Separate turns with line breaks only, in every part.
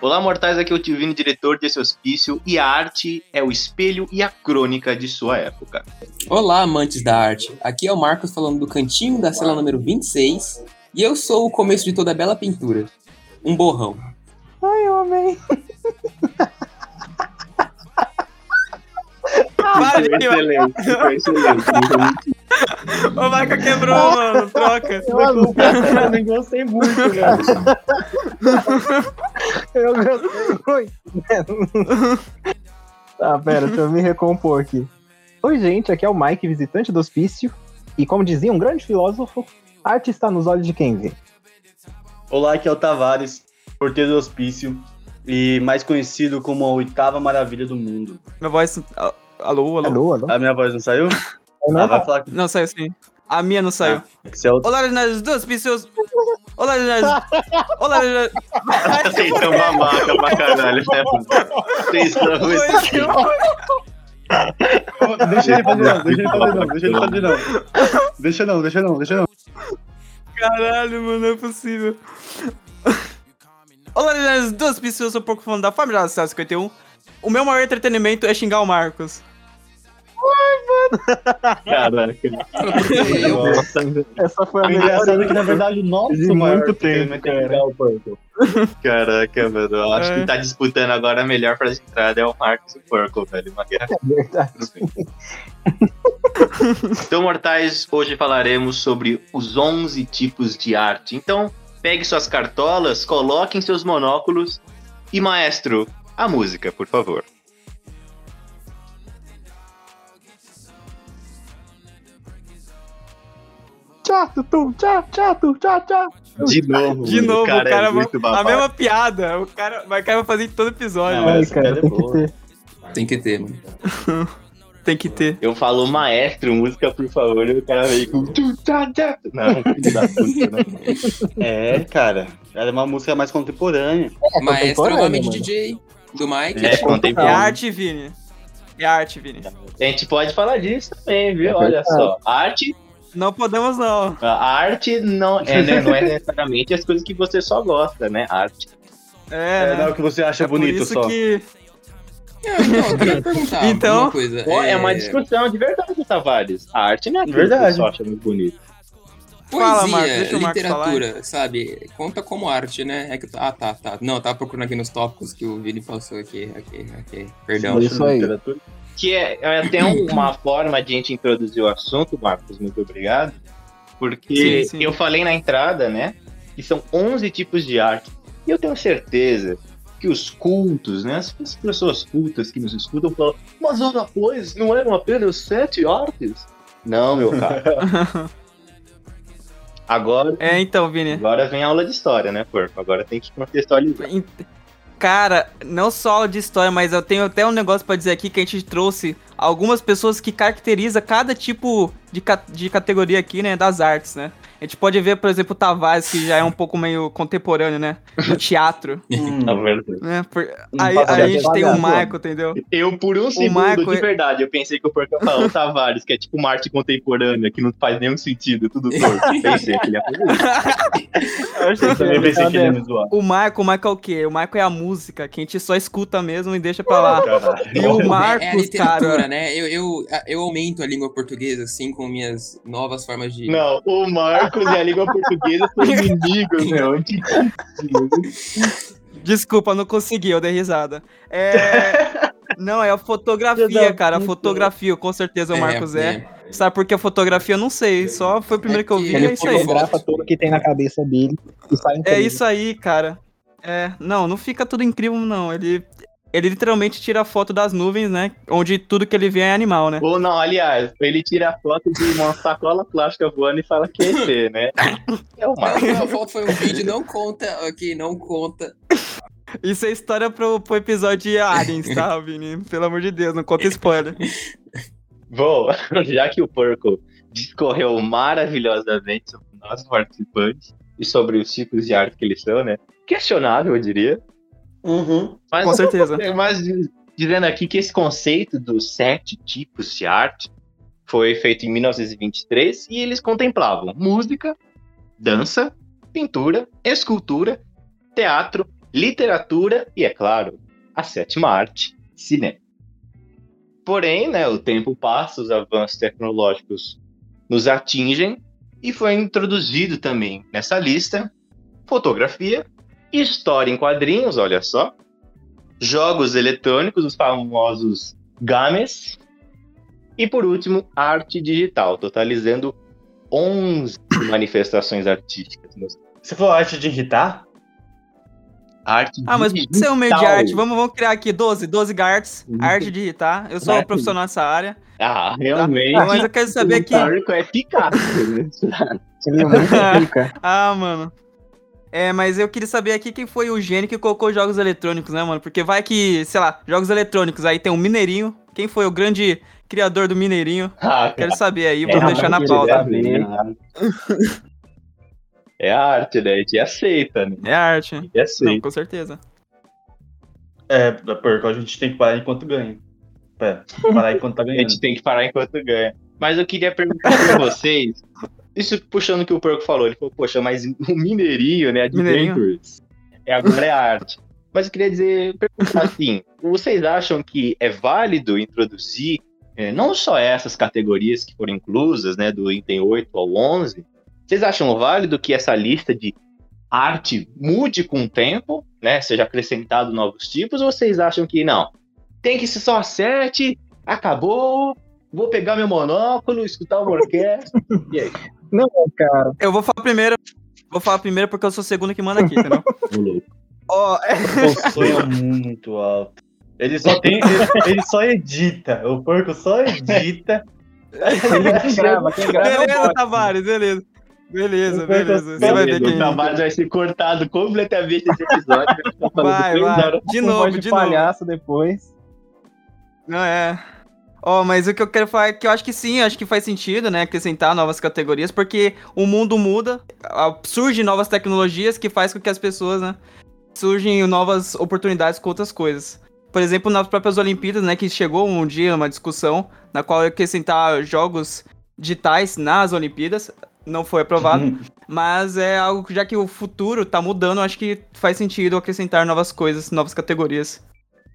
Olá, mortais, aqui é o Tio Vini, diretor desse hospício, e a arte é o espelho e a crônica de sua época.
Olá, amantes da arte. Aqui é o Marcos falando do cantinho da cela número 26, e eu sou o começo de toda a bela pintura. Um borrão.
Ai, homem.
Para de
excelente, foi excelente.
Ô, Marca quebrou, mano. Troca.
Eu, eu gostei muito, velho. Eu gostei muito. Tá, pera, deixa eu me recompor aqui. Oi, gente, aqui é o Mike, visitante do hospício. E como dizia um grande filósofo, arte está nos olhos de quem vê.
Olá, aqui é o Tavares, porteiro do hospício e mais conhecido como a oitava maravilha do mundo.
Minha voz. Alô, alô.
Alô, alô?
A minha voz não saiu?
Não,
Ah, vai falar que
Não saiu sim. A minha não saiu.
você é o...
Olá, nós duas pessoas. Olá, nós. Olá, nós.
Vocês são babaca pra caralho, né? Vocês são esse
Deixa ele fazer não, deixa ele fazer não, deixa ele fazer não. Deixa não, deixa não, deixa não.
Caralho, mano, não é possível. Olá, nós duas pessoas, eu sou pouco fã da família da Cidade 51. O meu maior entretenimento é xingar o Marcos.
Caraca.
Eu,
Essa foi a melhor.
engraçado é que na verdade o nosso
De muito tempo,
é xingar o Purple.
Caraca, mano. Eu acho
É.
que tá disputando agora a melhor frase de entrada é o Marcos e o Porco, velho. Uma guerra.
Verdade.
Então, mortais, hoje falaremos sobre os 11 tipos de arte. Então, pegue suas cartolas, coloquem seus monóculos e, maestro, a música, por favor.
Tchau, tutu, tchau, tchau, tu, tchau, tchau.
De novo.
De novo, o cara,
é muito
a
babaca.
mesma piada. O cara, o cara vai fazer em todo episódio.
Não?
Ai, cara,
piada é
tem que
boa.
ter.
tem que ter, mano.
Tem que ter.
Eu falo maestro, música, por favor, e o cara veio com. tu, tchá, tchá. Não, filho da puta, né?
É, cara. Ela é uma música mais contemporânea.
Maestro é o nome de. DJ do Mike.
É,
É
contemporâneo.
arte, Vini. É arte, Vini.
A gente pode falar disso também, viu?
É
Olha só. Arte,
Não podemos, não.
a arte não é, né, não é necessariamente as coisas que você só gosta, né? Arte.
É,
É,
né?
não o que você acha
É por
bonito
isso
só.
que.
É, então, eu queria perguntar
Então,
uma coisa.
Pô, é... uma discussão de verdade, Tavares. A arte não é
Verdade.
que você só acha muito bonito.
Fala,
Poesia,
Marcos
literatura, sabe? Conta como arte, né? É que, ah, tá, tá. Não, eu tava procurando aqui nos tópicos que o Vini passou aqui, aqui, aqui. Perdão.
Isso aí.
Literatura.
Que é, é até um- uma forma de a gente introduzir o assunto, Marcos, muito obrigado. Porque
Sim, sim.
eu falei na entrada, né? Que são 11 tipos de arte. E eu tenho certeza que os cultos, né? As as pessoas cultas que nos escutam falam, mas ora, pois, não eram apenas sete artes? Não, meu caro. Agora,
É, então, Vini.
agora vem a aula de história, né, Porco? Agora tem que contextualizar.
Cara, não só de história, mas eu tenho até um negócio pra dizer aqui que a gente trouxe algumas pessoas que caracteriza cada tipo de, ca- de categoria aqui, né, das artes, né? A gente pode ver, por exemplo, o Tavares, que já é um pouco meio contemporâneo, né? No teatro,
Hum.
Né? Por- Aí, aí a gente tem o Michael, entendeu?
Eu, por um segundo,
Marco
de
é-
verdade, eu pensei que o Porco ia falar o Tavares, que é tipo uma arte contemporânea, que não faz nenhum sentido, tudo torto. Pensei que ele ia fazer isso.
Eu achei
Eu também pensei que ele ia me zoar.
O Michael, o Michael é o quê? O Michael é a música, que a gente só escuta mesmo e deixa pra lá.
Caralho.
E o
É- é a
Marcos,
literatura,
cara.
né? Eu, eu, eu aumento a língua portuguesa, assim, com minhas novas formas de.
Não, o Marcos e a língua portuguesa são inimigos, meu.
Desculpa, não consegui, eu dei risada. É. Não, é a fotografia, cara. A fotografia, com certeza o Marcos é.
é.
Sabe por que a fotografia? Eu não sei. Só foi o primeiro que eu vi.
Ele
É isso aí.
fotografa tudo que tem na cabeça dele e
É isso aí, cara. É. Não, não fica tudo incrível, não. Ele. Ele literalmente tira a foto das nuvens, né? Onde tudo que ele vê é animal, né?
Ou não, aliás, ele tira a foto de uma sacola plástica voando e fala que é ET, né? É o Marcos.
A foto foi um vídeo, não conta, ok, não conta.
Isso é história pro, pro episódio de Aliens, tá, Vini? Pelo amor de Deus, não conta spoiler.
Bom, já que o Porco discorreu maravilhosamente sobre nossos participantes e sobre os tipos de arte que eles são, né? Questionável, eu diria.
Uhum.
Mas,
Com certeza.
mas dizendo aqui que esse conceito dos sete tipos de arte foi feito em 1923 e eles contemplavam música, dança, pintura, escultura, teatro, literatura e, é claro, a sétima arte, cinema. Porém, né, o tempo passa, os avanços tecnológicos nos atingem e foi introduzido também nessa lista fotografia, história em quadrinhos, olha só, jogos eletrônicos, os famosos games, e por último, arte digital, totalizando 11 manifestações artísticas.
Você falou arte de irritar?
Arte
Ah, mas
digital.
você é um meio de arte. Vamos, vamos criar aqui 12, 12 Garts, arte de irritar. Eu sou
Vai,
profissional nessa área.
Ah, realmente.
Mas eu quero saber
o
que.
Tarko é Picasso, né?
É muito rica.
Ah, mano. É, mas eu queria saber aqui quem foi o gênio que colocou jogos eletrônicos, né, mano? Porque vai que, sei lá, jogos eletrônicos, aí tem um Mineirinho. Quem foi o grande criador do Mineirinho?
Ah,
Quero saber aí,
É,
vou deixar na pauta.
ele
É a arte, né? A gente aceita, né?
É arte.
A gente
Não,
aceita.
com certeza.
É, porco, a gente tem que parar enquanto ganha. Pera, parar enquanto tá
A
ganhando.
gente tem que parar enquanto ganha. Mas eu queria perguntar pra vocês, isso puxando o que o Porco falou, ele falou, poxa, mas o Mineirinho, né. Adventures, é, agora é arte. Mas eu queria dizer, perguntar assim, vocês acham que é válido introduzir é, não só essas categorias que foram inclusas, né, do item 8 ao 11, vocês acham válido que essa lista de arte mude com o tempo, né, seja acrescentado novos tipos, ou vocês acham que não, tem que ser só sete, acabou, vou pegar meu monóculo, escutar uma orquestra. E aí?
Não, cara.
Eu vou falar primeiro. Vou falar primeiro porque eu sou o segundo que manda aqui, entendeu? Ó, é-
O sonho é muito alto. Ele só tem. Ele, ele só edita. O porco só edita.
Quem grava, quem grava é
beleza,
bot.
Tavares, beleza. Beleza, beleza. Você vai ver
Beleza,
quem.
O trabalho vai ser cortado completamente esse episódio. vai
Vai. De novo, de
de
novo.
palhaço depois.
Não é. Ó, mas o que eu quero falar é que eu acho que sim, acho que faz sentido, né, acrescentar novas categorias, porque o mundo muda, surgem novas tecnologias que faz com que as pessoas, né, surgem novas oportunidades com outras coisas. Por exemplo, nas próprias Olimpíadas, né, que chegou um dia uma discussão na qual acrescentar jogos digitais nas Olimpíadas, não foi aprovado, mas é algo que já que o futuro tá mudando, acho que faz sentido acrescentar novas coisas, novas categorias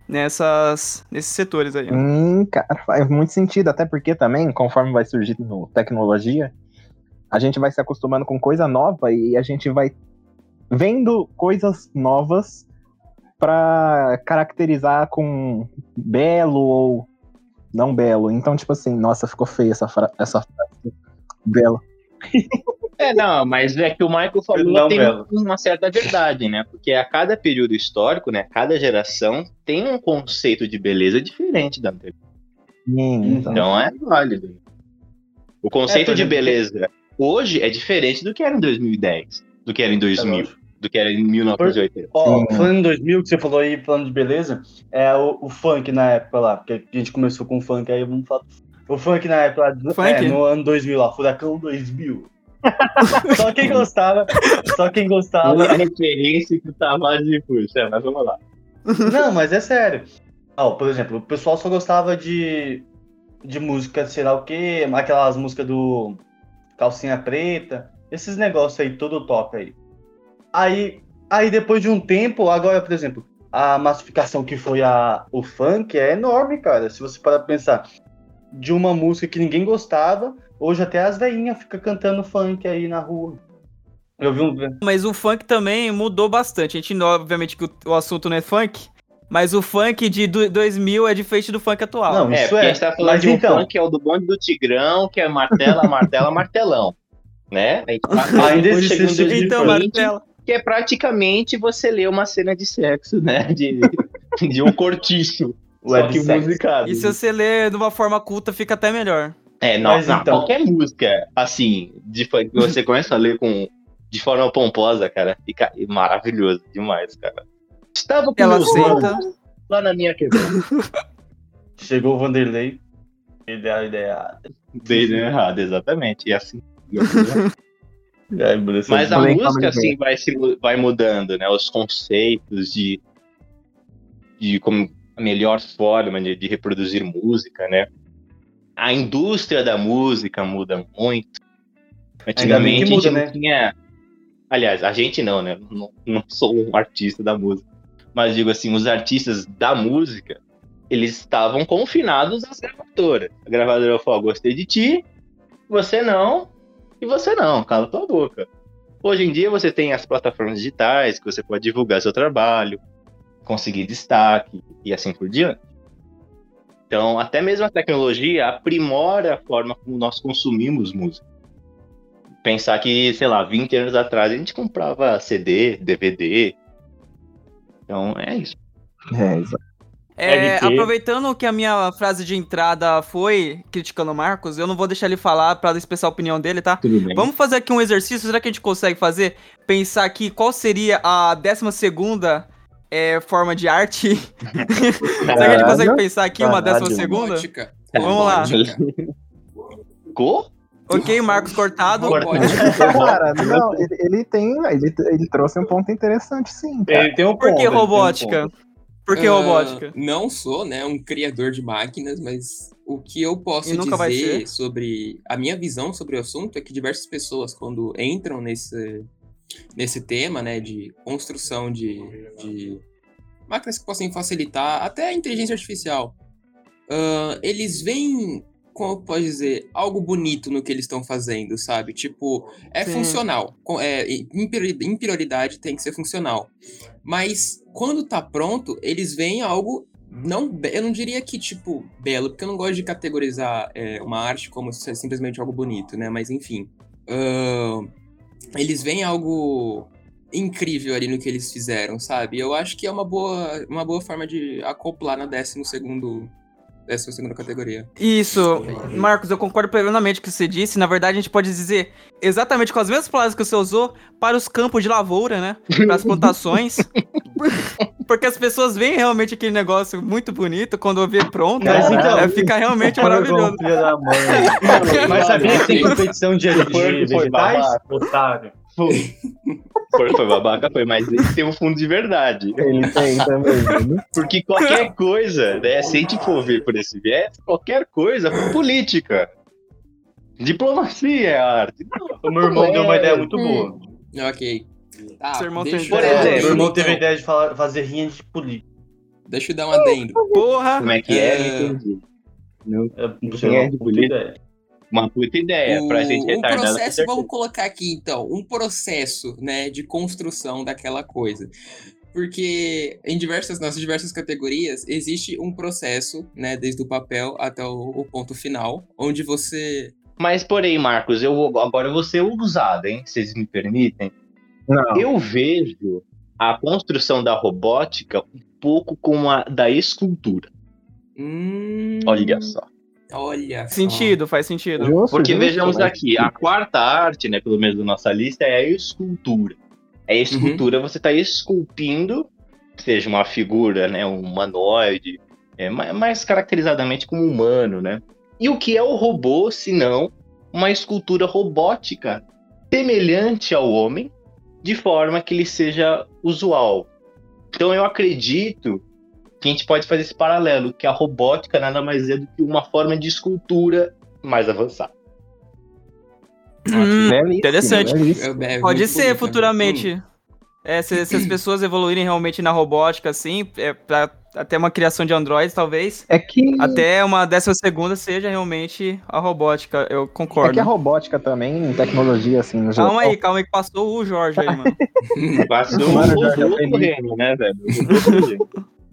nessas nesses setores aí.
Hum, cara, faz muito sentido, até porque também, conforme vai surgindo tecnologia, a gente vai se acostumando com coisa nova e a gente vai vendo coisas novas pra caracterizar com belo ou não belo. Então, tipo assim, nossa, ficou feia essa, fra essa frase. Belo.
É, não, mas é que o Michael falou
Não,
tem uma certa verdade, né? Porque a cada período histórico, né, cada geração tem um conceito de beleza diferente da anterior.
Sim, então.
Então é válido. O conceito
É,
de
exemplo,
beleza hoje é diferente do que era em 2010, do que era em 2000, do que era em 1980.
Ó,
Sim.
falando em 2000, que você falou aí, falando de beleza, é o, o funk na época lá, porque a gente começou com funk, aí vamos falar. O funk na época
Funk?
é, no ano 2000 lá, Furacão 2000. só quem gostava, só quem gostava.
Olha a referência que o Tavares puxa, mas vamos lá.
Não, mas é sério. Ó, por exemplo, o pessoal só gostava de, de música, sei lá o quê, aquelas músicas do Calcinha Preta, esses negócios aí, todo top aí. Aí, aí depois de um tempo, agora, por exemplo, a massificação que foi a, o funk é enorme, cara. Se você parar pra pensar, de uma música que ninguém gostava, hoje até as velhinhas ficam cantando funk aí na rua. Eu vi um.
Mas o funk também mudou bastante. A gente, não- obviamente, que o, assunto não é funk, mas o funk de do- 2000 é diferente do funk atual.
Não,
É,
isso é.
a gente tá falando
Mas
de um
então,
funk que é o do bonde do Tigrão, que é martela, martela, martelão. Né? A gente tá
Ainda existe tipo
então,
2020,
Martela.
que é praticamente você ler uma cena de sexo, né? De, de um cortiço. Só que musicado.
E se você ler de uma forma culta, fica até melhor.
É, não,
Mas
não,
então-
qualquer música, assim, de que você começa a ler com, de forma pomposa, cara, fica maravilhoso demais, cara. Estava com
Ela
manos lá na minha quebrada.
Chegou o Vanderlei. Ideia, ideia.
Dei né, errado, exatamente. E assim.
Você-
Mas a música, assim, vai, se, vai mudando, né? Os conceitos de, de como a melhor forma de, de reproduzir música, né? A indústria da música muda muito. Antigamente
muda,
a gente
né?
não tinha Aliás, a gente não, né? Não, não sou um artista da música. Mas digo assim, os artistas da música, eles estavam confinados às gravadoras. A gravadora falou: gostei de ti, você não, e você não, cala tua boca. Hoje em dia você tem as plataformas digitais que você pode divulgar seu trabalho, conseguir destaque e assim por diante. Então, até mesmo a tecnologia aprimora a forma como nós consumimos música. Pensar que, sei lá, 20 anos atrás a gente comprava CD, DVD. Então, é isso.
É, exato.
É, aproveitando que a minha frase de entrada foi criticando o Marcos, eu não vou deixar ele falar pra expressar a opinião dele, tá?
Tudo bem.
Vamos fazer aqui um exercício, será que a gente consegue fazer? Pensar aqui qual seria a 12 segunda é, forma de arte? será que a gente consegue pensar aqui uma décima segunda?
Robótica.
Vamos lá.
Go?
Ok, Marcos cortado.
Robótica.
Cara, não, ele, ele tem. Ele, ele trouxe um ponto interessante, sim. Cara.
Ele tem um
Por
ponto,
que
tem um
robótica?
ponto.
Por que
Ah,
robótica?
Não sou, né, um criador de máquinas, mas o que eu posso dizer sobre a minha visão sobre o assunto é que diversas pessoas, quando entram nesse, nesse tema, né, de construção de, de máquinas que possam facilitar até a inteligência artificial, ah, eles veem, como pode dizer, algo bonito no que eles estão fazendo, sabe? Tipo, é
Sim.
funcional. É, em priori- em prioridade tem que ser funcional. Mas quando tá pronto, eles veem algo não, eu não diria que tipo belo, porque eu não gosto de categorizar é, uma arte como simplesmente algo bonito, né? Mas enfim, eles veem algo incrível ali no que eles fizeram, sabe? Eu acho que é uma boa, uma boa forma de acoplar na 12 segundo, 12 segunda categoria.
Isso, Marcos, eu concordo plenamente com o que você disse. Na verdade, a gente pode dizer exatamente com as mesmas palavras que você usou para os campos de lavoura, né? Para as plantações. Porque as pessoas veem realmente aquele negócio muito bonito quando vê pronto.
Mas
né?
então-
É, fica realmente maravilhoso.
Mas sabia que tem competição de, de
foi
vegetais?
babaca.
Otário.
Foi, foi babaca, foi, mas ele tem um fundo de verdade.
Ele tem também, né?
Porque qualquer coisa, né, se a gente for ver por esse viés, qualquer coisa, política. Diplomacia é arte.
O meu irmão
É,
deu uma ideia muito boa.
Ok. Tá,
Seu irmão
deixa,
Por exemplo,
meu irmão teve a ideia de falar- fazer rinha de política.
Deixa eu dar um adendo.
Porra!
Como é que é?
É.
Não entendi. Não,
Eu não
Rinha
sei,
de política? Uma puta ideia pra gente
um
retardar.
processo, vamos colocar aqui então, um processo, né, de construção daquela coisa. Porque em diversas, nas diversas categorias, existe um processo, né, desde o papel até o, o ponto final, onde você...
Mas, porém, Marcos, eu vou- agora eu vou ser ousado, hein? Se vocês me permitem.
Não.
Eu vejo a construção da robótica um pouco como a da escultura.
Hum,
Olha só.
Olha só.
Sentido, faz sentido.
Justo,
Porque
justo,
vejamos
mas-
aqui, a quarta arte, né, pelo menos da nossa lista, é a escultura. É a escultura, você está esculpindo, seja uma figura, né, um humanoide, é, ma- mais caracterizadamente como humano, né? E o que é o robô, se não uma escultura robótica semelhante ao homem, de forma que ele seja usual. Então eu acredito que a gente pode fazer esse paralelo, que a robótica nada mais é do que uma forma de escultura mais avançada.
Hum,
Belíssimo,
interessante.
belíssimo.
É- é
Pode ser
né?
futuramente. É, se, se as pessoas evoluírem realmente na robótica, assim, é, pra até uma criação de androids, talvez.
É que,
Até uma décima segunda seja realmente a robótica, eu
é
concordo.
que a robótica também, tecnologia, assim, no geral.
Calma aí, calma aí, que passou o Jorge aí, mano.
Passou
Mano,
o
aprendi.
reino, né, velho?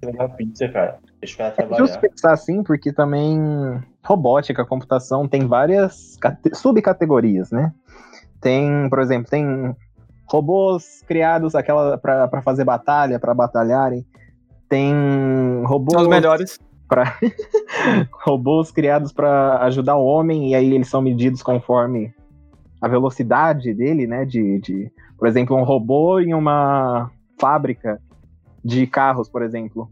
Pegar pizza, cara. Deixa o cara
É justo
trabalhar.
pensar assim, porque também robótica, computação tem várias cate- subcategorias, né? Tem, por exemplo, tem robôs criados aquela para fazer batalha, para batalharem. Tem robôs
São os melhores.
pra- robôs criados para ajudar o homem e aí eles são medidos conforme a velocidade dele, né? De, de, por exemplo, um robô em uma fábrica de carros, por exemplo.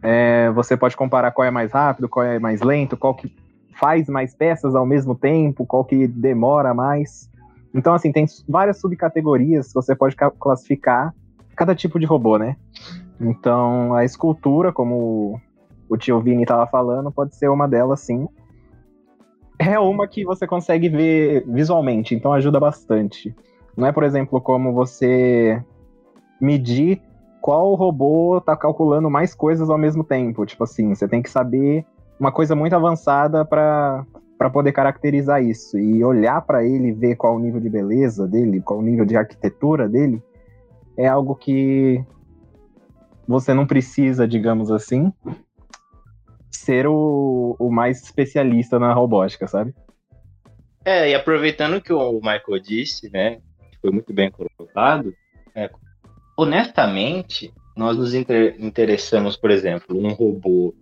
É, você pode comparar qual é mais rápido, qual é mais lento, qual que faz mais peças ao mesmo tempo, qual que demora mais. Então, assim, tem várias subcategorias que você pode ca- classificar cada tipo de robô, né? Então, a escultura, como o tio Vini estava falando, pode ser uma delas, sim. É uma que você consegue ver visualmente, então ajuda bastante. Não é, por exemplo, como você medir qual robô tá calculando mais coisas ao mesmo tempo. Tipo assim, você tem que saber uma coisa muito avançada para para poder caracterizar isso e olhar para ele, ver qual o nível de beleza dele, qual o nível de arquitetura dele, é algo que você não precisa, digamos assim, ser o, o mais especialista na robótica, sabe?
É, e aproveitando que o Michael disse, né, que foi muito bem colocado, é, honestamente, nós nos inter interessamos, por exemplo, um robô.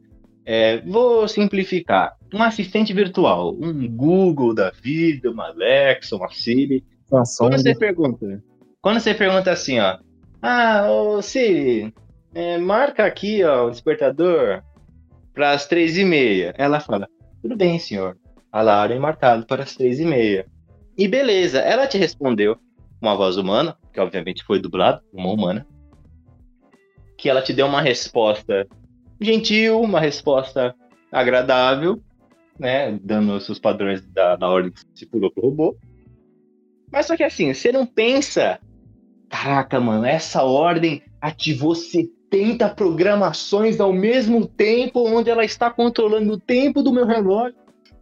É, vou simplificar. Um assistente virtual, um Google da vida, uma Alexa, uma Siri.
Nossa,
Quando você pergunta, quando você pergunta assim, ó, ah, ô Siri, é, marca aqui, ó, o despertador para as três e meia. Ela fala, tudo bem, senhor. Alarme marcado para as três e meia. E beleza, ela te respondeu uma voz humana, que obviamente foi dublado, uma humana, que ela te deu uma resposta gentil, uma resposta agradável, né, dando os seus padrões da, da ordem que se pulou pro robô. Mas só que assim, você não pensa, caraca, mano, essa ordem ativou 70 programações ao mesmo tempo, onde ela está controlando o tempo do meu relógio,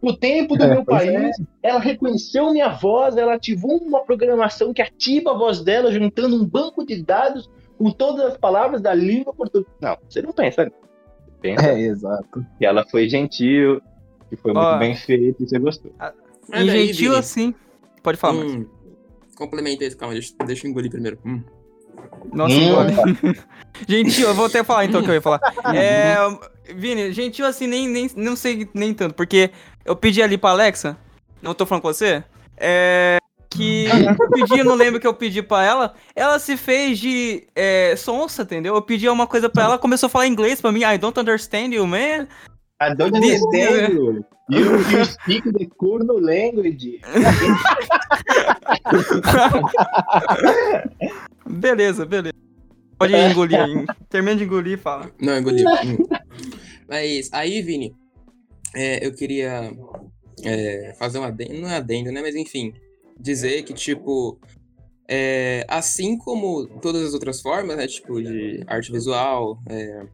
o tempo do
É,
meu
pois
país, ela reconheceu minha voz, ela ativou uma programação que ativa a voz dela, juntando um banco de dados com todas as palavras da língua portuguesa. Não, você não pensa. Você pensa
É, exato.
que ela foi gentil, que foi muito
Ó.
bem feito e você gostou.
Mas
e
daí,
gentil
Vini,
assim. Pode falar,
hum, Complementa isso, calma, deixa, deixa eu engolir primeiro. Hum.
Nossa,
Hum.
engole. gentil, eu vou até falar então o que eu ia falar. É, Vini, gentil assim, nem, nem não sei nem tanto, porque eu pedi ali pra Alexa, não tô falando com você, é, que eu pedi, eu não lembro o que eu pedi pra ela, ela se fez de é, sonsa, entendeu? Eu pedi uma coisa pra ela, começou a falar inglês pra mim, I don't understand you, man.
I don't understand you. You, you speak the Kurno language.
Beleza, beleza. Pode engolir aí. Termina de engolir e fala.
Não, engoliu. Hum. Mas aí, Vini, é, eu queria é, fazer um adendo, não é adendo, né? Mas enfim, dizer que, tipo, é, assim como todas as outras formas, né? Tipo, de arte visual, é,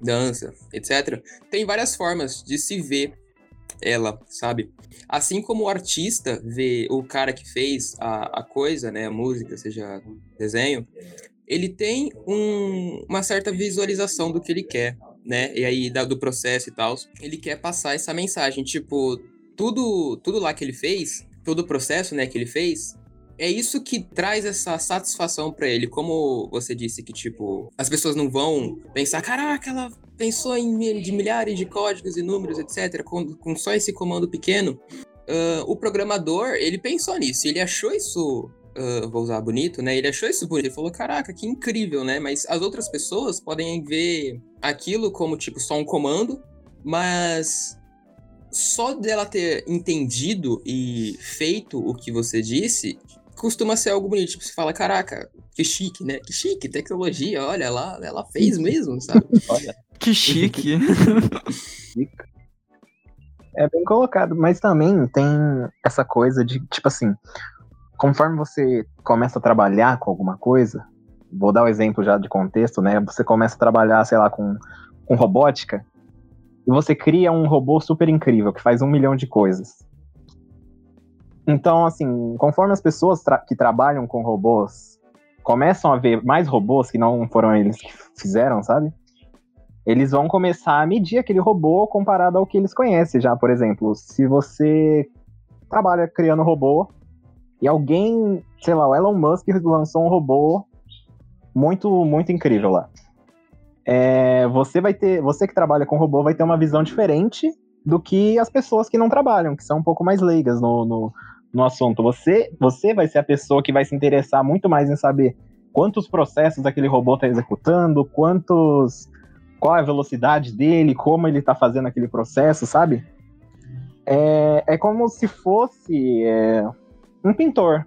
dança, etc., tem várias formas de se ver ela, sabe? Assim como o artista vê o cara que fez a, a coisa, né? A música, seja desenho, ele tem um- uma certa visualização do que ele quer, né? E aí do processo e tal. Ele quer passar essa mensagem, tipo, tudo tudo lá que ele fez, todo o processo, né, que ele fez, é isso que traz essa satisfação pra ele. Como você disse que tipo, as pessoas não vão pensar, caraca, ela pensou em de milhares de códigos e números, etc, com, com só esse comando pequeno. Ah, o programador, ele pensou nisso, ele achou isso ah, vou usar bonito, né? Ele achou isso bonito. Ele falou, caraca, que incrível, né? Mas as outras pessoas podem ver aquilo como, tipo, só um comando, mas só dela ter entendido e feito o que você disse, costuma ser algo bonito. Tipo, você fala, caraca, que chique, né? Que chique, tecnologia, olha lá, ela fez mesmo, sabe?
Olha,
Que chique.
É bem colocado, mas também tem essa coisa de, tipo assim, conforme você começa a trabalhar com alguma coisa, vou dar o um exemplo já de contexto, né? Você começa a trabalhar, sei lá, com, com robótica, e você cria um robô super incrível, que faz um milhão de coisas. Então, assim, conforme as pessoas tra que trabalham com robôs começam a ver mais robôs que não foram eles que fizeram, sabe? Eles vão começar a medir aquele robô comparado ao que eles conhecem já. Por exemplo, se você trabalha criando robô e alguém, sei lá, o Elon Musk lançou um robô muito, muito incrível lá. É, você vai ter, você que trabalha com robô vai ter uma visão diferente do que as pessoas que não trabalham, que são um pouco mais leigas no, no, no assunto. Você, você vai ser a pessoa que vai se interessar muito mais em saber quantos processos aquele robô está executando, quantos, qual é a velocidade dele, como ele está fazendo aquele processo, sabe? É, é como se fosse é, um pintor.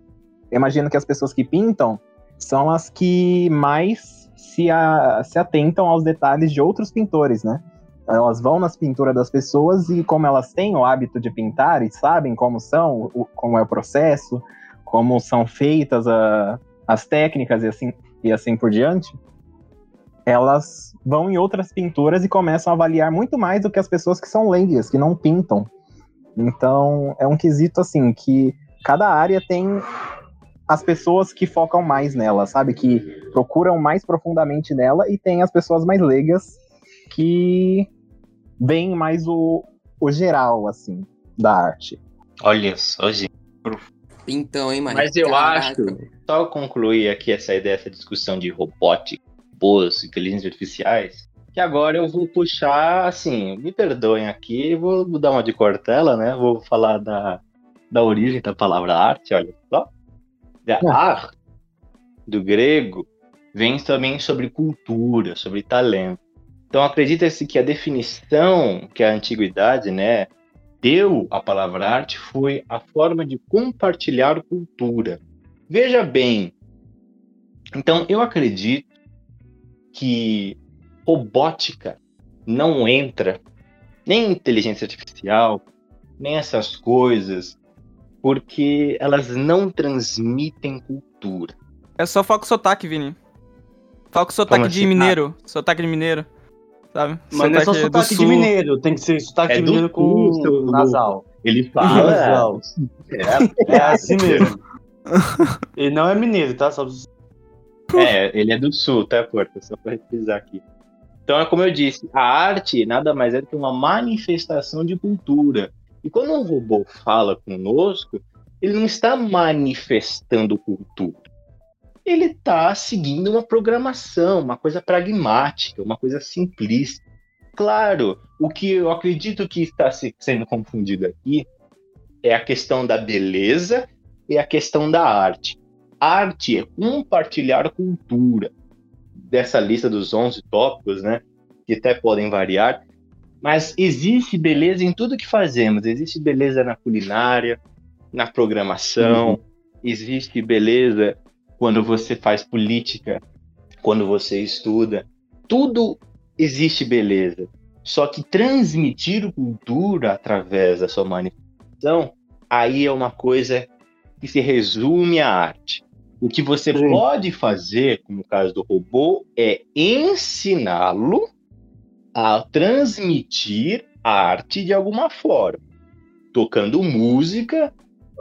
Eu imagino que as pessoas que pintam são as que mais se, a, se atentam aos detalhes de outros pintores, né? Elas vão nas pinturas das pessoas e como elas têm o hábito de pintar e sabem como são, o, como é o processo, como são feitas a, as técnicas e assim, e assim por diante, elas vão em outras pinturas e começam a avaliar muito mais do que as pessoas que são leigas, que não pintam. Então, é um quesito assim que cada área tem as pessoas que focam mais nela, sabe? Que procuram mais profundamente nela e tem as pessoas mais leigas que veem mais o, o geral, assim, da arte.
Olha só, gente.
Então, hein?
Mas eu
Caraca.
acho, só concluir aqui essa ideia, essa discussão de robótica, robôs, inteligências artificiais, que agora eu vou puxar, assim, me perdoem aqui, vou dar uma de cortela, né? Vou falar da, da origem da palavra arte, olha só. Da
Ah.
arte, do grego, vem também sobre cultura, sobre talento. Então acredita-se que a definição que a antiguidade, né, deu à palavra arte foi a forma de compartilhar cultura. Veja bem, então eu acredito que robótica não entra, nem inteligência artificial, nem essas coisas, porque elas não transmitem cultura.
É só foco sotaque, Vini. Foco sotaque
Como
de
assim?
mineiro. Sotaque de mineiro. Sabe?
Mas não é só sotaque de mineiro, tem que ser sotaque
É
de mineiro com
sul, seu
nasal.
Ele fala.
Nasal.
é,
É assim mesmo. Ele não é mineiro, tá? Só
É, ele é do sul, tá, Porta? Só pra revisar aqui. Então é como eu disse, a arte nada mais é do que uma manifestação de cultura. E quando um robô fala conosco, ele não está manifestando cultura. Ele está seguindo uma programação, uma coisa pragmática, uma coisa simplista. Claro, o que eu acredito que está se- sendo confundido aqui é a questão da beleza e a questão da arte. Arte é compartilhar cultura. Dessa lista dos 11 tópicos, né? Que até podem variar. Mas existe beleza em tudo que fazemos. Existe beleza na culinária, na programação. Existe beleza quando você faz política, quando você estuda. Tudo existe beleza. Só que transmitir cultura através da sua manifestação, aí é uma coisa que se resume à arte. O que você
Sim.
pode fazer, como no caso do robô, é ensiná-lo a transmitir a arte de alguma forma. Tocando música,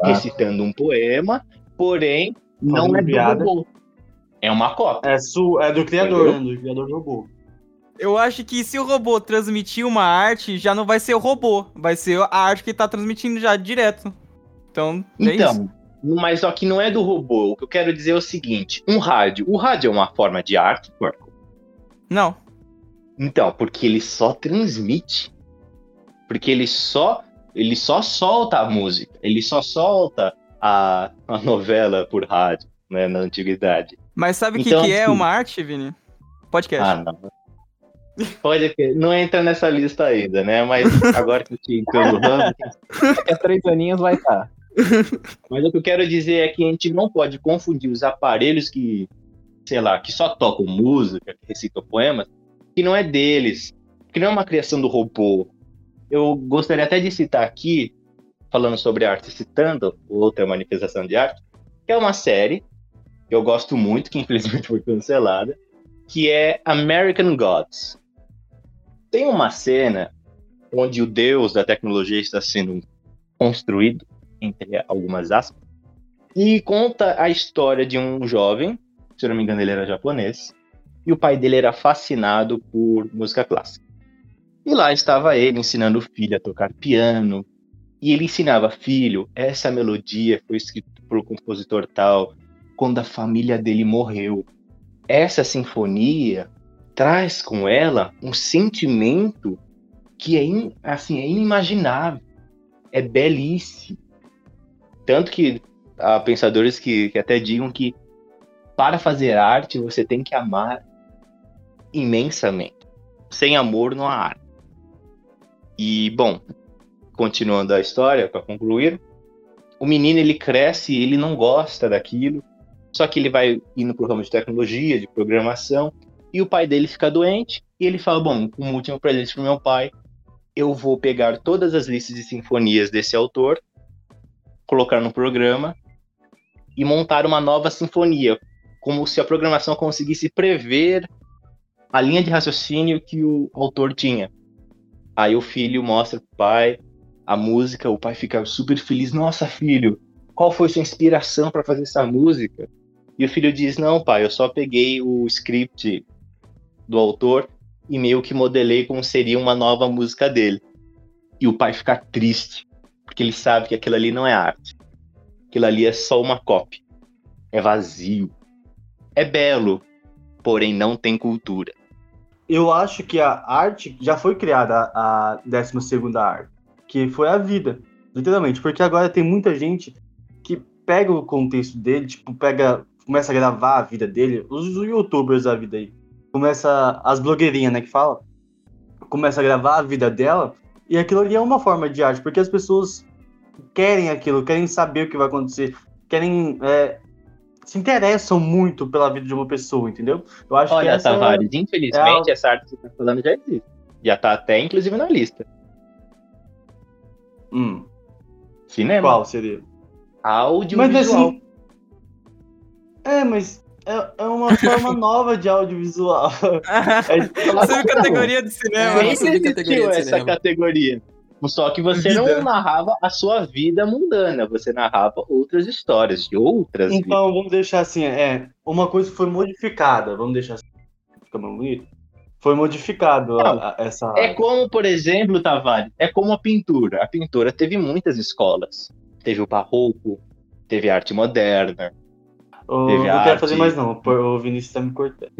Ah.
recitando um poema, porém, não é do robô. É uma cópia.
É, su, é do criador, né? Do criador do robô.
Eu acho que se o robô transmitir uma arte, já não vai ser o robô. Vai ser a arte que tá transmitindo já direto. Então, é isso.
Então, mas só que não é do robô. O que eu quero dizer é o seguinte: um rádio. O rádio é uma forma de arte, Porco?
Não.
Então, porque ele só transmite. Porque ele só ele só solta a música, ele só solta a, a novela por rádio, né, na antiguidade.
Mas sabe o que,
Então,
que é
assim-
uma arte, Vini? Podcast.
Ah, não. Pode que não entra nessa lista ainda, né? Mas agora que eu te entendo,
Daqui a três aninhos vai estar.
Mas o que eu quero dizer é que a gente não pode confundir os aparelhos que, sei lá, que só tocam música, que recitam poemas, que não é deles, que não é uma criação do robô. Eu gostaria até de citar aqui, falando sobre arte, citando outra manifestação de arte, que é uma série que eu gosto muito, que infelizmente foi cancelada, que é American Gods. Tem uma cena onde o deus da tecnologia está sendo construído entre algumas aspas, e conta a história de um jovem, se eu não me engano ele era japonês, e o pai dele era fascinado por música clássica. E lá estava ele ensinando o filho a tocar piano, e ele ensinava, filho, essa melodia foi escrita por um compositor tal, quando a família dele morreu. Essa sinfonia traz com ela um sentimento que é, in- assim, é inimaginável, é belíssimo. Tanto que há pensadores que, que até digam que para fazer arte você tem que amar imensamente. Sem amor não há arte. E, bom, continuando a história, para concluir, o menino ele cresce ele não gosta daquilo, só que ele vai indo pro ramo de tecnologia, de programação, e o pai dele fica doente, e ele fala: Bom, como último presente pro meu pai, eu vou pegar todas as listas de sinfonias desse autor, colocar no programa e montar uma nova sinfonia, como se a programação conseguisse prever a linha de raciocínio que o autor tinha. Aí o filho mostra pro pai a música, o pai fica super feliz. Nossa, filho, qual foi sua inspiração para fazer essa música? E o filho diz: Não, pai, eu só peguei o script do autor e meio que modelei como seria uma nova música dele. E o pai fica triste, porque ele sabe que aquilo ali não é arte. Aquilo ali é só uma cópia. É vazio. É belo, porém não tem cultura.
Eu acho que a arte já foi criada a 12 arte, que foi a vida, literalmente, porque agora tem muita gente que pega o contexto dele, tipo, pega, começa a gravar a vida dele, os youtubers da vida aí, começa as blogueirinhas, né, que fala, começa a gravar a vida dela, e aquilo ali é uma forma de arte, porque as pessoas querem aquilo, querem saber o que vai acontecer, querem é, se interessam muito pela vida de uma pessoa, entendeu?
Eu acho Olha, que essa Tavares, é... infelizmente, é a... essa arte que você tá falando já existe. Já tá até, inclusive, na lista.
Hum.
Cinema.
Qual seria?
Audiovisual.
Mas assim... É, mas é, é uma forma nova de audiovisual.
é, categoria de cinema.
Nem existiu essa cinema. categoria. Só que você vida. não narrava a sua vida mundana, você narrava outras histórias de outras
Então, vidas. vamos deixar assim, é, uma coisa foi modificada, vamos deixar assim, fica bonito. Foi modificado a, a, essa.
É como, por exemplo, Tavares, é como a pintura. A pintura teve muitas escolas. Teve o barroco, teve a arte moderna,
Oh, não arte... quero fazer mais não, o Vinícius tá me cortando.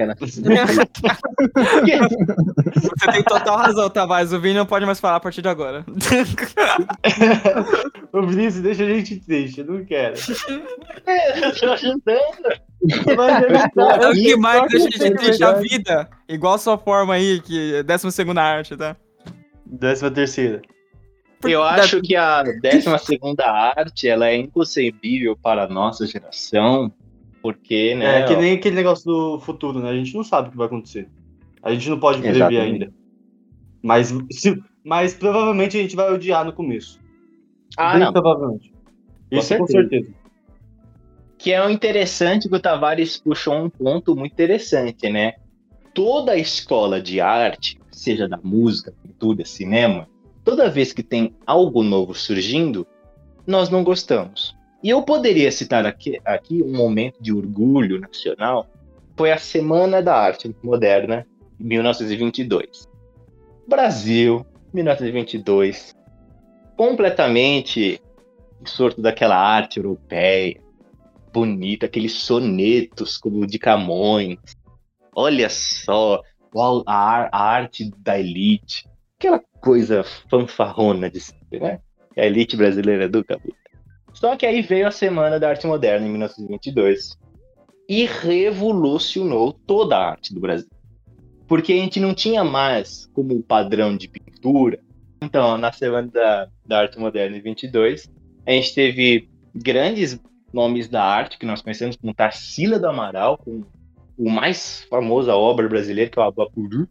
Você
tem total razão, Tavares. O Vini não pode mais falar a partir de agora.
o Vinícius, deixa a gente triste, eu não quero.
eu tô ajudando.
É o que mais deixa a gente triste a vida. Igual a sua forma aí, que é 12 segunda arte, tá?
Décima terceira.
Eu acho que a 12 segunda arte, ela é inconcebível para a nossa geração, porque, né?
É que nem aquele negócio do futuro, né? A gente não sabe o que vai acontecer. A gente não pode prever Exatamente. ainda. Mas, se, mas provavelmente a gente vai odiar no começo.
Ah, Bem não.
Provavelmente. Isso com certeza. com certeza.
Que é o interessante que o Tavares puxou um ponto muito interessante, né? Toda a escola de arte, seja da música, pintura, cinema, toda vez que tem algo novo surgindo, nós não gostamos. E eu poderia citar aqui, aqui um momento de orgulho nacional, foi a Semana da Arte Moderna, 1922. Brasil, 1922, completamente sorto daquela arte europeia, bonita, aqueles sonetos como o de Camões. Olha só, a, a arte da elite, aquela coisa fanfarrona de ser, né? A elite brasileira do Cabuta. Só que aí veio a Semana da Arte Moderna, em 1922, e revolucionou toda a arte do Brasil. Porque a gente não tinha mais como padrão de pintura. Então, na Semana da, da Arte Moderna, em 22, a gente teve grandes nomes da arte que nós conhecemos, como Tarsila do Amaral, com o mais famosa obra brasileira, que é o Abapuru.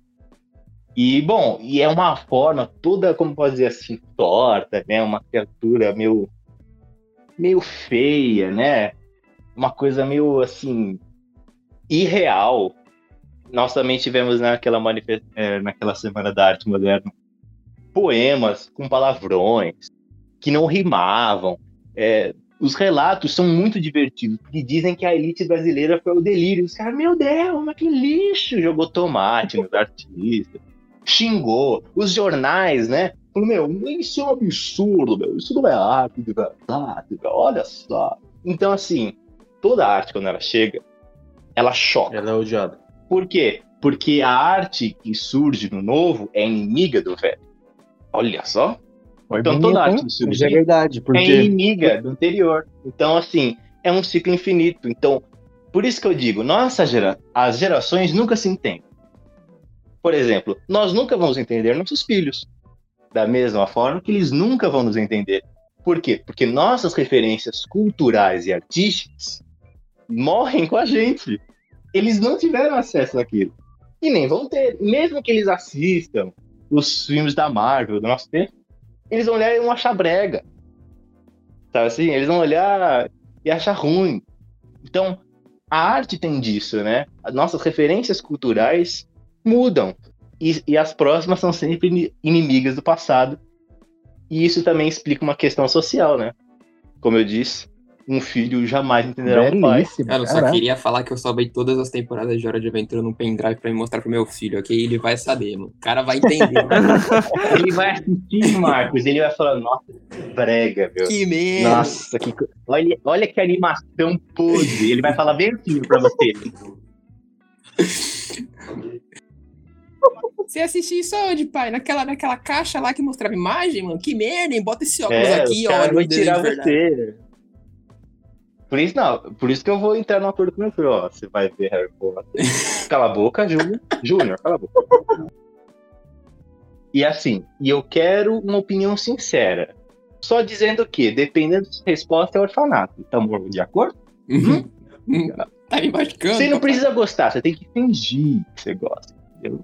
E, bom, e é uma forma toda, como pode dizer assim, torta, né? Uma criatura meio meio feia, né? Uma coisa meio assim irreal. Nós também tivemos naquela, manifest... É, naquela semana da arte moderna poemas com palavrões que não rimavam. É, os relatos são muito divertidos, porque dizem que a elite brasileira foi o delírio. Os caras, meu Deus, mas que lixo! Jogou tomate nos artistas, xingou. Os jornais, né? Falei, meu, isso é um absurdo, meu. Isso não é arte de verdade, meu. Olha só. Então, assim, toda arte, quando ela chega, ela choca.
Ela é odiada.
Por quê? Porque a arte que surge no novo é inimiga do velho. Olha só.
Foi então toda arte que surge
é verdade, porque... é inimiga do anterior. Então, assim, é um ciclo infinito. Então, por isso que eu digo, nossa gera... as gerações nunca se entendem. Por exemplo, nós nunca vamos entender nossos filhos da mesma forma que eles nunca vão nos entender. Por quê? Porque nossas referências culturais e artísticas morrem com a gente. Eles não tiveram acesso àquilo. E nem vão ter. Mesmo que eles assistam os filmes da Marvel do nosso tempo, eles vão olhar e vão achar brega. Sabe assim? Eles vão olhar e achar ruim. Então, a arte tem disso, né? As nossas referências culturais mudam. E, e as próximas são sempre inimigas do passado. E isso também explica uma questão social, né? Como eu disse, um filho jamais entenderá um pai.
Belíssimo.
Cara, eu só
caraca.
queria falar que eu salvei todas as temporadas de Hora de Aventura num pendrive pra me mostrar pro meu filho, ok? Ele vai saber, mano. O cara vai entender.
Ele vai assistir, Marcos, ele vai falar, nossa, que brega, meu.
que merda.
Nossa, que... olha, olha que animação podre. Ele vai falar bem assim pra você.
Você assistiu isso onde, pai? Naquela, naquela caixa lá que mostrava imagem, mano? Que merda, hein? Bota esse óculos
É,
aqui, ó. desenho
tirar você. Por isso, não, por isso que eu vou entrar no acordo com o meu filho. Ó, você vai ver Harry Potter. Cala a boca, Júnior. Júnior, cala a boca. E assim, e eu quero uma opinião sincera. Só dizendo que, dependendo da resposta, é orfanato. Estamos de acordo?
Uhum. Hum, tá me machucando.
Você não precisa gostar, você tem que fingir que você gosta. Entendeu?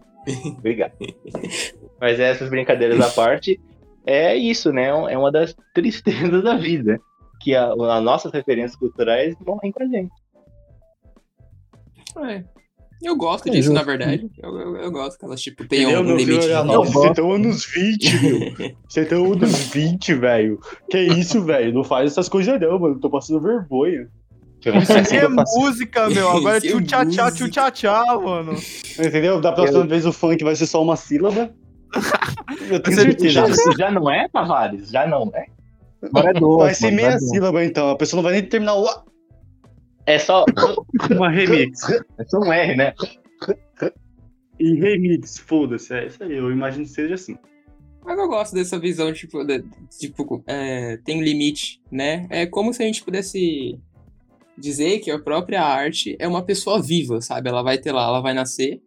Obrigado. Mas essas brincadeiras à parte, é isso, né? É uma das tristezas da vida. Que a, as nossas referências culturais morrem com a gente.
É. Eu gosto
É
disso,
justo.
na verdade. Eu, eu, eu gosto que elas, tipo, tenham
Entendeu,
um limite de
não,
você tá anos 20, meu. Você tá anos 20, velho. Que isso, velho? Não faz essas coisas não, mano. Tô passando vergonha.
Deixa eu ver
Isso é música, meu. Agora é
Isso é
tchu tchá tchá,
música.
tchu tchá tchá, mano.
Entendeu? Da próxima vez o funk vai ser só uma sílaba. Eu tenho
Você
certeza.
já,
disso.
já não é, Tavares? Já não é?
Agora é doce.
Vai ser meia sílaba, então. A pessoa não vai nem terminar o.
É só.
Uma remix.
É só um R, né?
E remix, foda-se. É isso aí. Eu imagino que seja assim.
Mas eu gosto dessa visão, tipo, de- tipo é, tem limite, né? É como se a gente pudesse dizer que a própria arte é uma pessoa viva, sabe? Ela vai ter lá, ela vai nascer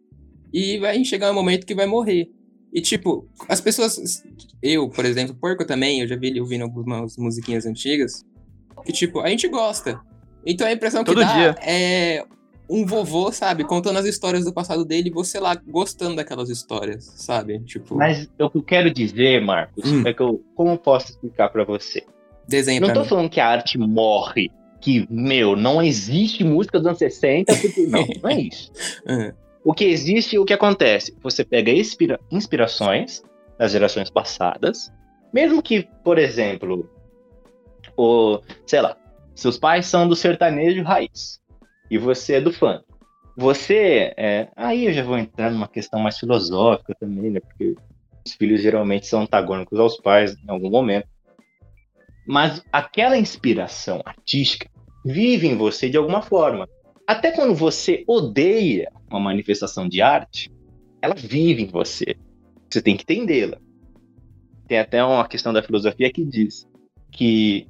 e vai chegar um momento que vai morrer. E, tipo, as pessoas. Eu, por exemplo, Porco também, eu já vi ele ouvindo algumas musiquinhas antigas. Que, tipo, a gente gosta. Então a impressão que
Todo
dá
dia.
é um vovô, sabe? Contando as histórias do passado dele e você lá gostando daquelas histórias, sabe? Tipo,
Mas o que eu quero dizer, Marcos,
Hum.
é que eu. Como eu posso explicar pra você?
desenha
Não
pra
tô
mim.
falando que a arte morre. Que, meu, não existe música dos anos 60, porque. Não, não é isso.
Aham.
O que existe e o que acontece? Você pega inspira- inspirações das gerações passadas, mesmo que, por exemplo, o, sei lá, seus pais são do sertanejo raiz e você é do funk. Você, é, aí eu já vou entrar numa questão mais filosófica também, né? Porque os filhos geralmente são antagônicos aos pais em algum momento. Mas aquela inspiração artística vive em você de alguma forma. Até quando você odeia uma manifestação de arte, ela vive em você. Você tem que entendê-la. Tem até uma questão da filosofia que diz que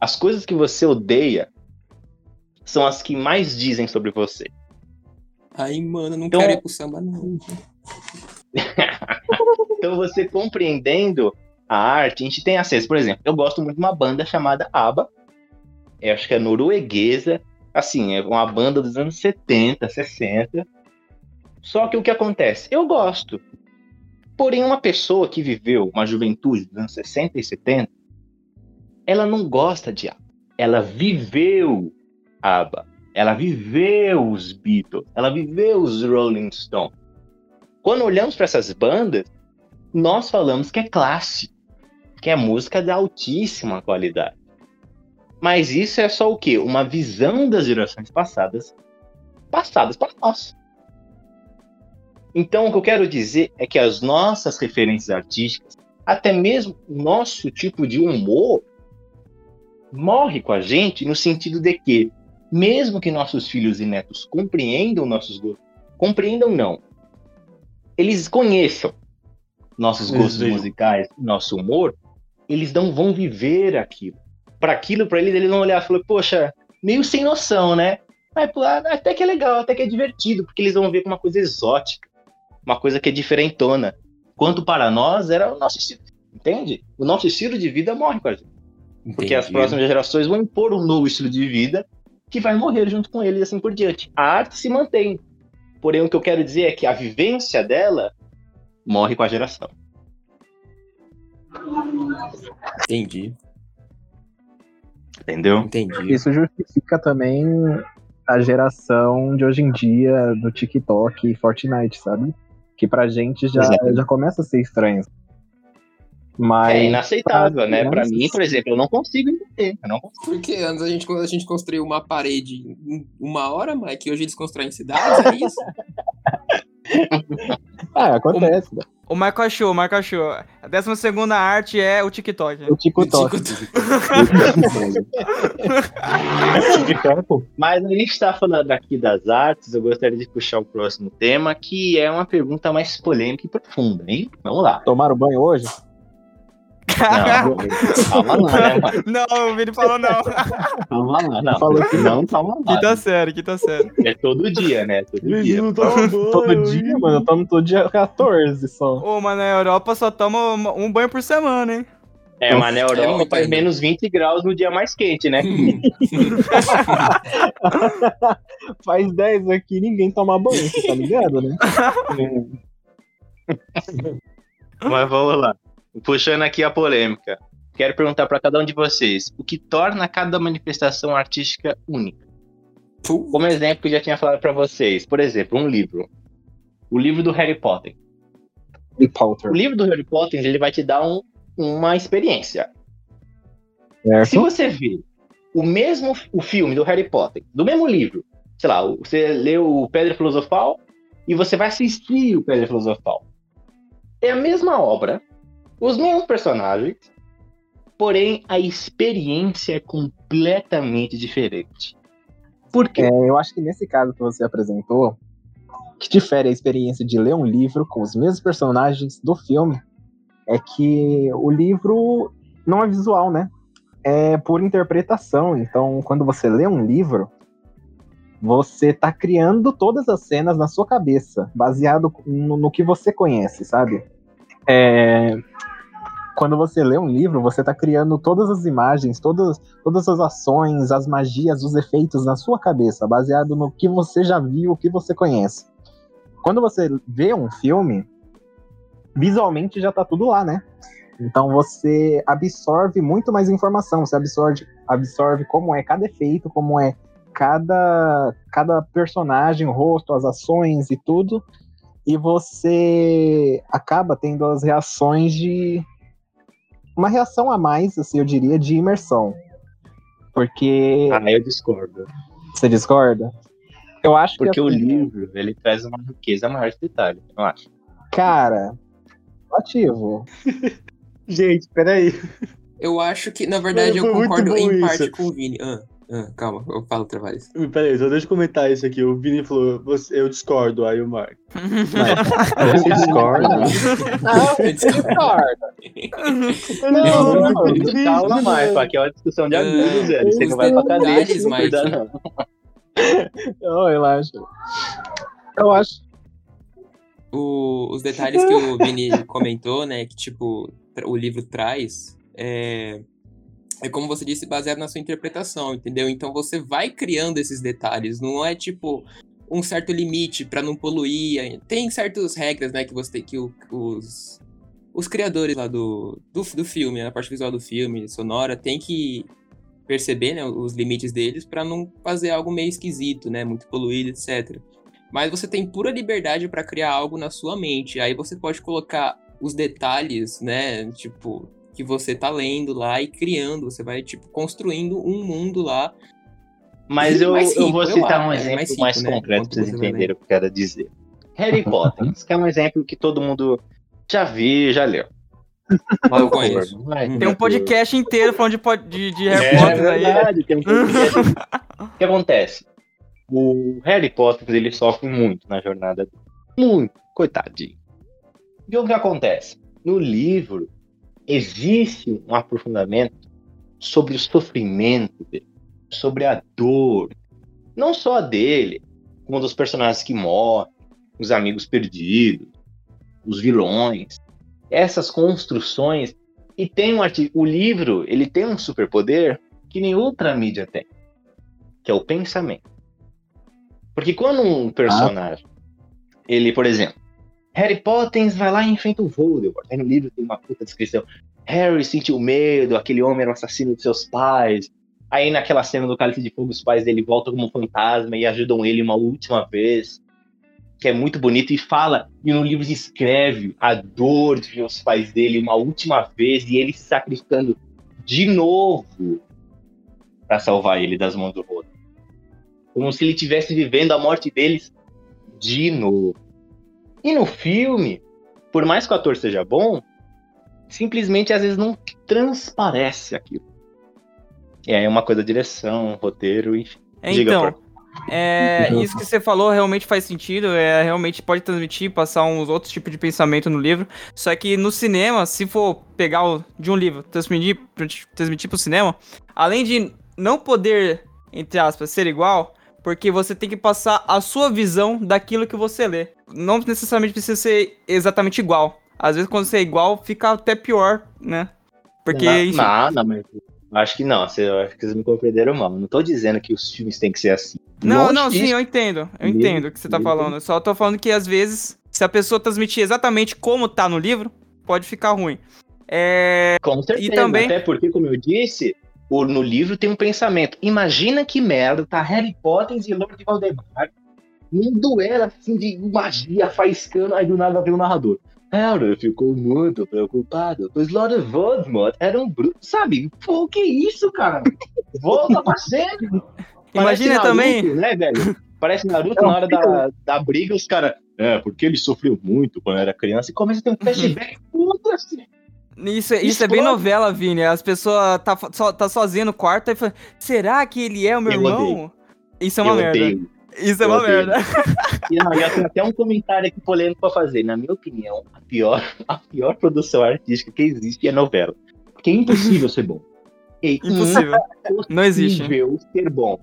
as coisas que você odeia são as que mais dizem sobre você.
Aí, mano, não
Então-
quero ir pro samba, não.
Então você compreendendo a arte, a gente tem acesso. Por exemplo, eu gosto muito de uma banda chamada ABBA. Eu acho que é norueguesa. Assim, é uma banda dos anos 70, 60. Só que o que acontece? Eu gosto. Porém, uma pessoa que viveu uma juventude dos anos 60 e 70, ela não gosta de ABBA. Ela viveu ABBA. Ela viveu os Beatles. Ela viveu os Rolling Stones. Quando olhamos para essas bandas, nós falamos que é clássico, que é música de altíssima qualidade. Mas isso é só o quê? Uma visão das gerações passadas, passadas para nós. Então, o que eu quero dizer é que as nossas referências artísticas, até mesmo o nosso tipo de humor, morre com a gente no sentido de que, mesmo que nossos filhos e netos compreendam nossos gostos, compreendam não, eles conheçam nossos gostos musicais, nosso humor, eles não vão viver aquilo. Para aquilo, para eles, eles vão olhar e falar, poxa, meio sem noção, né? Mas, pô, até que é legal, até que é divertido, porque eles vão ver uma coisa exótica, uma coisa que é diferentona. Quanto para nós, era o nosso estilo, entende? O nosso estilo de vida morre com a gente. Porque as próximas gerações vão impor um novo estilo de vida que vai morrer junto com ele e assim por diante. A arte se mantém. Porém, o que eu quero dizer é que a vivência dela morre com a geração.
Entendi.
Entendeu?
Entendi.
Isso justifica também a geração de hoje em dia do TikTok e Fortnite, sabe? Que pra gente já,
Exato.
já começa a ser estranho. Mas.
É inaceitável,
pra
né? Pra
crianças-
mim, por exemplo, eu não consigo entender. Eu não consigo.
Porque antes a gente, quando a gente construiu uma parede em uma hora, Mike, hoje eles constroem cidades, é isso?
Ah, acontece. né?
O Marco achou, o Marco achou. A décima segunda arte é o TikTok.
O TikTok.
Mas a gente tá falando aqui das artes, eu gostaria de puxar o próximo tema, que é uma pergunta mais polêmica e profunda, hein? Vamos lá.
Tomaram banho hoje?
Não, calma lá, né, mano?
Não, o Vini falou não.
Calma lá, não.
Falou que
não, calma lá.
Quinta série, quinta série.
É todo dia, né? Todo dia.
Todo dia, mano. Eu tomo todo dia 14 só.
Ô, mas na Europa só toma um banho por semana, hein?
É, mas na
É
Europa
muito
faz menos 20 graus no dia mais quente, né?
Faz 10 aqui ninguém toma banho, você tá ligado, né?
Mas vamos lá. Puxando aqui a polêmica. Quero perguntar pra cada um de vocês o que torna cada manifestação artística única. Como exemplo, eu já tinha falado pra vocês. Por exemplo, um livro. O livro do Harry Potter.
E Potter.
O livro do Harry Potter, ele vai te dar um- uma experiência. Se
Certo?
você vê o mesmo o filme do Harry Potter, do mesmo livro, sei lá, você leu o Pedra Filosofal e você vai assistir o Pedra Filosofal. É a mesma obra, os mesmos personagens, porém a experiência é completamente diferente. Por quê?
É, eu acho que nesse caso que você apresentou, que difere a experiência de ler um livro com os mesmos personagens do filme, é que o livro não é visual, né? É por interpretação. Então, quando você lê um livro, você tá criando todas as cenas na sua cabeça, baseado no, no que você conhece, sabe? É, Quando você lê um livro, você tá criando todas as imagens, todas, todas as ações, as magias, os efeitos na sua cabeça, baseado no que você já viu, o que você conhece. Quando você vê um filme, visualmente já tá tudo lá, né? Então você absorve muito mais informação, você absorve, absorve como é cada efeito, como é cada, cada personagem, o rosto, as ações e tudo, e você acaba tendo as reações de. Uma reação a mais, assim, eu diria, de imersão. Porque.
Ah, eu discordo.
Você discorda? Eu acho
Porque
que.
o
assim,
livro, ele traz uma riqueza maior de detalhe, eu acho.
Cara. Ativo.
Gente, peraí.
eu acho que, na verdade, eu
muito
concordo em
isso.
parte com o Vini. Ah, ah, calma, eu falo vez.
Peraí, só deixa eu comentar isso aqui. O Vini falou, você- eu discordo, aí o Mark. Você discorda?
Eu discordo.
Não, não, não.
Calma mais, aqui é uma discussão de amigos, velho. Você não vai pra cadeia se não cuidar, não.
Não, relaxa. Eu acho.
O- os detalhes que o Vini comentou, né, que tipo, o livro traz, é, é como você disse, baseado na sua interpretação, entendeu? Então você vai criando esses detalhes, não é tipo um certo limite pra não poluir. Tem certas regras, né, que você tem que os os criadores lá do, do, do filme, a parte visual do filme, sonora, tem que perceber, né, os limites deles pra não fazer algo meio esquisito, né, muito poluído, etc. Mas você tem pura liberdade pra criar algo na sua mente. Aí você pode colocar os detalhes, né, tipo, que você tá lendo lá e criando, você vai tipo construindo um mundo lá.
Mas eu,
Mais
eu
rico,
vou
eu
citar
acho,
um
é,
exemplo
mais
mais,
rico, né?
concreto pra vocês entenderem o que eu quero dizer. Harry Potter, isso que é um exemplo que todo mundo já viu, já leu.
Eu conheço.
Vai,
Tem um podcast inteiro falando de, de, de Harry
É
Potter aí.
verdade, tem um podcast. O que acontece? O Harry Potter, ele sofre muito na jornada dele. Muito, coitadinho. E o que acontece? No livro, existe um aprofundamento sobre o sofrimento dele, sobre a dor, não só a dele, como dos personagens que morrem, os amigos perdidos, os vilões, essas construções. E tem um artigo, o livro, ele tem um superpoder que nem outra mídia tem, que é o pensamento. Porque quando um personagem, ele, por exemplo, Harry Potter vai lá e enfrenta o Voldemort. Aí no livro tem uma puta descrição. Harry sentiu medo, aquele homem era o assassino de seus pais. Aí naquela cena do Cálice de Fogo, os pais dele voltam como fantasma e ajudam ele uma última vez. Que é muito bonito e fala, e no livro descreve a dor de ver os pais dele uma última vez e ele se sacrificando de novo para salvar ele das mãos do Rodo. Como se ele estivesse vivendo a morte deles de novo. E no filme, por mais que o ator seja bom, simplesmente às vezes não transparece aquilo. É uma coisa direção, roteiro, enfim. Diga,
Então,
Porco.
é, isso que você falou realmente faz sentido, é, realmente pode transmitir, passar uns outros tipos de pensamento no livro. Só que no cinema, se for pegar o, de um livro, transmitir, transmitir pro cinema, além de não poder, entre aspas, ser igual, porque você tem que passar a sua visão daquilo que você lê. Não necessariamente precisa ser exatamente igual. Às vezes, quando você é igual, fica até pior, né? Porque,
não,
enfim,
não, não, mas acho que não. Você, eu acho que vocês me compreenderam mal. Não tô dizendo que os filmes têm que ser assim.
Não,
Longe
não, sim, eu entendo. Eu entendo o que você tá falando. Eu só tô falando que às vezes, se a pessoa transmitir exatamente como tá no livro, pode ficar ruim. É.
Com certeza.
também-
Até porque, como eu disse, o- no livro tem um pensamento. Imagina que merda, tá Harry Potter e Lord Valdemar num duelo assim de magia faiscando, aí do nada vem o narrador. Harry ficou muito preocupado, pois Lord Voldemort era um bruto, sabe? Pô, que isso, cara? Volta pra sério.
Imagina
Naruto,
também.
Né, velho? Parece Naruto na hora da, da briga, os caras. É, porque ele sofreu muito quando era criança e começa a ter um flashback. Foda-se.
Isso, é- isso é bem novela, Vini. As pessoas tá, só, tá sozinha no quarto e fala: será que ele é o meu
Eu
irmão?
odeio.
Isso é uma
eu
merda.
odeio.
Isso é
eu
uma
odeio.
merda.
E não, já tem até um comentário aqui polêmico pra fazer. Na minha opinião, a pior, a pior produção artística que existe é novela. Porque é impossível ser bom. É
Impossível. Não existe.
impossível ser bom.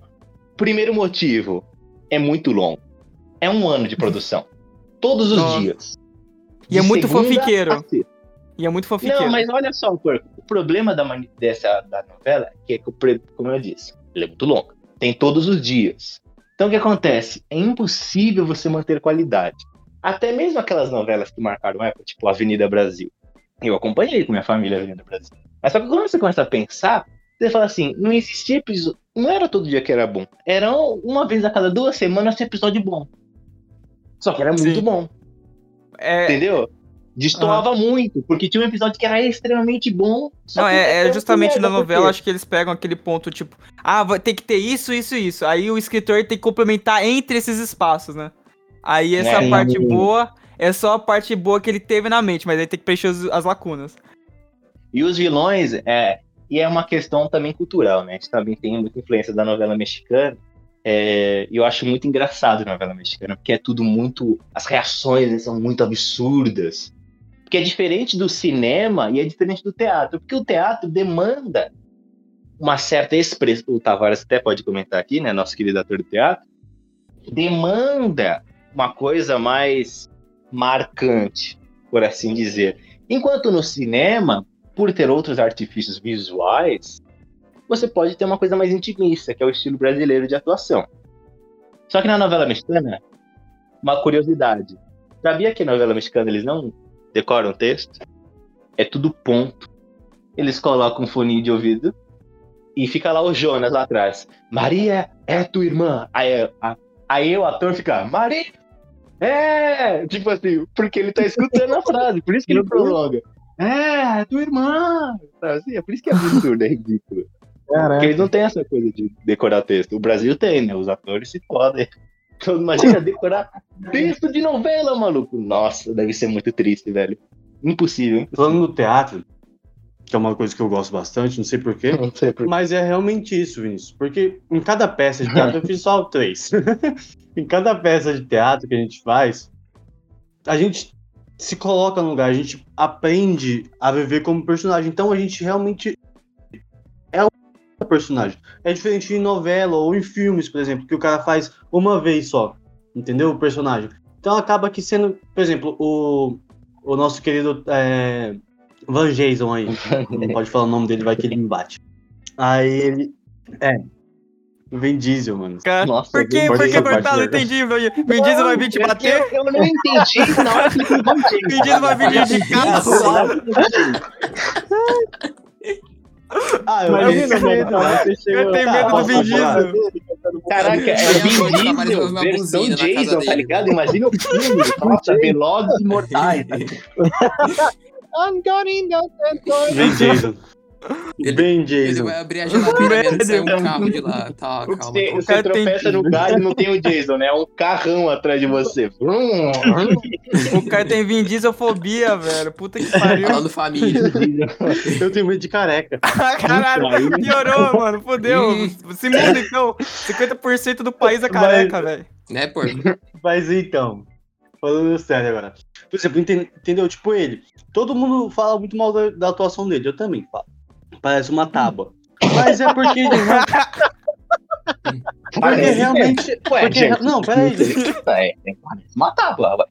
Primeiro motivo, é muito longo. É um ano de produção. Todos os
Nossa.
dias.
E é
De
muito
segunda
fofiqueiro. E é muito fofiqueiro.
Não, mas olha só, Porco. O problema da, dessa, da novela é que, é que como eu disse, ele é muito longo. Tem todos os dias. Então o que acontece? É impossível você manter qualidade. Até mesmo aquelas novelas que marcaram a época, tipo Avenida Brasil. Eu acompanhei com minha família a Avenida Brasil. Mas só que quando você começa a pensar, você fala assim, não existia episódio. Não era todo dia que era bom. Era uma vez a cada duas semanas esse episódio bom. Só que era muito
Sim.
bom.
É,
Entendeu? Destoava muito, porque tinha um episódio que era extremamente bom. só
Não, é, é justamente na novela, acho que eles pegam aquele ponto, tipo, ah, ter que ter isso, isso e isso. Aí o escritor tem que complementar entre esses espaços, né? Aí essa
É,
parte
sim.
boa é só a parte boa que ele teve na mente, mas aí tem que preencher os- as lacunas.
E os vilões, é, e é uma questão também cultural, né? A gente também tem muita influência da novela mexicana. é, eu acho muito engraçado a novela mexicana, porque é tudo muito. As reações né, são muito absurdas. Porque é diferente do cinema e é diferente do teatro. Porque o teatro demanda uma certa expressão. O Tavares até pode comentar aqui, né? Nosso querido ator de teatro. Demanda uma coisa mais marcante, por assim dizer. Enquanto no cinema, por ter outros artifícios visuais, você pode ter uma coisa mais intimista, que é o estilo brasileiro de atuação. Só que na novela mexicana, uma curiosidade. Sabia que na novela mexicana eles não decoram texto? É tudo ponto. Eles colocam um fone de ouvido e fica lá o Jonas lá atrás. Maria é tua irmã. Aí, a- aí o ator fica, Maria é! Tipo assim, porque ele tá escutando a frase, por isso que ele prolonga. É, é tua irmã! Assim? É por isso que é absurdo, é ridículo. Porque
Caraca.
eles não têm essa coisa de decorar texto. O Brasil tem, né? Os atores se podem. Então, imagina decorar texto de novela, maluco. Nossa, deve ser muito triste, velho. Impossível, hein?
Falando do teatro, que é uma coisa que eu gosto bastante, não sei porquê,
Não sei por
mas é realmente isso, Vinícius. Porque em cada peça de teatro, eu fiz só três. em cada peça de teatro que a gente faz, a gente se coloca no lugar, a gente aprende a viver como personagem. Então a gente realmente personagem. É diferente de novela ou em filmes, por exemplo, que o cara faz uma vez só, entendeu? O personagem. Então acaba que sendo, por exemplo, o, o nosso querido é, Van Jason aí. Não pode falar o nome dele, vai que ele me bate. Aí ele. É. O Vin Diesel, mano.
Cara,
Nossa,
por que, por que
Diesel
cortar? Não
bate,
entendi. velho. Vin Diesel vai vir te bater?
Eu, eu não entendi na hora que
Vin Diesel vai vir de carro.
Ah, eu
Imagina,
tenho medo,
mano, você chegou-
Eu tenho
tá,
medo do Vin? Diesel.
Caraca, é Vin Diesel, versão Jason, tá ligado? Imagina o filme, nossa, Velozes e Mortais.
Bem Jason.
Ele-
Bem
Ele
Jason.
vai abrir a geladeira mesmo, sai um
Medo.
carro de lá. Tá, calma.
Você, você
cara tem-
tropeça no galho e não tem o Jason, né? É um carrão atrás de você.
O cara tem Vin Dieselfobia, velho. Puta que pariu.
Falando família.
Eu tenho medo de careca.
Caralho, piorou, mano. Fodeu. Se muda, então. 50% do país é careca, velho.
né, pô?
Mas então, falando sério agora. Por exemplo, enten- entendeu? Tipo ele. Todo mundo fala muito mal da, da atuação dele. Eu também falo. Parece uma tábua. Mas é porque porque
Parece
realmente.
Ué,
Porque,
gente,
não, peraí.
É, é, parece uma tábua. ué.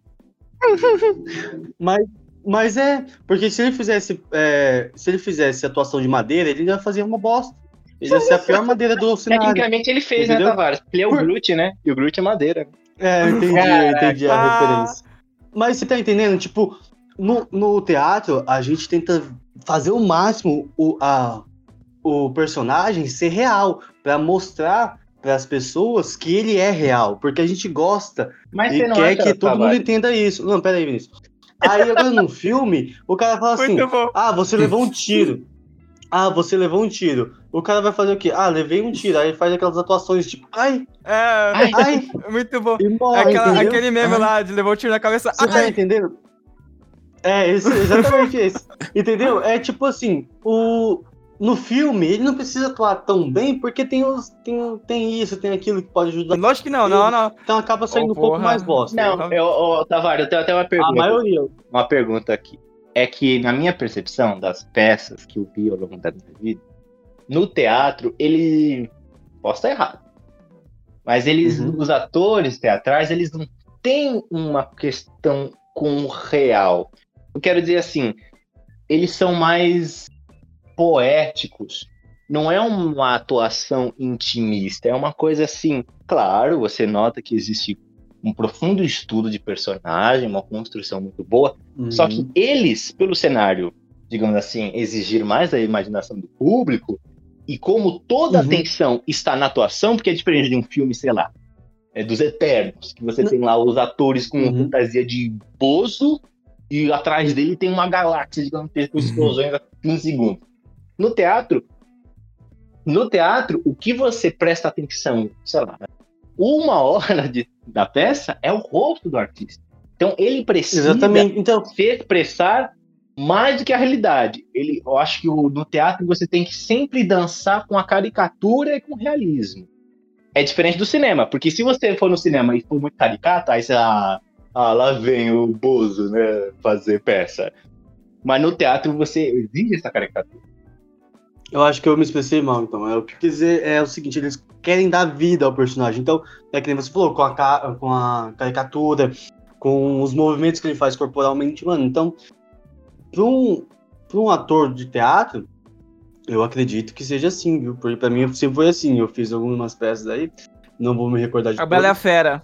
Mas, mas é, porque se ele fizesse. é, se ele fizesse atuação de madeira, ele ia fazer uma bosta. Ele ia ser a pior madeira do cenário.
Tecnicamente ele fez,
Entendeu?
né, Tavares? Ele é o
Por-
Groot, né? E o Groot é madeira.
É, eu entendi, eu entendi a referência. Mas você tá entendendo? Tipo, no, no teatro, a gente tenta fazer o máximo o, a, o personagem ser real, pra mostrar para as pessoas que ele é real, porque a gente gosta
Mas
e quer que todo mundo
Tavares?
entenda isso. Não, peraí, Vinícius. Aí agora no filme, o cara fala assim: ah, você levou um tiro. Ah, você levou um tiro. O cara vai fazer o quê? Ah, levei um tiro. Aí faz aquelas atuações tipo, ai,
É,
ai,
muito bom.
morre,
Aquela- aquele meme lá de levou um tiro na cabeça.
Você tá
Ai,
entendendo? É, esse, exatamente esse. Entendeu? É tipo assim, o. No filme, ele não precisa atuar tão bem porque tem, os, tem, tem isso, tem aquilo que pode ajudar.
lógico que não, não, não.
Então acaba saindo
Ô,
um pouco mais bosta.
Não, eu, ô, Tavares, eu tenho até uma
A
pergunta.
maioria.
Uma pergunta aqui. É que, na minha percepção das peças que eu vi ao longo da minha vida, no teatro, ele. Posso estar errado. Mas eles,
Uhum.
os atores teatrais, eles não têm uma questão com o real. Eu quero dizer assim, eles são mais poéticos. Não é uma atuação intimista, é uma coisa assim. Claro, você nota que existe um profundo estudo de personagem, uma construção muito boa, só
Uhum.
que eles, pelo cenário, digamos assim, exigir mais da imaginação do público, e como toda a
Uhum.
atenção está na atuação, porque é diferente de um filme, sei lá, é dos Eternos, que você tem lá os atores com
Uhum.
fantasia de bozo, e atrás dele tem uma galáxia gigantesca com
Uhum.
explosões a 15 segundos. No teatro, no teatro, o que você presta atenção, sei lá, uma hora de, da peça é o rosto do artista. Então ele precisa
Exatamente. Então,
se expressar mais do que a realidade. Ele, eu acho que o- no teatro você tem que sempre dançar com a caricatura e com o realismo. É diferente do cinema, porque se você for no cinema e for muito caricato, aí você, ah, lá vem o Bozo, né, fazer peça. Mas no teatro você exige essa caricatura.
eu acho que eu me expressei mal, então. É, o que eu quis dizer é o seguinte, eles querem dar vida ao personagem. Então, é que nem você falou, com a, ca- com a caricatura, com os movimentos que ele faz corporalmente, mano. Então, para um, pra um ator de teatro, eu acredito que seja assim, viu? Porque pra mim sempre foi assim. Eu fiz algumas peças aí, não vou me recordar de
A Bela e a
todas.
Fera.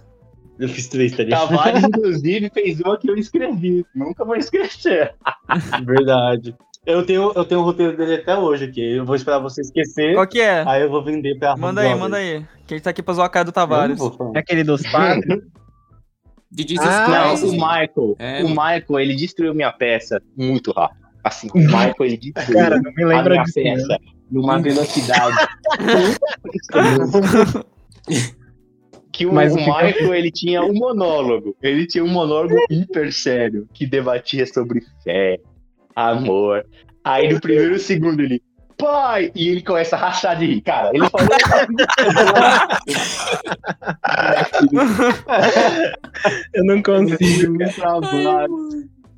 Eu fiz três, tá ligado?
Tavares, inclusive, fez uma que eu escrevi. Nunca vou esquecer.
Verdade. Eu tenho, eu tenho o roteiro dele até hoje aqui. Eu vou esperar você esquecer,
Qual que é?
aí eu vou vender pra
Manda aí, manda aí. Que a gente tá aqui pra zoar a cara do Tavares.
vou.
É aquele dos padres?
De Jesus
Ah,
Christ.
o Michael.
É,
o Michael, ele destruiu minha peça muito rápido. Assim, o Michael, ele destruiu
Cara, não me
a
lembra
minha
disso. né?
peça numa velocidade. Que o,
Mas
o Michael, ele tinha um monólogo. Ele tinha um monólogo hiper sério, que debatia sobre fé, amor. Aí no primeiro segundo ele, pai! E ele começa a rachar de rir. Cara, ele falou.
Eu não consigo.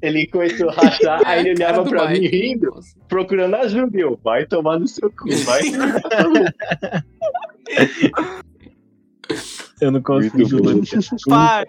Ele começou a rachar, aí ele olhava pra mim rindo, procurando ajuda. Eu, vai tomar no seu cu, vai.
Eu não consigo.
Pai,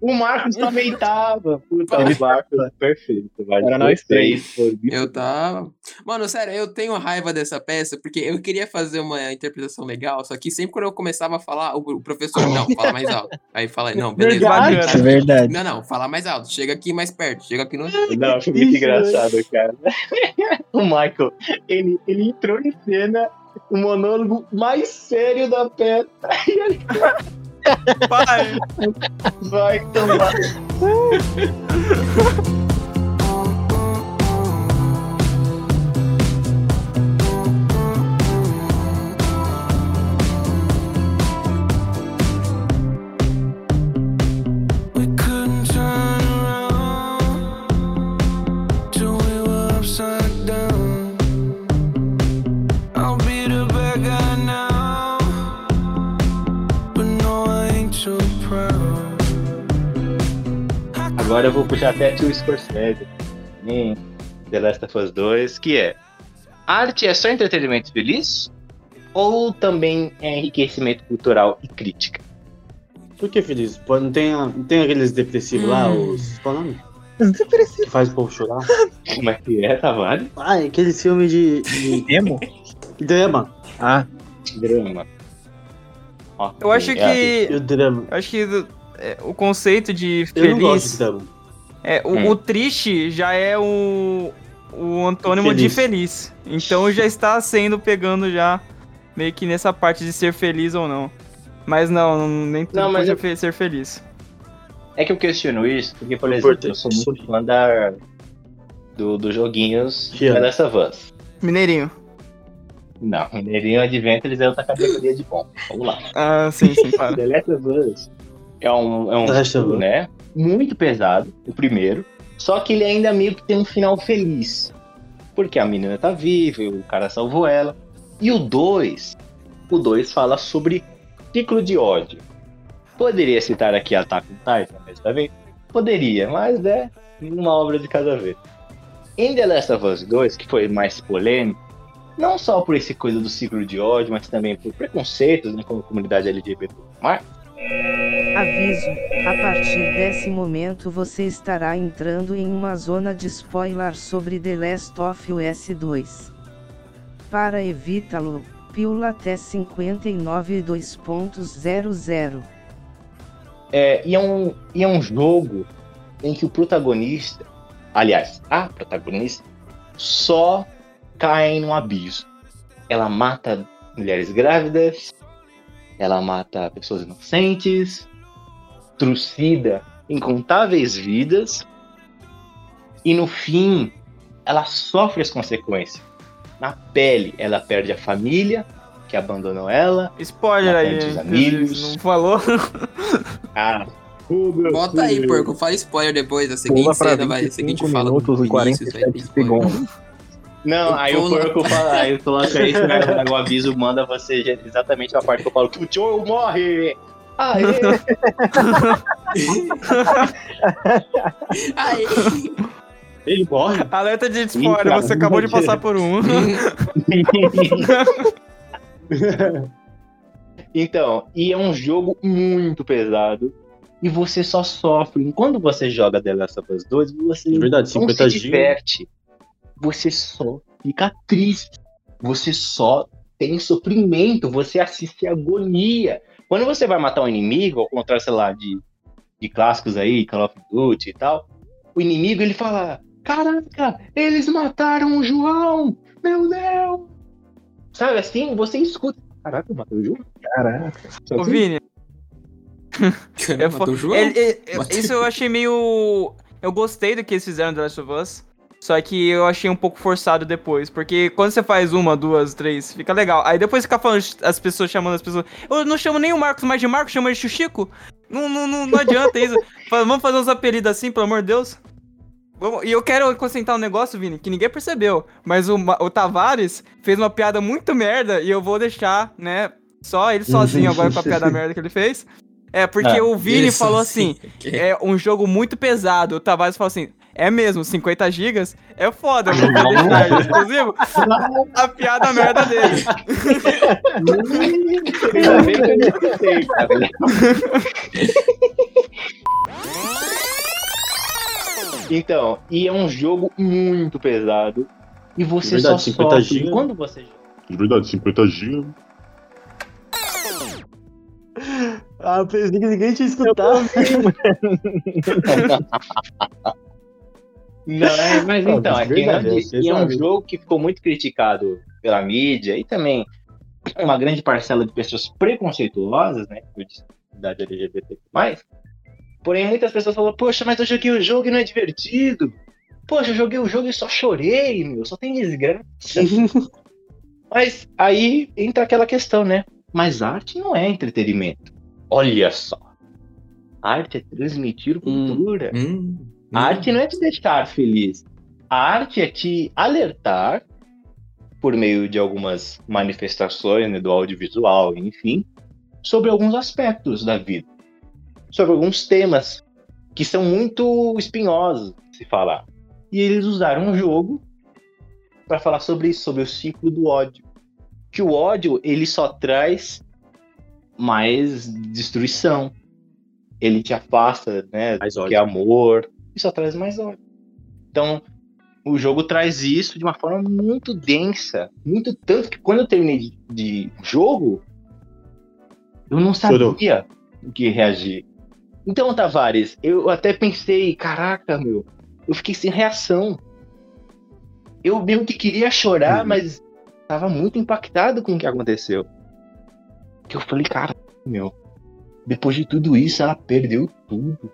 O Marcos também tava. Puta, o Marcos é perfeito. Vai
Era nós três.
Eu tava. Mano, sério, eu tenho raiva dessa peça, porque eu queria fazer uma interpretação legal, só que sempre quando eu começava a falar, o o professor, não, fala mais alto. Aí fala, não, beleza.
Verdade.
É verdade.
Não, não, fala mais alto. Chega aqui mais perto. Chega aqui no.
Não, foi muito engraçado, cara. O Michael, ele, ele entrou em cena, o monólogo mais sério da peça. E ele
Pai,
vai tomar. Agora eu vou puxar até o Scorsese em The Last of Us 2, que é arte é só entretenimento feliz ou também é enriquecimento cultural e crítica?
Por que feliz? Pô, não tem, a- não tem aqueles depressivos lá,
Hum.
os. Qual é o nome? Que faz o povo chorar?
Como é que é, Tavares?
Ah, é aquele filme de, de
Emo?
drama.
Ah,
Drama. Ó,
eu acho
é,
E
que.
o drama.
eu Acho que é, o conceito de
Eu não gosto de
feliz.
drama.
É, o,
Hum.
o triste já é o, o antônimo de feliz. Então já está sendo pegando já meio que nessa parte de ser feliz ou não. Mas não, nem tudo
Não, mas
pode
eu-
ser feliz.
É que eu questiono isso, porque, por exemplo, eu sou muito fã da, do, dos joguinhos
Que é?
Us.
Mineirinho.
Não, Mineirinho Adventures é outra categoria de bom. Vamos lá.
Ah, sim, sim, para.
The Last of Us é um, é um
of
jogo,
Us.
né? Muito pesado, o primeiro. Só que ele ainda meio que tem um final feliz. Porque a menina tá viva, e o cara salvou ela. E o 2, o 2 fala sobre ciclo de ódio. Poderia citar aqui Attack on Titan, mas tá vendo? Poderia, mas é uma obra de cada vez. Em The Last of Us 2, que foi mais polêmico, não só por esse coisa do ciclo de ódio, mas também por preconceitos né, com a comunidade LGBT.
Aviso: a partir desse momento você estará entrando em uma zona de spoiler sobre The Last of Us 2. Para evitá-lo, pula até 59.2.00.
É, e, é um, e é um jogo em que o protagonista, aliás, a protagonista, só cai num abismo. Ela mata mulheres grávidas, ela mata pessoas inocentes, trucida incontáveis vidas, e no fim ela sofre as consequências. Na pele, ela perde a família que abandonou ela,
Spoiler aí, hein?
amigos.
Não falou?
a tudo
Bota aí, porco. Fala spoiler depois. A seguinte
pula pra
cena vai. A seguinte
25
fala
minutos e
Vinícius, vai ter
47
spoiler.
segundos.
Não,
Eu
aí o porco fala, aí coloca isso, né? O aviso manda você exatamente a parte que eu falo que o Joe morre! Aê!
Aí.
Ele morre?
Alerta de spoiler, você acabou de passar por um.
então, e é um jogo muito pesado. E você só sofre. Quando você joga The Last of Us 2, você
De verdade,
não
50
se diverte. Você só fica triste. Você só tem sofrimento. Você assiste agonia. Quando você vai matar um inimigo, ao contrário, sei lá, de, de clássicos aí, Call of Duty e tal, o inimigo ele fala: Caraca, eles mataram o João! Meu Deus! Sabe assim? Você escuta. Caraca, matou o João?
Caraca.
Ô,
assim?
Vini, é
matou o João?
ele- ele-
Matou-
isso eu achei meio. Eu gostei do que eles fizeram no The Last of Us. Só que eu achei um pouco forçado depois. Porque quando você faz uma, duas, três, fica legal. Aí depois fica falando as pessoas chamando as pessoas. Eu não chamo nem o Marcos mais de Marcos, chamo ele de Chico. Não, não, não, não adianta isso. Vamos fazer uns apelidos assim, pelo amor de Deus. E eu quero acrescentar um negócio, Vini, que ninguém percebeu. Mas o, o Tavares fez uma piada muito merda e eu vou deixar, né? Só ele sozinho agora com a piada merda que ele fez. É, porque
Ah,
o Vini falou
sim.
assim: é um jogo muito pesado. O Tavares falou assim: é mesmo, 50 gigas é foda, eu vou deixar ele exclusivo. A piada merda dele.
Ainda bem que eu não escutei, cara. Então, e é um jogo muito pesado. E você
De verdade,
só
50
sofre
giga.
quando você joga.
De verdade, 50 GB.
Ah, eu pensei que ninguém tinha escutado.
Não, é, mas
Não,
então, é, que
verdade, é,
é um
sabe.
jogo que ficou muito criticado pela mídia e também uma grande parcela de pessoas preconceituosas, né? Idade LGBT. Mas, porém, muitas pessoas falam, poxa, mas eu joguei o jogo e não é divertido. Poxa, eu joguei o jogo e só chorei, meu, só tem desgraça. mas aí entra aquela questão, né? Mas arte não é entretenimento. Olha só. Arte é transmitir cultura.
Hum,
A arte não é te deixar feliz. A arte é te alertar, por meio de algumas manifestações né, do audiovisual, enfim, sobre alguns aspectos da vida. Sobre alguns temas que são muito espinhosos de se falar. E eles usaram um jogo para falar sobre isso, sobre o ciclo do ódio. Que o ódio, ele só traz mais destruição. Ele te afasta, né,
Mais
do
ódio.
que amor, só traz mais ódio. Então, o jogo traz isso de uma forma muito densa. Muito tanto que quando eu terminei de, de jogo, eu não
Chorou.
sabia o que reagir. Então, Tavares, eu até pensei, caraca, meu, eu fiquei sem reação. Eu mesmo que queria chorar,
Uhum.
mas tava muito impactado com o que aconteceu. Que eu falei, cara, meu, depois de tudo isso, ela perdeu tudo.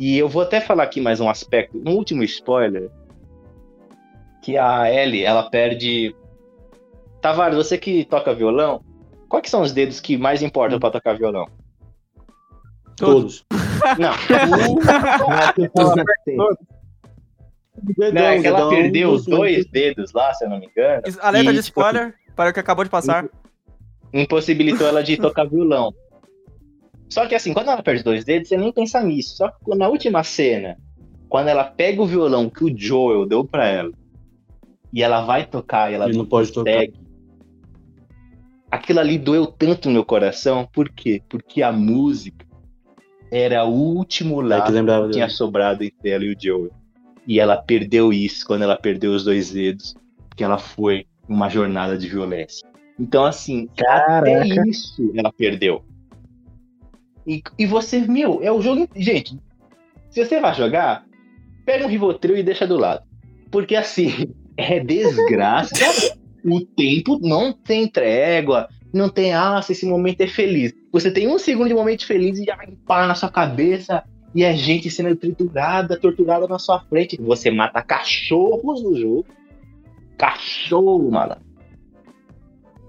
E eu vou até falar aqui mais um aspecto, um último spoiler, que a Ellie, ela perde... Tavares, você que toca violão, quais que são os dedos que mais importam pra tocar violão?
Todos.
Não. Não, é que ela perdeu os dois dedos lá, se eu não me engano.
Alerta
E,
de
tipo,
spoiler para o que acabou de passar.
impossibilitou ela de tocar violão. Só que assim, quando ela perde dois dedos, você nem pensa nisso. Só que na última cena, quando ela pega o violão que o Joel deu pra ela, e ela vai tocar e ela
Ele não pode tocar.
consegue, aquilo ali doeu tanto no meu coração. Por quê? Porque a música era o último
É que
lado
lembrava
que tinha
dele.
sobrado entre ela e o Joel. E ela perdeu isso quando ela perdeu os dois dedos, que ela foi numa jornada de violência. Então, assim, até isso ela perdeu. E, e você, meu, é o jogo. Gente, se você vai jogar, pega um Rivotril e deixa do lado. Porque assim, é desgraça. o tempo não tem trégua. Não tem, ah, se esse momento é feliz. Você tem um segundo de momento feliz e já vai pá na sua cabeça. E é gente sendo triturada, torturada na sua frente. Você mata cachorros no jogo. Cachorro, mano.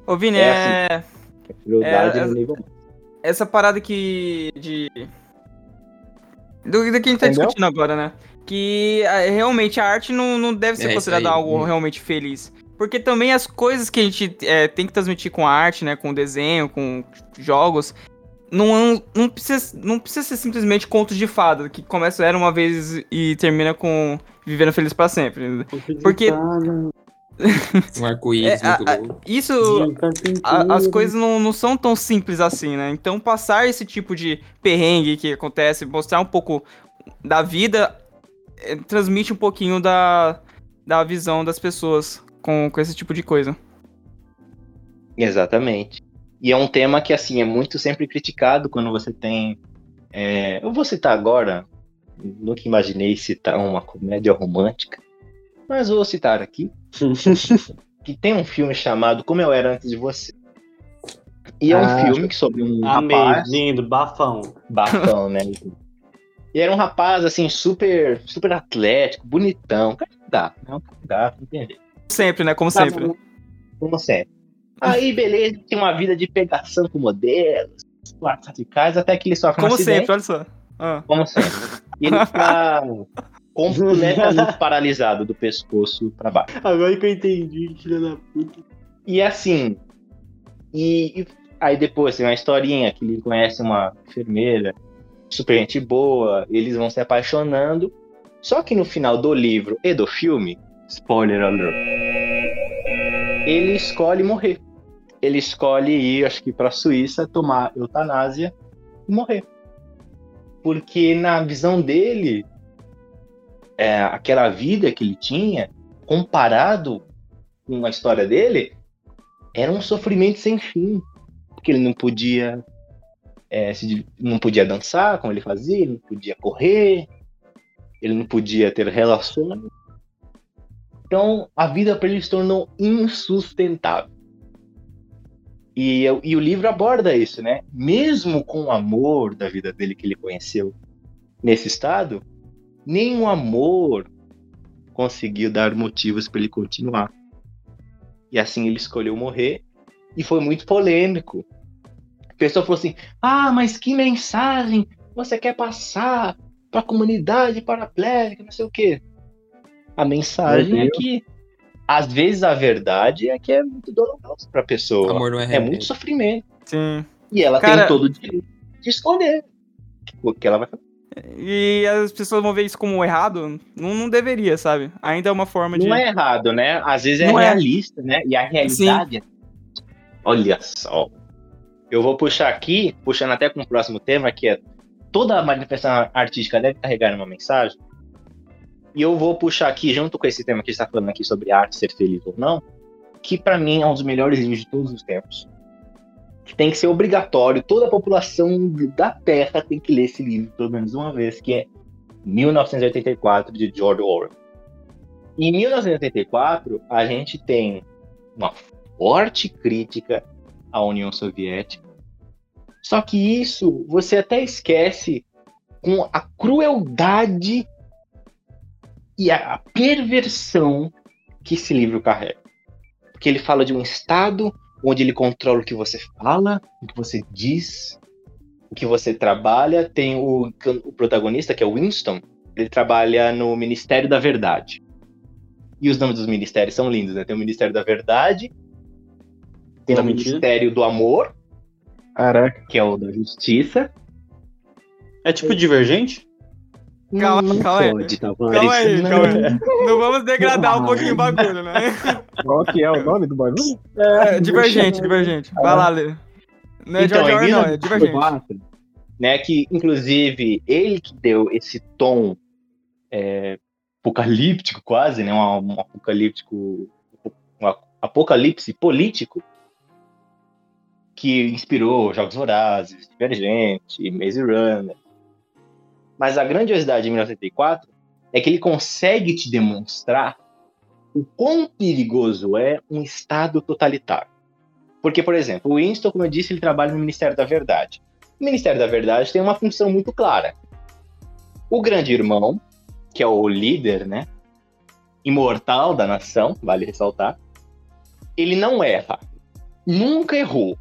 Ô, Vini,
É
é...
Crueldade
É,
no nível.
Essa parada que. de. Do, do que a gente tá
Entendeu?
discutindo agora, né? Que ah, realmente a arte não, não deve ser
É,
considerada algo
Hum.
realmente feliz. Porque também as coisas que a gente é, tem que transmitir com a arte, né? Com desenho, com jogos. Não, não, precisa, não precisa ser simplesmente contos de fada, que começa era uma vez e termina com vivendo feliz pra sempre. Porque-
Um arco-íris
É,
muito
a-
louco.
Isso a- as coisas não, não são tão simples assim, né? Então passar esse tipo de perrengue que acontece, mostrar um pouco da vida, eh, transmite um pouquinho da, da visão das pessoas com, com esse tipo de coisa.
Exatamente. E é um tema que, assim, é muito sempre criticado quando você tem. é, eu vou citar agora, nunca imaginei citar uma comédia romântica, mas vou citar aqui, que tem um filme chamado Como Eu Era Antes de Você. E é um
Ah,
filme que sobre um
Amei,
rapaz,
lindo, bafão.
bafão, né? E era um rapaz, assim, super, super atlético, bonitão, candidato, né? Um candidato, entendeu?
Sempre, né? Como
Tá
sempre.
Como sempre. Aí, beleza, tem uma vida de pegação com modelos, casa, até que ele sofre um
Como
acidente.
sempre, olha só. Ah.
Como sempre. E ele fica completamente paralisado do pescoço pra baixo.
Agora que eu entendi, filha da puta.
E assim, e, e aí depois tem uma historinha que ele conhece uma enfermeira, super gente boa, eles vão se apaixonando. Só que no final do livro e do filme, spoiler alert, ele escolhe morrer. Ele escolhe ir, acho que pra Suíça, tomar eutanásia e morrer. Porque na visão dele, é, aquela vida que ele tinha, comparado com a história dele, era um sofrimento sem fim. Porque ele não podia. é, se- não podia dançar como ele fazia, ele não podia correr, ele não podia ter relações. Então a vida para ele se tornou insustentável. E, e o livro aborda isso, né? Mesmo com o amor da vida dele que ele conheceu nesse estado, nem o amor conseguiu dar motivos para ele continuar. E assim ele escolheu morrer e foi muito polêmico. A pessoa falou assim: "Ah, mas que mensagem você quer passar para a comunidade paraplégica, não sei o quê?" A mensagem é que às vezes a verdade é que é muito doloroso para a pessoa.
Amor não é
É
remédio.
muito sofrimento.
Sim.
E ela
Cara-
tem todo o direito de escolher o que ela vai fazer.
E as pessoas vão ver isso como errado? Não, não deveria, sabe? Ainda é uma forma de.
Não é errado, né? Às vezes é
Não é.
realista, né? E a realidade é. Olha só. Eu vou puxar aqui, puxando até com o próximo tema, que é toda manifestação artística deve carregar uma mensagem. E eu vou puxar aqui, junto com esse tema que a gente está falando aqui sobre arte, ser feliz ou não, que para mim é um dos melhores livros de todos os tempos. Que tem que ser obrigatório, toda a população da Terra tem que ler esse livro pelo menos uma vez, que é 1984, de George Orwell. Em 1984, a gente tem uma forte crítica à União Soviética. Só que isso você até esquece com a crueldade e a perversão que esse livro carrega. Porque ele fala de um Estado onde ele controla o que você fala, o que você diz, o que você trabalha. Tem o, o protagonista, que é o Winston, ele trabalha no Ministério da Verdade. E os nomes dos ministérios são lindos, né? Tem o Ministério da Verdade, tem
Da
o
mentira.
Ministério do Amor,
Caraca.
que é o da Justiça.
É tipo divergente?
Calma,
não
calma aí.
pode, tá,
Calma aí,
não.
calma aí. Não vamos degradar um pouquinho o bagulho, né?
Qual que é o nome do bagulho?
É, divergente, divergente. Vai lá, Lê. Não é
Então,
George Orwell, não, é divergente.
1984, né, que inclusive ele que deu esse tom é, apocalíptico quase, né, um, um apocalíptico, um apocalipse político que inspirou Jogos Vorazes, Divergente, Maze Runner. Mas a grandiosidade de 1984 é que ele consegue te demonstrar o quão perigoso é um Estado totalitário. Porque, por exemplo, o Winston, como eu disse, ele trabalha no Ministério da Verdade. O Ministério da Verdade tem uma função muito clara. O grande irmão, que é o líder, né, imortal da nação, vale ressaltar, ele não erra. Nunca errou.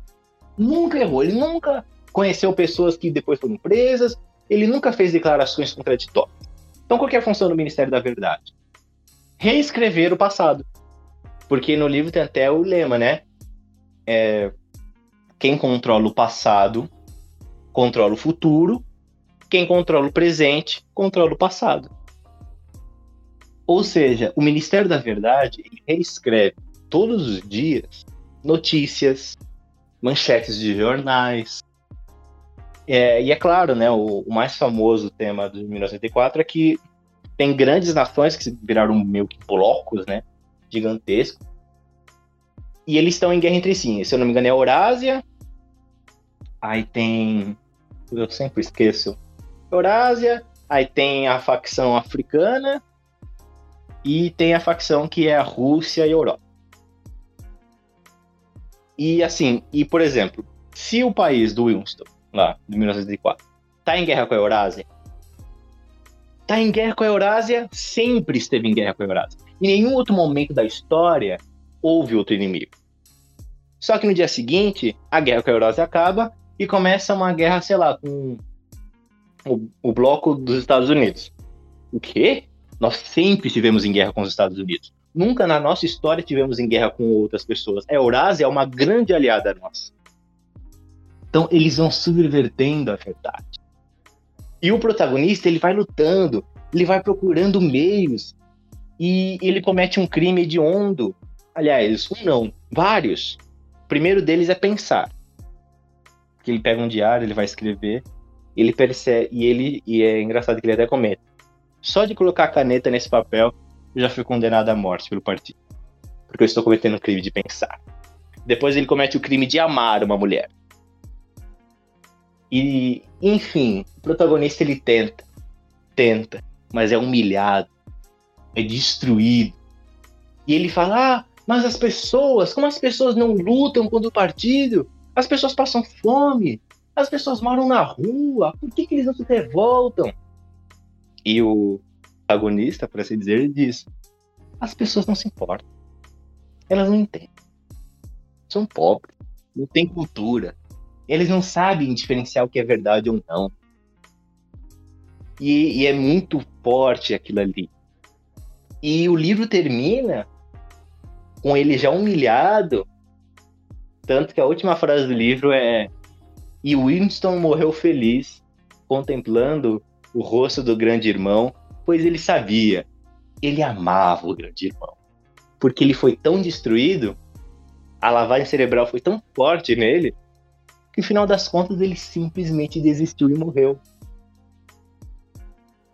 Nunca errou. Ele nunca conheceu pessoas que depois foram presas. Ele nunca fez declarações contraditórias. Então, qual é a função do Ministério da Verdade? Reescrever o passado. Porque no livro tem até o lema, né? É, quem controla o passado controla o futuro, quem controla o presente controla o passado. Ou seja, o Ministério da Verdade reescreve todos os dias notícias, manchetes de jornais. É, e é claro, né, o, o mais famoso tema de 1984 é que tem grandes nações que viraram meio que blocos, né, gigantescos, e eles estão em guerra entre si. Se eu não me engano, é a Eurásia. Aí tem. Eu sempre esqueço. Eurásia. Aí tem a facção africana. E tem a facção que é a Rússia e a Europa. E assim, e por exemplo, se o país do Winston, lá, de 1904, tá em guerra com a Eurásia, tá em guerra com a Eurásia, sempre esteve em guerra com a Eurásia. Em nenhum outro momento da história houve outro inimigo. Só que no dia seguinte, a guerra com a Eurásia acaba e começa uma guerra, sei lá, com o, o bloco dos Estados Unidos. O quê? Nós sempre estivemos em guerra com os Estados Unidos. Nunca na nossa história tivemos em guerra com outras pessoas. A Eurásia é uma grande aliada nossa. Então eles vão subvertendo a verdade. E o protagonista, ele vai lutando, ele vai procurando meios e ele comete um crime hediondo. Aliás, um não, vários. O primeiro deles é pensar. Que ele pega um diário, ele vai escrever, ele percebe e ele e é engraçado que ele até comenta. Só de colocar a caneta nesse papel, eu já fui condenado à morte pelo partido. Porque eu estou cometendo o crime de pensar. Depois ele comete o crime de amar uma mulher. E, enfim, o protagonista ele tenta, tenta, mas é humilhado, é destruído. E ele fala: Ah, mas as pessoas, como as pessoas não lutam contra o partido? As pessoas passam fome, as pessoas moram na rua, por que, que eles não se revoltam? E o protagonista, por assim dizer, diz: As pessoas não se importam. Elas não entendem. São pobres, não têm cultura. Eles não sabem diferenciar o que é verdade ou não. E, e é muito forte aquilo ali. E o livro termina com ele já humilhado. Tanto que a última frase do livro é: E Winston morreu feliz, contemplando o rosto do grande irmão, pois ele sabia, ele amava o grande irmão. Porque ele foi tão destruído, a lavagem cerebral foi tão forte nele, que no final das contas ele simplesmente desistiu e morreu.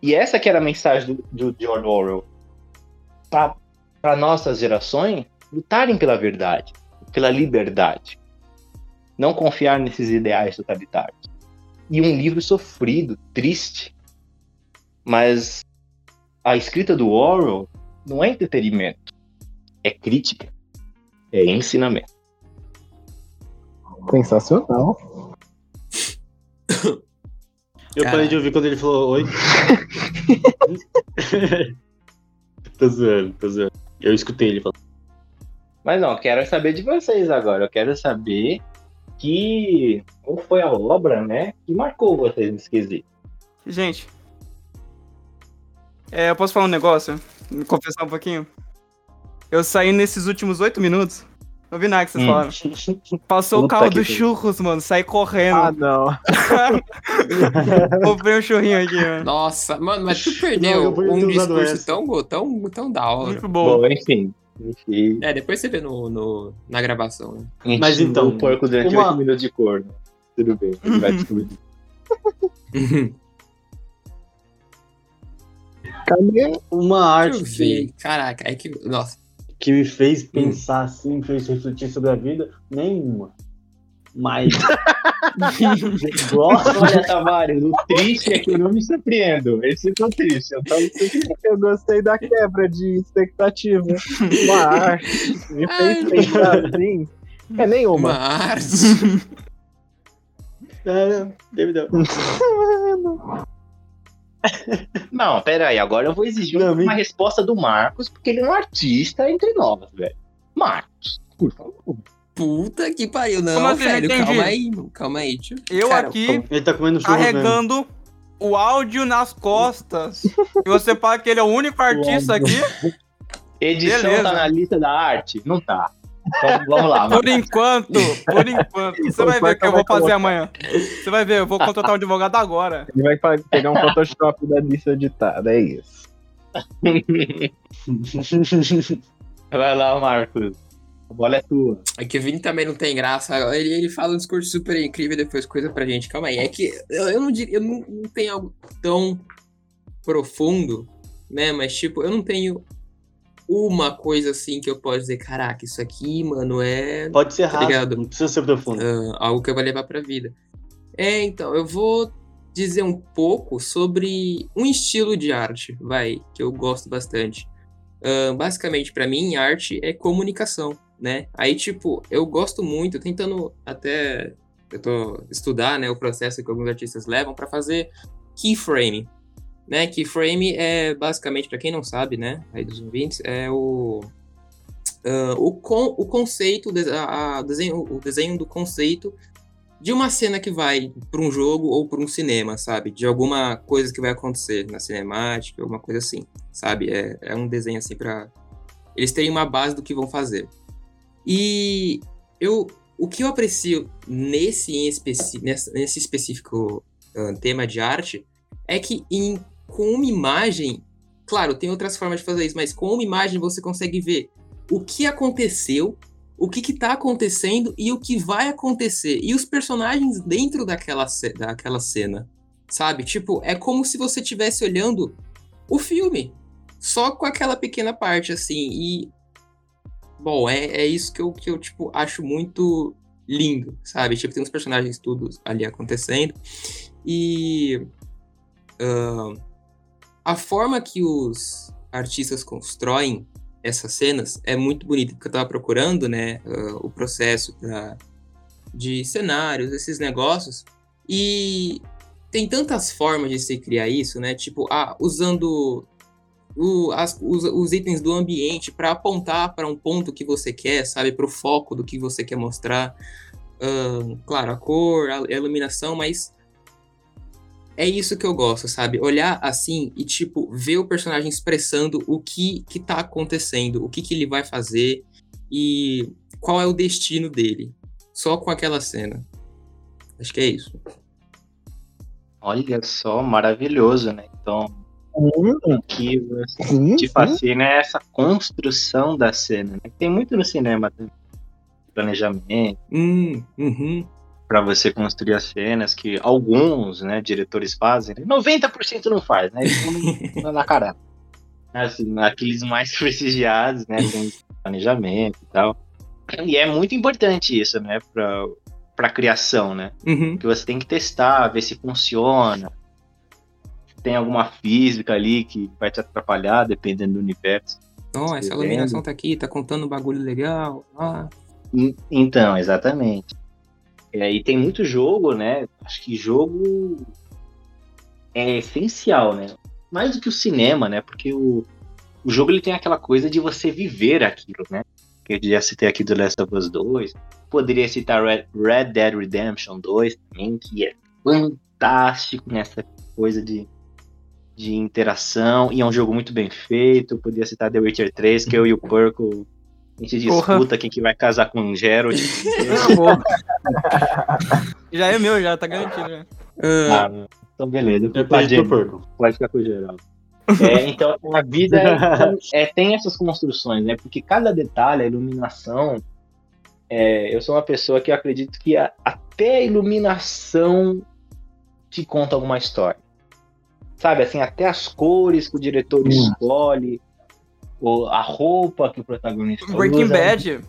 E essa que era a mensagem do, do George Orwell. Para nossas gerações, lutarem pela verdade, pela liberdade. Não confiar nesses ideais totalitários. E um livro sofrido, triste. Mas a escrita do Orwell não é entretenimento, é crítica, é ensinamento.
Sensacional.
Eu
Cara.
parei de ouvir quando ele falou oi. tô zoando, tô zoando. Eu escutei ele falando.
Mas não, eu quero saber de vocês agora. Eu quero saber que qual foi a obra, né, que marcou vocês nesse quesito.
Gente. É, eu posso falar um negócio? Confessar um pouquinho? Eu saí nesses últimos oito minutos. Não vi nada que vocês
Hum.
falaram. Passou o
Puta
carro
que
do churros, mano. Saí correndo.
Ah, não.
Comprei um churrinho aqui, mano.
Nossa, mano, mas tu
Não,
perdeu
ter
um discurso tão, tão, tão da hora.
Muito bom.
Bom, enfim. enfim
É, depois você vê no, no- na gravação, né?
Mas então,
o porco durante
uma-
oito minutos de corno. Tudo bem, ele vai descobrir.
Cadê?
Uma
Deixa
arte
eu. Caraca, é que. Nossa.
Que me fez pensar assim, me fez refletir sobre a vida, nenhuma. Mas. Gosto.
Olha, Tavares, o triste é que eu não me surpreendo. Esse ficou triste. Eu tava
Eu gostei da quebra de expectativa. Uma arte me fez pensar assim. É
Uma
nenhuma.
arte.
É, deve dar.
Não, pera aí, agora eu vou exigir
Não,
uma
me-
resposta do Marcos, porque ele é um artista entre nós, velho. Marcos, por favor.
Puta que pariu. Não,
Como
velho, calma aí. Calma aí, tio.
Eu
Cara,
aqui
Ele tá comendo churros mesmo.
carregando o áudio nas costas. e você fala que ele é o único artista aqui?
Edição
Beleza.
tá na lista da arte? Não tá. Então, vamos lá,
Por enquanto, por enquanto. Você vai ver o que eu vou fazer amanhã. Você vai ver, eu vou contratar um advogado agora.
Ele vai pegar um Photoshop da lista editada, é isso.
Vai lá, Marcos. A bola é tua.
É que o Vini também não tem graça. Ele, ele fala um discurso super incrível e depois coisa pra gente. Calma aí. É que eu, eu não diria. Eu não, não tenho algo tão profundo, né? Mas, tipo, eu não tenho uma coisa assim que eu posso dizer, caraca, isso aqui, mano, é
Pode ser
Tá
rápido,
ligado?
não precisa ser profundo.
ah, algo que eu vou levar pra vida. É, então, eu vou dizer um pouco sobre um estilo de arte, vai, que eu gosto bastante. Ah, basicamente, pra mim, arte é comunicação, né? Aí, tipo, eu gosto muito, tentando até eu tô estudar, né, o processo que alguns artistas levam pra fazer keyframe, né? Keyframe é basicamente, pra quem não sabe, né, aí dos ouvintes, é o ah, o, con o conceito, a- a desenho, o desenho do conceito de uma cena que vai para um jogo ou para um cinema, sabe? De alguma coisa que vai acontecer na cinemática, alguma coisa assim, sabe? É, é um desenho assim para eles terem uma base do que vão fazer. E eu, o que eu aprecio nesse, especi nessa- nesse específico ah, tema de arte é que em, com uma imagem, claro, tem outras formas de fazer isso, mas com uma imagem você consegue ver o que aconteceu, o que está acontecendo e o que vai acontecer. E os personagens dentro daquela, daquela cena, sabe? Tipo, é como se você estivesse olhando o filme. Só com aquela pequena parte, assim. E. Bom, é, é isso que eu, que eu, tipo, acho muito lindo, sabe? Tipo, tem uns personagens todos ali acontecendo. E. ah, a forma que os artistas constroem essas cenas é muito bonita, porque eu tava procurando, né, ah, o processo pra, de cenários, esses negócios, e tem tantas formas de se criar isso, né, tipo, ah, usando o- as- os, os itens do ambiente para apontar para um ponto que você quer, sabe, para o foco do que você quer mostrar, Ahn, claro, a cor, a iluminação, mas é isso que eu gosto, sabe? Olhar assim e, tipo, ver o personagem expressando o que que tá acontecendo, o que que ele vai fazer e qual é o destino dele. Só com aquela cena. Acho que é isso.
Olha só, maravilhoso, né? Então,
Hum,
o que você te fascina é essa construção da cena, né? Tem muito no cinema também. planejamento,
Hum, uhum.
Para você construir as cenas que alguns, né, diretores fazem, né? 90% não faz, né? Eles vão na cara. Assim, aqueles mais prestigiados, né, tem planejamento e tal. E é muito importante isso, né, para para criação, né?
Uhum.
que você tem que testar, ver se funciona. Tem alguma física ali que vai te atrapalhar, dependendo do universo.
Ó, essa iluminação tá aqui, tá contando um bagulho legal. Ah,
Então, exatamente. E aí tem muito jogo, né? Acho que jogo é essencial, né? Mais do que o cinema, né? Porque o, o jogo ele tem aquela coisa de você viver aquilo, né? Que eu já citei aqui do Last of Us 2. Poderia citar Red, Red Dead Redemption 2 também, que é fantástico nessa coisa de, de interação. E é um jogo muito bem feito. Poderia citar The Witcher 3, que eu e o Perco a gente
Porra.
disputa quem que vai casar com o Geralt.
Pô. já é meu, já tá garantido. Já.
ah,
Ah, então beleza.
Eu
Pode, pode ficar com o Geralt. É, então, a vida é, é- tem essas construções, né? Porque cada detalhe, a iluminação. é, eu sou uma pessoa que acredito que a- até a iluminação te conta alguma história. Sabe, assim, até as cores que o diretor
Hum.
escolhe, ou a roupa que o protagonista
Breaking
usa.
Bad.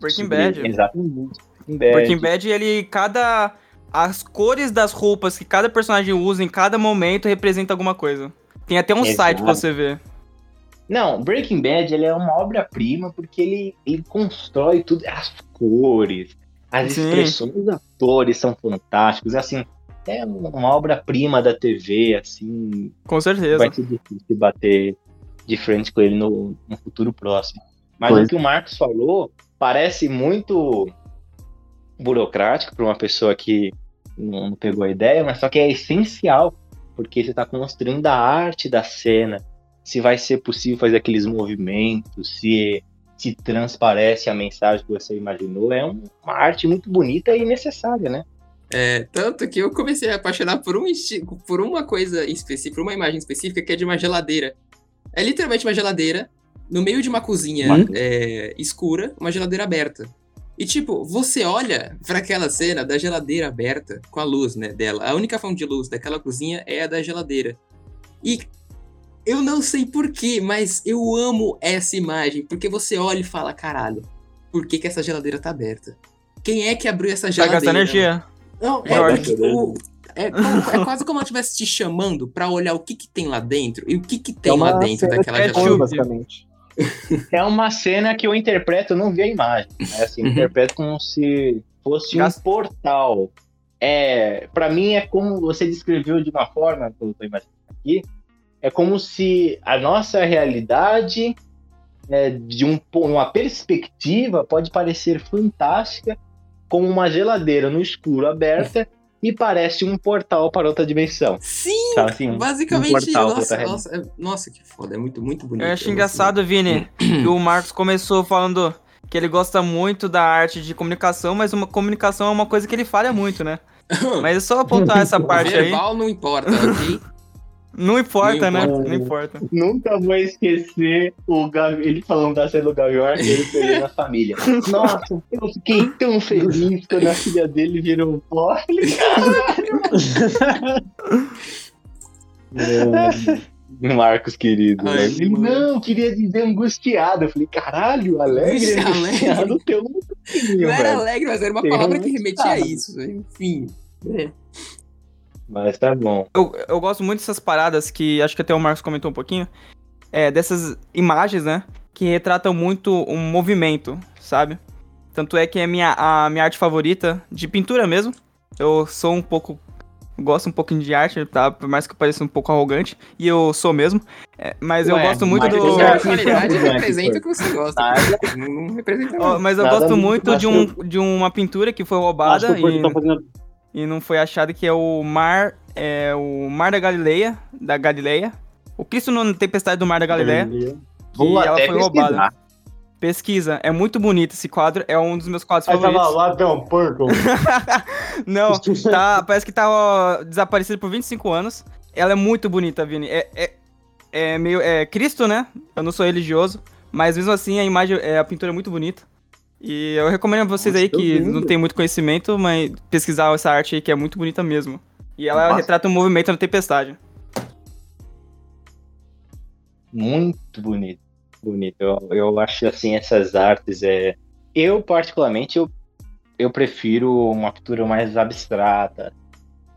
Breaking Bad.
Exatamente. Breaking Bad.
Breaking Bad, ele, cada. As cores das roupas que cada personagem usa em cada momento representa alguma coisa. Tem até um
Exato.
site pra você ver.
Não, Breaking Bad ele é uma obra-prima porque ele, ele constrói tudo, as cores, as
Sim.
expressões dos atores são fantásticos, assim, é uma obra-prima da TV, assim,
Com certeza.
vai ser difícil bater de frente com ele no, no futuro próximo. Mas
Pois.
o que o Marcos falou parece muito burocrático para uma pessoa que não, não pegou a ideia, mas só que é essencial, porque você está construindo a arte da cena, se vai ser possível fazer aqueles movimentos, se se transparece a mensagem que você imaginou, é um- uma arte muito bonita e necessária, né?
é, tanto que eu comecei a apaixonar por um por uma coisa específica, por uma imagem específica que é de uma geladeira. É literalmente uma geladeira no meio de uma cozinha
Hum?
é, escura, uma geladeira aberta. E tipo, você olha pra aquela cena da geladeira aberta com a luz, né, dela. A única fonte de luz daquela cozinha é a da geladeira. E eu não sei porquê, mas eu amo essa imagem, porque você olha e fala, caralho, por que que essa geladeira tá aberta? Quem é que abriu essa geladeira?
gastar energia.
Não, é, porque o- é, como- é quase como ela estivesse te chamando pra olhar o que que tem lá dentro e o que que tem
é
lá dentro daquela
terror,
geladeira.
basicamente.
É uma cena que eu interpreto, eu não vi a imagem. Né? Assim,
Uhum.
Interpreto como se fosse um
Gas-
portal. É, para mim é como você descreveu de uma forma, que eu tô imaginando aqui, é como se a nossa realidade é, de um, uma perspectiva pode parecer fantástica, como uma geladeira no escuro aberta e parece um portal para outra dimensão.
Sim,
Sabe, assim,
basicamente.
um portal
nossa,
outra
nossa, é- nossa, que foda, é muito, muito bonito.
Eu acho engraçado, Vini, que o Marcos começou falando que ele gosta muito da arte de comunicação, mas uma comunicação é uma coisa que ele falha muito, né? Mas é só apontar essa parte aí.
Verbal não importa, ok?
Não importa,
Não
né?
importa.
Não importa.
Nunca vou esquecer o Gavi, ele falando da cena do Gavião Arqueiro perdendo a família. Nossa, eu fiquei tão feliz quando a filha dele virou pó. Ele, caralho! Marcos querido.
Ai,
né? Ele,
mano.
não, queria dizer angustiado. Eu falei, caralho, alegre,
Alegre.
angustiado, um pouquinho,
Não era
velho.
alegre, mas era uma
Tem
palavra
um
que remetia a isso. Enfim. É.
Mas tá bom.
Eu, eu gosto muito dessas paradas que acho que até o Marcos comentou um pouquinho. É, dessas imagens, né? Que retratam muito um movimento, sabe? Tanto é que é minha, a minha arte favorita, de pintura mesmo. Eu sou um pouco. Gosto um pouquinho de arte, tá? Por mais que eu pareça um pouco arrogante. E eu sou mesmo. É, mas eu
Ué,
gosto muito do.
você
A
acha
personalidade
Arrogante,
representa o que você gosta. Não, não representa
mas eu
Nada
gosto
muito
muito de, um, de uma pintura que foi
Acho
roubada
que o Porto
e,
tá fazendo.
E não foi achada, que é o Mar. É o Mar da Galileia. Da Galileia. O Cristo na Tempestade do Mar da Galileia.
Vou
que ela
até
foi
pesquisar.
roubada. Pesquisa, é muito bonito esse quadro, é um dos meus quadros
Aí tava
favoritos.
lá, tem um porco.
Não, tá, parece que tá ó, desaparecido por 25 anos. Ela é muito bonita, Vini. É, é, é meio. É Cristo, né? Eu não sou religioso, mas mesmo assim a imagem, é, a pintura é muito bonita. E eu recomendo a vocês
Nossa,
aí que
vendo.
não tem muito conhecimento, mas pesquisar essa arte aí que é muito bonita mesmo. E ela
Nossa.
retrata um movimento na tempestade.
Muito bonito. Bonito. Eu, eu acho assim, essas artes é. Eu, particularmente, eu, eu prefiro uma pintura mais abstrata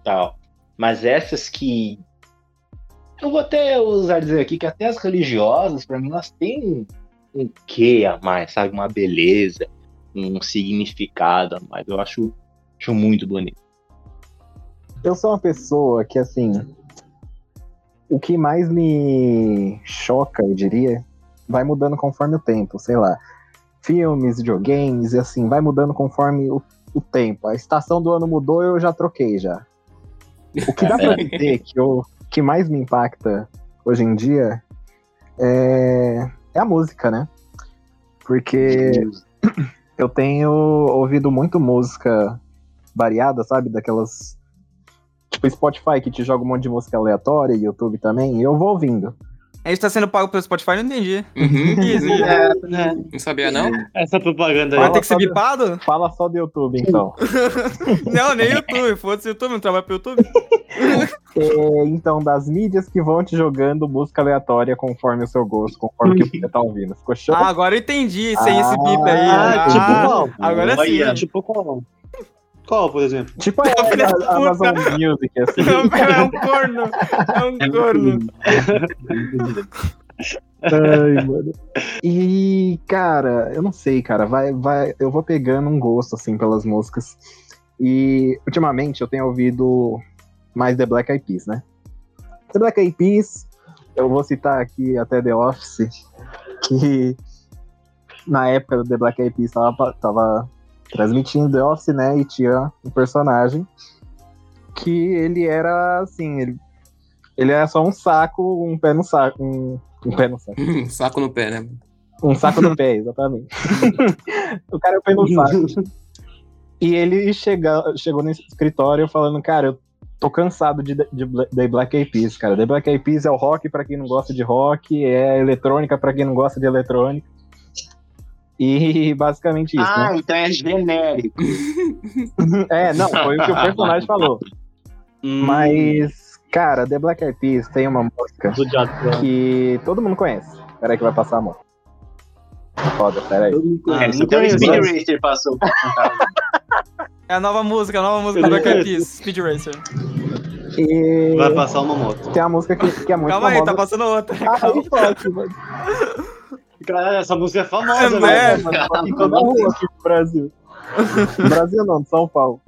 tal. Mas essas que. Eu vou até usar dizer aqui que até as religiosas, pra mim, elas têm um quê a mais, sabe? Uma beleza, um significado a mais. Eu acho, acho muito bonito.
Eu sou uma pessoa que, assim. O que mais me choca, eu diria, vai mudando conforme o tempo, sei lá. Filmes, videogames, e assim, vai mudando conforme o, o tempo. A estação do ano mudou, eu já troquei já. O que dá pra dizer que o que mais me impacta hoje em dia é, é a música, né? Porque eu tenho ouvido muito música variada, sabe? Daquelas. Tipo Spotify que te joga um monte de música aleatória, YouTube também, e eu vou ouvindo.
A gente tá sendo pago pelo Spotify, não entendi.
Uhum.
Easy.
Não sabia, não?
Essa propaganda aí.
Vai ter que ser bipado?
Fala só do YouTube, então.
Não, nem YouTube. Foda-se YouTube, não trabalha pro YouTube.
É, então, das mídias que vão te jogando música aleatória conforme o seu gosto, conforme o que você tá ouvindo. Ficou show?
Ah, agora eu entendi, sem esse bip aí.
Ah,
Ah,
tipo qual?
agora sim.
Tipo qual? Qual, por exemplo?
tipo a,
da
a Amazon Music, assim.
É um corno. É um corno.
Ai, mano. E, cara, eu não sei, cara. Vai, vai, eu vou pegando um gosto, assim, pelas músicas. E, ultimamente, eu tenho ouvido mais The Black Eyed Peas, né? The Black Eyed Peas, eu vou citar aqui até The Office, que na época do The Black Eyed Peas tava, tava transmitindo The Office, né? E tinha um personagem que ele era, assim, ele, ele era só um saco, um pé no saco, um, um pé no saco.
Hum, Saco no pé, né?
Um saco no pé, exatamente. o cara foi no saco. E ele chega, chegou no escritório falando, cara, eu tô cansado de, de, Black Eyed Peas, cara. The Black Eyed Peas é o rock pra quem não gosta de rock, é a eletrônica pra quem não gosta de eletrônica. E basicamente isso,
Ah,
né?
então é genérico.
É, não, foi o que o personagem falou. Mas, cara, The Black Eyed Peas tem uma música que todo mundo conhece. Peraí que vai passar a mão. Foda, peraí.
Ah,
até o Speed Racer passou.
É a nova música, a nova música do Black Eyed. Peas, Speed Racer.
E
Vai passar uma moto.
tem uma música que, que é muito
Calma aí,
famosa.
tá passando outra.
Ah, aí pode, mano.
Caralho, essa música é famosa,
É.
Mano, só que toda rua aqui no Brasil. No Brasil não, de São Paulo.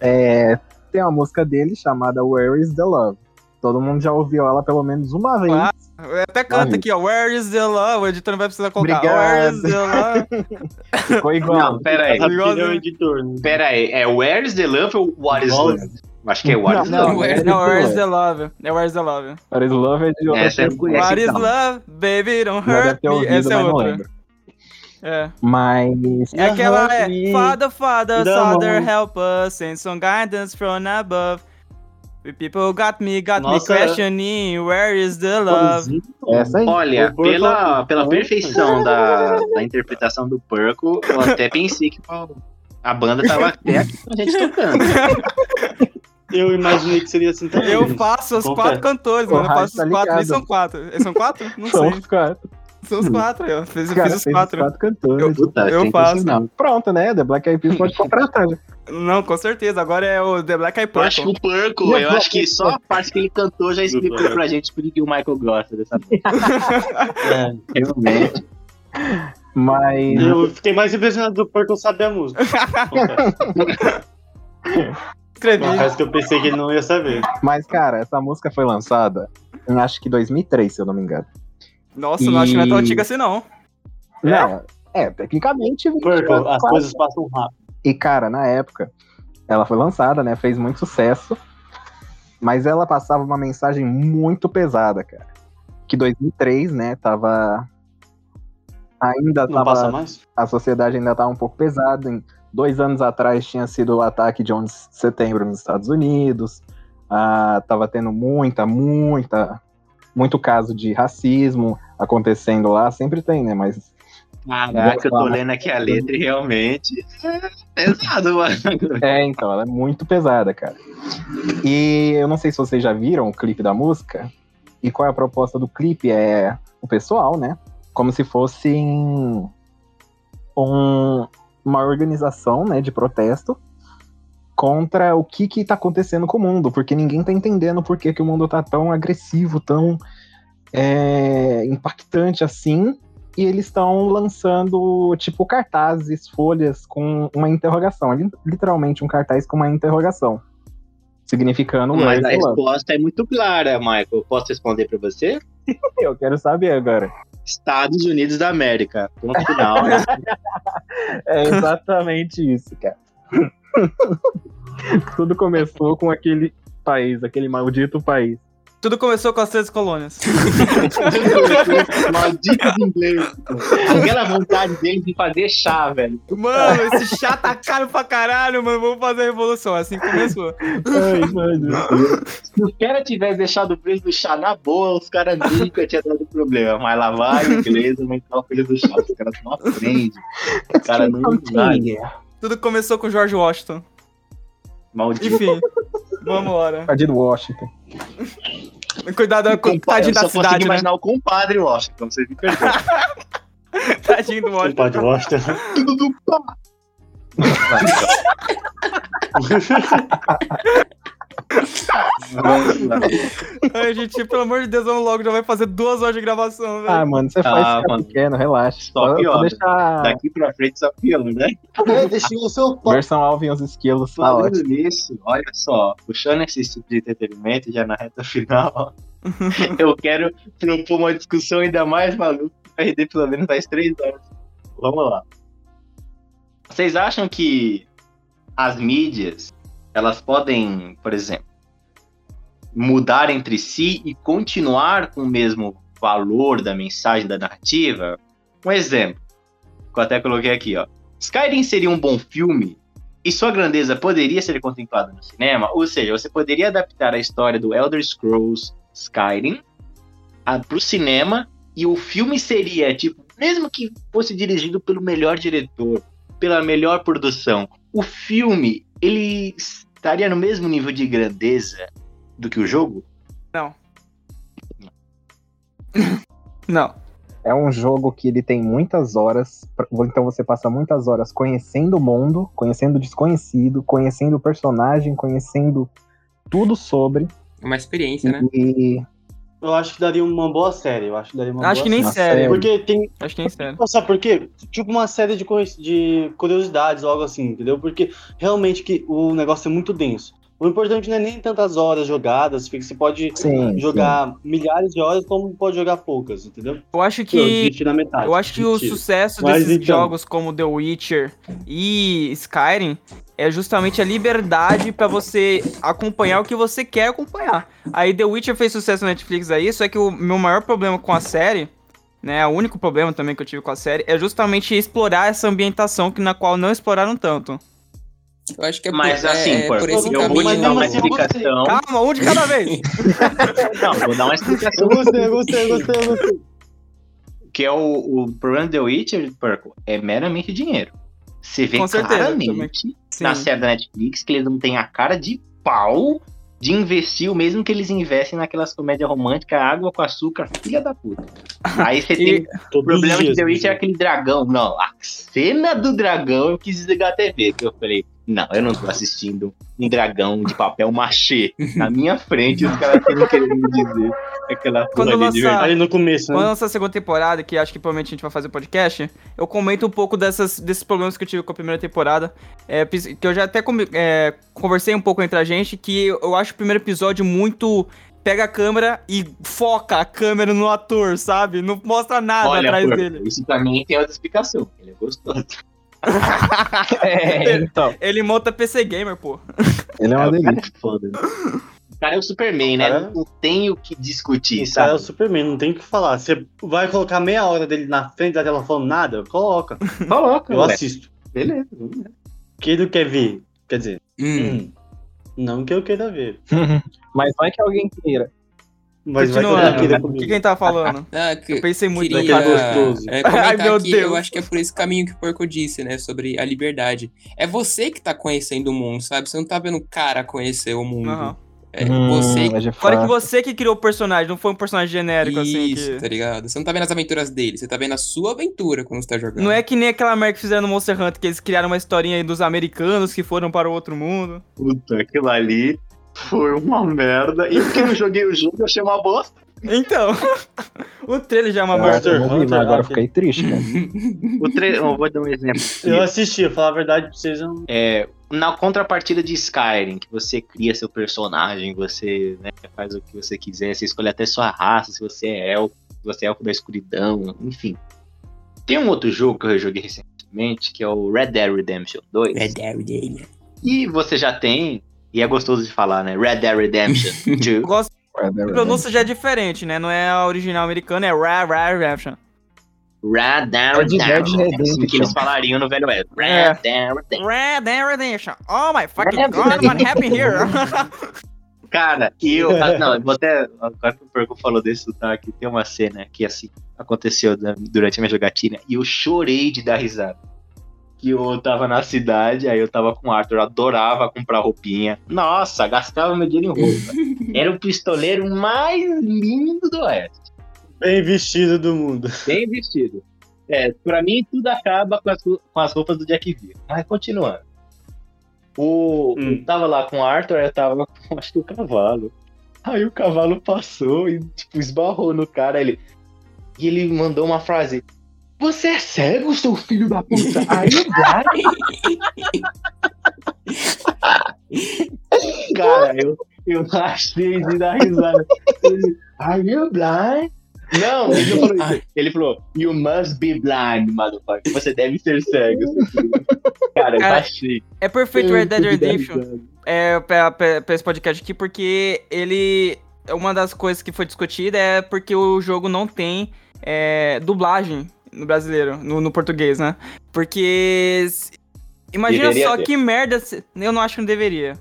É, tem uma música dele chamada Where is the Love. Todo mundo já ouviu ela pelo menos uma vez.
Ah, Eu até canto
Vai.
aqui, ó. Where is the love? O editor não vai precisar colocar.
Obrigado.
Where is the love?
Ficou igual.
Não, pera aí.
Rapidinho é o editor. né?
Pera aí. É Where's the Love ou What is
Igual-
Love? Acho que é What is Love.
Where,
é
não, where is
Love.
the love? É where is the love?
Where is the Love é de outra
Essa é. Essa
What is
então.
love? Baby, don't hurt me.
ouvido,
Essa é outra. É.
Mas.
É aquela é
me.
Father, Father,
Não.
Father, help us, send some guidance from above. The people got me, got
Nossa,
me questioning, where is the love?
Essa aí.
Olha,
O Purple-
pela, pela perfeição da, da interpretação do Purple, eu até pensei que a banda tava até aqui com a gente tocando.
Eu imaginei que seria assim também.
Eu faço os
Confesso.
quatro cantores, mano. Eu faço
tá
os quatro. Eles são quatro. São quatro? Não
São
sei.
os quatro.
São os quatro. Eu fiz, eu
Cara,
fiz os quatro.
quatro cantores.
Eu-
Puta,
eu faço.
Pronto, né? The Black Eyed Peas pode contratar. né?
Não, com certeza. Agora é o The Black Eyed
Eu acho que o Purple, eu acho que só a parte que ele cantou já explicou pra gente por que o Michael gosta dessa música.
É.
Realmente.
Mas.
Eu fiquei mais impressionado do Purple saber a música.
Escrevi.
Confesso que eu pensei que ele não ia saber.
Mas, cara, essa música foi lançada em acho que 2003, se eu não me engano.
Nossa, não acho que não é tão
E-
antiga assim, não.
Não, é, tecnicamente. 20
Purple,
anos,
as
quase.
coisas passam rápido.
E, cara, na época, ela foi lançada, né? Fez muito sucesso. Mas ela passava uma mensagem muito pesada, cara. Que 2003, né? Tava. Ainda
Não passa
tava.
mais?
A sociedade ainda tava um pouco pesada. Em dois anos atrás tinha sido o ataque de 11 de setembro nos Estados Unidos. Ah, tava tendo muita, muita. Muito caso de racismo acontecendo lá. Sempre tem, né? Mas
Caraca, eu tô lendo aqui a letra e realmente é pesado, mano.
É, então, ela é muito pesada, cara. E eu não sei se vocês já viram o clipe da música. E qual é a proposta do clipe? É o pessoal, né? Como se fosse um- uma organização né, de protesto contra o que que tá acontecendo com o mundo, porque ninguém tá entendendo por que, que o mundo tá tão agressivo, tão é, impactante assim, e eles estão lançando, tipo, cartazes, folhas com uma interrogação. Li- Literalmente um cartaz com uma interrogação. Significando
Mas a resposta é muito clara, Michael. Posso responder pra você?
Eu quero saber agora.
Estados Unidos da América. Ponto final.
É exatamente isso, cara. Tudo começou com aquele país, aquele maldito país.
Tudo começou com as três colônias.
Malditos ingleses. Aquela vontade deles de fazer chá, velho.
Mano, esse chá tá caro pra caralho, mano. Vamos fazer a revolução. Assim começou.
Ai, mano.
Se os caras tivessem deixado o preço do chá na boa, os caras nunca tinham dado problema. Mas lá vai o inglês aumentar o preço do chá. Os caras não aprendem. Os caras não vai.
Tudo começou com George Washington.
Maldito.
Enfim, vambora.
Cadê do Washington?
Cuidado com o tadinho
eu
da cidade, né?
imaginar o compadre Washington, vocês me perdoam.
Tadinho do Washington.
pode Washington.
Tudo do pá.
Ai, gente, pelo amor de Deus, vamos logo. Já vai fazer duas horas de gravação, velho.
Ah, mano, você faz
Ah, mano.
pequeno, relaxa.
Só
Só,
pior,
deixar
Daqui pra frente só pior, né?
Deixa o seu pau.
versão Alvin e os esquilos, tá
Falando
ótimo.
nisso, olha só, puxando esse tipo de entretenimento já na reta final, eu quero propor uma discussão ainda mais maluca pra render pelo menos mais três horas. Vamos lá. Vocês acham que as mídias elas podem, por exemplo, mudar entre si e continuar com o mesmo valor da mensagem da narrativa? Um exemplo, que eu até coloquei aqui, ó. Skyrim seria um bom filme e sua grandeza poderia ser contemplada no cinema, ou seja, você poderia adaptar a história do Elder Scrolls Skyrim para o cinema e o filme seria, tipo, mesmo que fosse dirigido pelo melhor diretor, pela melhor produção, o filme, ele estaria no mesmo nível de grandeza do que o jogo?
Não.
É um jogo que ele tem muitas horas, então você passa muitas horas conhecendo o mundo, conhecendo o desconhecido, conhecendo o personagem, conhecendo tudo sobre.
Uma experiência, né?
Eu acho que daria uma boa série. Eu acho que daria uma
Acho
boa
que nem série.
série.
Porque tem.
Acho que nem série.
Não, Sabe por quê? Tipo uma série de, de curiosidades algo assim, entendeu? Porque realmente que o negócio é muito denso. O importante não é nem tantas horas jogadas, porque você pode
sim,
jogar milhares de horas como pode jogar poucas, entendeu?
Eu acho
Eu
que.
na metade.
Eu acho que o sucesso
Mas
desses
então.
jogos como The Witcher e Skyrim é justamente a liberdade pra você acompanhar o que você quer acompanhar. Aí The Witcher fez sucesso na Netflix aí, só que o meu maior problema com a série, né, o único problema também que eu tive com a série é justamente explorar essa ambientação que na qual não exploraram tanto.
Eu acho que é
Mas
por, é-
assim,
é
por,
por esse
eu vou
caminho.
te dar uma explicação.
Calma, um de cada vez.
Não, vou dar uma explicação.
Eu gostei, eu gostei, eu gostei, eu gostei.
que é o, o problema do The Witcher, Perco, é meramente dinheiro. Você vê
Com
claramente na série da Netflix que eles não têm a cara de pau de investir o mesmo que eles investem naquelas comédias românticas, água com açúcar, filha da puta. Aí você tem o problema de The Witch é
né?
aquele dragão. Não, a cena do dragão eu quis desligar a TV. Que eu falei, não, eu não tô assistindo um dragão de papel machê na minha frente. Os caras estão querendo me dizer aquela
Quando
porra de verdade.
No começo,
Quando
né?
lançar a segunda temporada, que acho que provavelmente a gente vai fazer podcast, eu comento um pouco dessas, desses problemas que eu tive com a primeira temporada. é, que eu já até é, conversei um pouco entre a gente, que eu acho o primeiro episódio muito. Pega a câmera e foca a câmera no ator, sabe? Não mostra nada
Olha,
atrás dele.
isso pra mim tem outra explicação. Ele é gostoso.
É, então.
Ele monta PC Gamer, pô.
Ele é uma
o cara
delícia.
é foda. O cara é o Superman, né?
Cara-
Não tem o que discutir,
Esse cara é o
sabe?
Superman, não tem o que falar. Você vai colocar meia hora dele na frente da tela falando nada? Coloca.
Coloca,
Eu
ué.
assisto.
Beleza.
Quem não quer ver? Quer dizer,
Hum.
hum, não que eu queira ver.
Mas vai que alguém queira.
Mas
Continuando, o que,
comigo.
que a gente tava falando?
Ah, que-
Eu pensei muito
queria
que é gostoso.
é, comentar
Ai, meu
que
Deus.
eu acho que é por esse caminho que o Porco disse, né? Sobre a liberdade. É você que tá conhecendo o mundo, sabe? Você não tá vendo o cara conhecer o mundo.
Aham.
É
Hum,
você
é
Fora que você que criou o personagem, não foi um personagem genérico, assim.
Isso,
Que...
tá ligado? Você não tá vendo as aventuras dele, você tá vendo a sua aventura quando você tá jogando.
Não é que nem aquela merda que fizeram no Monster Hunter, que eles criaram uma historinha aí dos americanos que foram para o outro mundo.
Puta, aquilo ali foi uma merda. E porque eu não joguei o jogo, eu achei uma bosta.
Então, o trailer já é uma merda.
eu não vi,
Hunter,
mas agora eu fiquei triste, cara.
O tra... eu vou dar um exemplo.
Eu assisti, falar a verdade pra vocês. Eu...
É, na contrapartida de Skyrim, que você cria seu personagem, você né, faz o que você quiser, você escolhe até sua raça, se você é elfo, se você é elfo da escuridão, enfim. Tem um outro jogo que eu joguei recentemente, que é o Red Dead Redemption 2.
Red Dead dele.
E você já tem, e é gostoso de falar, né? Red Dead Redemption 2.
Eu gosto
É,
A pronúncia já é diferente, né? Não é a original americana, é Ra Ra Redemption.
Red Dead
Dead
Redemption. É assim que eles falariam no Velho Oeste.
É.
Red Dead Redemption.
Red Dead Redemption. Oh my fucking god, what happened here?
Cara, e eu. ah, Não, eu vou até. Agora que o Pergo falou desse sotaque, tem uma cena que assim aconteceu durante a minha jogatina e eu chorei de dar risada. Que eu tava na cidade, aí eu tava com o Arthur, eu adorava comprar roupinha. Nossa, gastava meu dinheiro em roupa. Era o pistoleiro mais lindo do Oeste.
Bem vestido do mundo.
Bem vestido. É, pra mim tudo acaba com as, com as roupas do Jack V. Mas continuando. O,
Hum.
Eu tava lá com o Arthur, eu tava com acho que o cavalo. Aí o cavalo passou e tipo, esbarrou no cara. Ele, e ele mandou uma frase: Você é cego, seu filho da puta? Aí o Cara, eu, eu achei de dar risada. Ele, Are you blind? Não, ele não falou isso. Ele falou, You must be blind, motherfucker. Você deve ser cego. Cara, eu achei.
É perfeito Red Dead Redemption é, pra, pra, pra esse podcast aqui, porque ele. Uma das coisas que foi discutida é porque o jogo não tem é, dublagem no brasileiro, no, no português, né? Porque. Imagina
Deveria
só
ter.
que merda. se- Eu não acho que não deveria.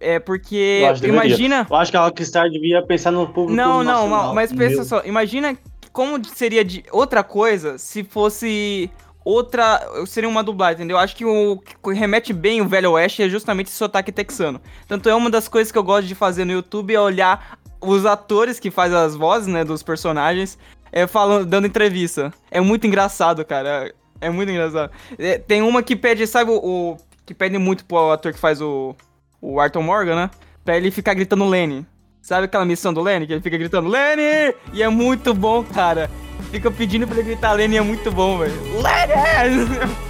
É porque.
Eu acho.
Imagina.
Eu acho que a Rockstar devia pensar no público
Não, não,
nacional.
mas pensa
Meu.
só, imagina como seria de outra coisa se fosse outra, seria uma dublagem, entendeu? Acho que o que remete bem o Velho Oeste é justamente esse sotaque texano. Tanto é uma das coisas que eu gosto de fazer no YouTube é olhar os atores que fazem as vozes, né, dos personagens, é, falando, dando entrevista. É muito engraçado, cara. É muito engraçado. É, tem uma que pede, sabe o, o- que pede muito pro ator que faz o o Arthur Morgan, né? Pra ele ficar gritando Lenny. Sabe aquela missão do Lenny? Que ele fica gritando Lenny! E é muito bom, cara. Fica pedindo pra ele gritar Lenny e é muito bom, velho. Lenny!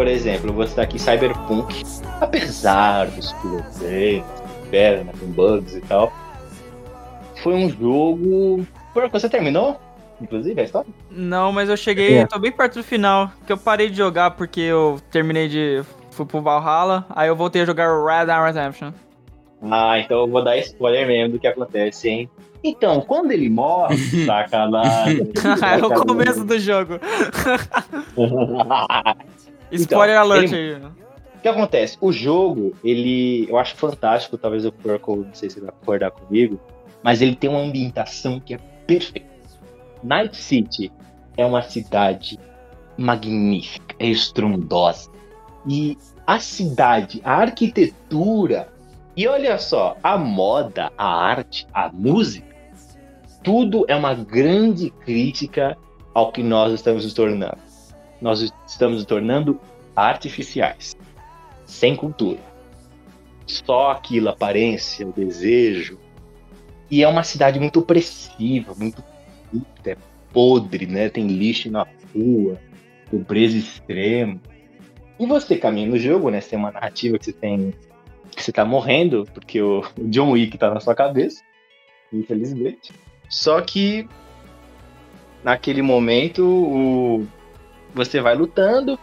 Por exemplo, você tá aqui Cyberpunk, apesar dos problemas, perna, com bugs e tal, foi um jogo. Por você terminou? Inclusive, a história?
Não, mas eu cheguei,
É.
tô bem perto do final, que eu parei de jogar porque eu terminei de. fui pro Valhalla, aí eu voltei a jogar Red Dead Redemption.
Ah, então eu vou dar spoiler mesmo do que acontece, hein? Então, quando ele morre, sacanagem.
é o começo do jogo.
Então,
Spoiler alert
ele-
aí.
O que acontece? O jogo, ele. Eu acho fantástico, talvez o Purple, não sei se vai concordar comigo, mas ele tem uma ambientação que é perfeita. Night City é uma cidade magnífica, é estrondosa. E a cidade, a arquitetura, e olha só, a moda, a arte, a música, tudo é uma grande crítica ao que nós estamos nos tornando. Nós estamos tornando artificiais sem cultura. Só aquilo, a aparência, o desejo. E é uma cidade muito opressiva, muito é podre, né? Tem lixo na rua, pobreza extrema. E você caminha no jogo, né? Você tem uma narrativa que você tem. que você tá morrendo, porque o John Wick tá na sua cabeça. Infelizmente. Só que naquele momento o... você vai lutando,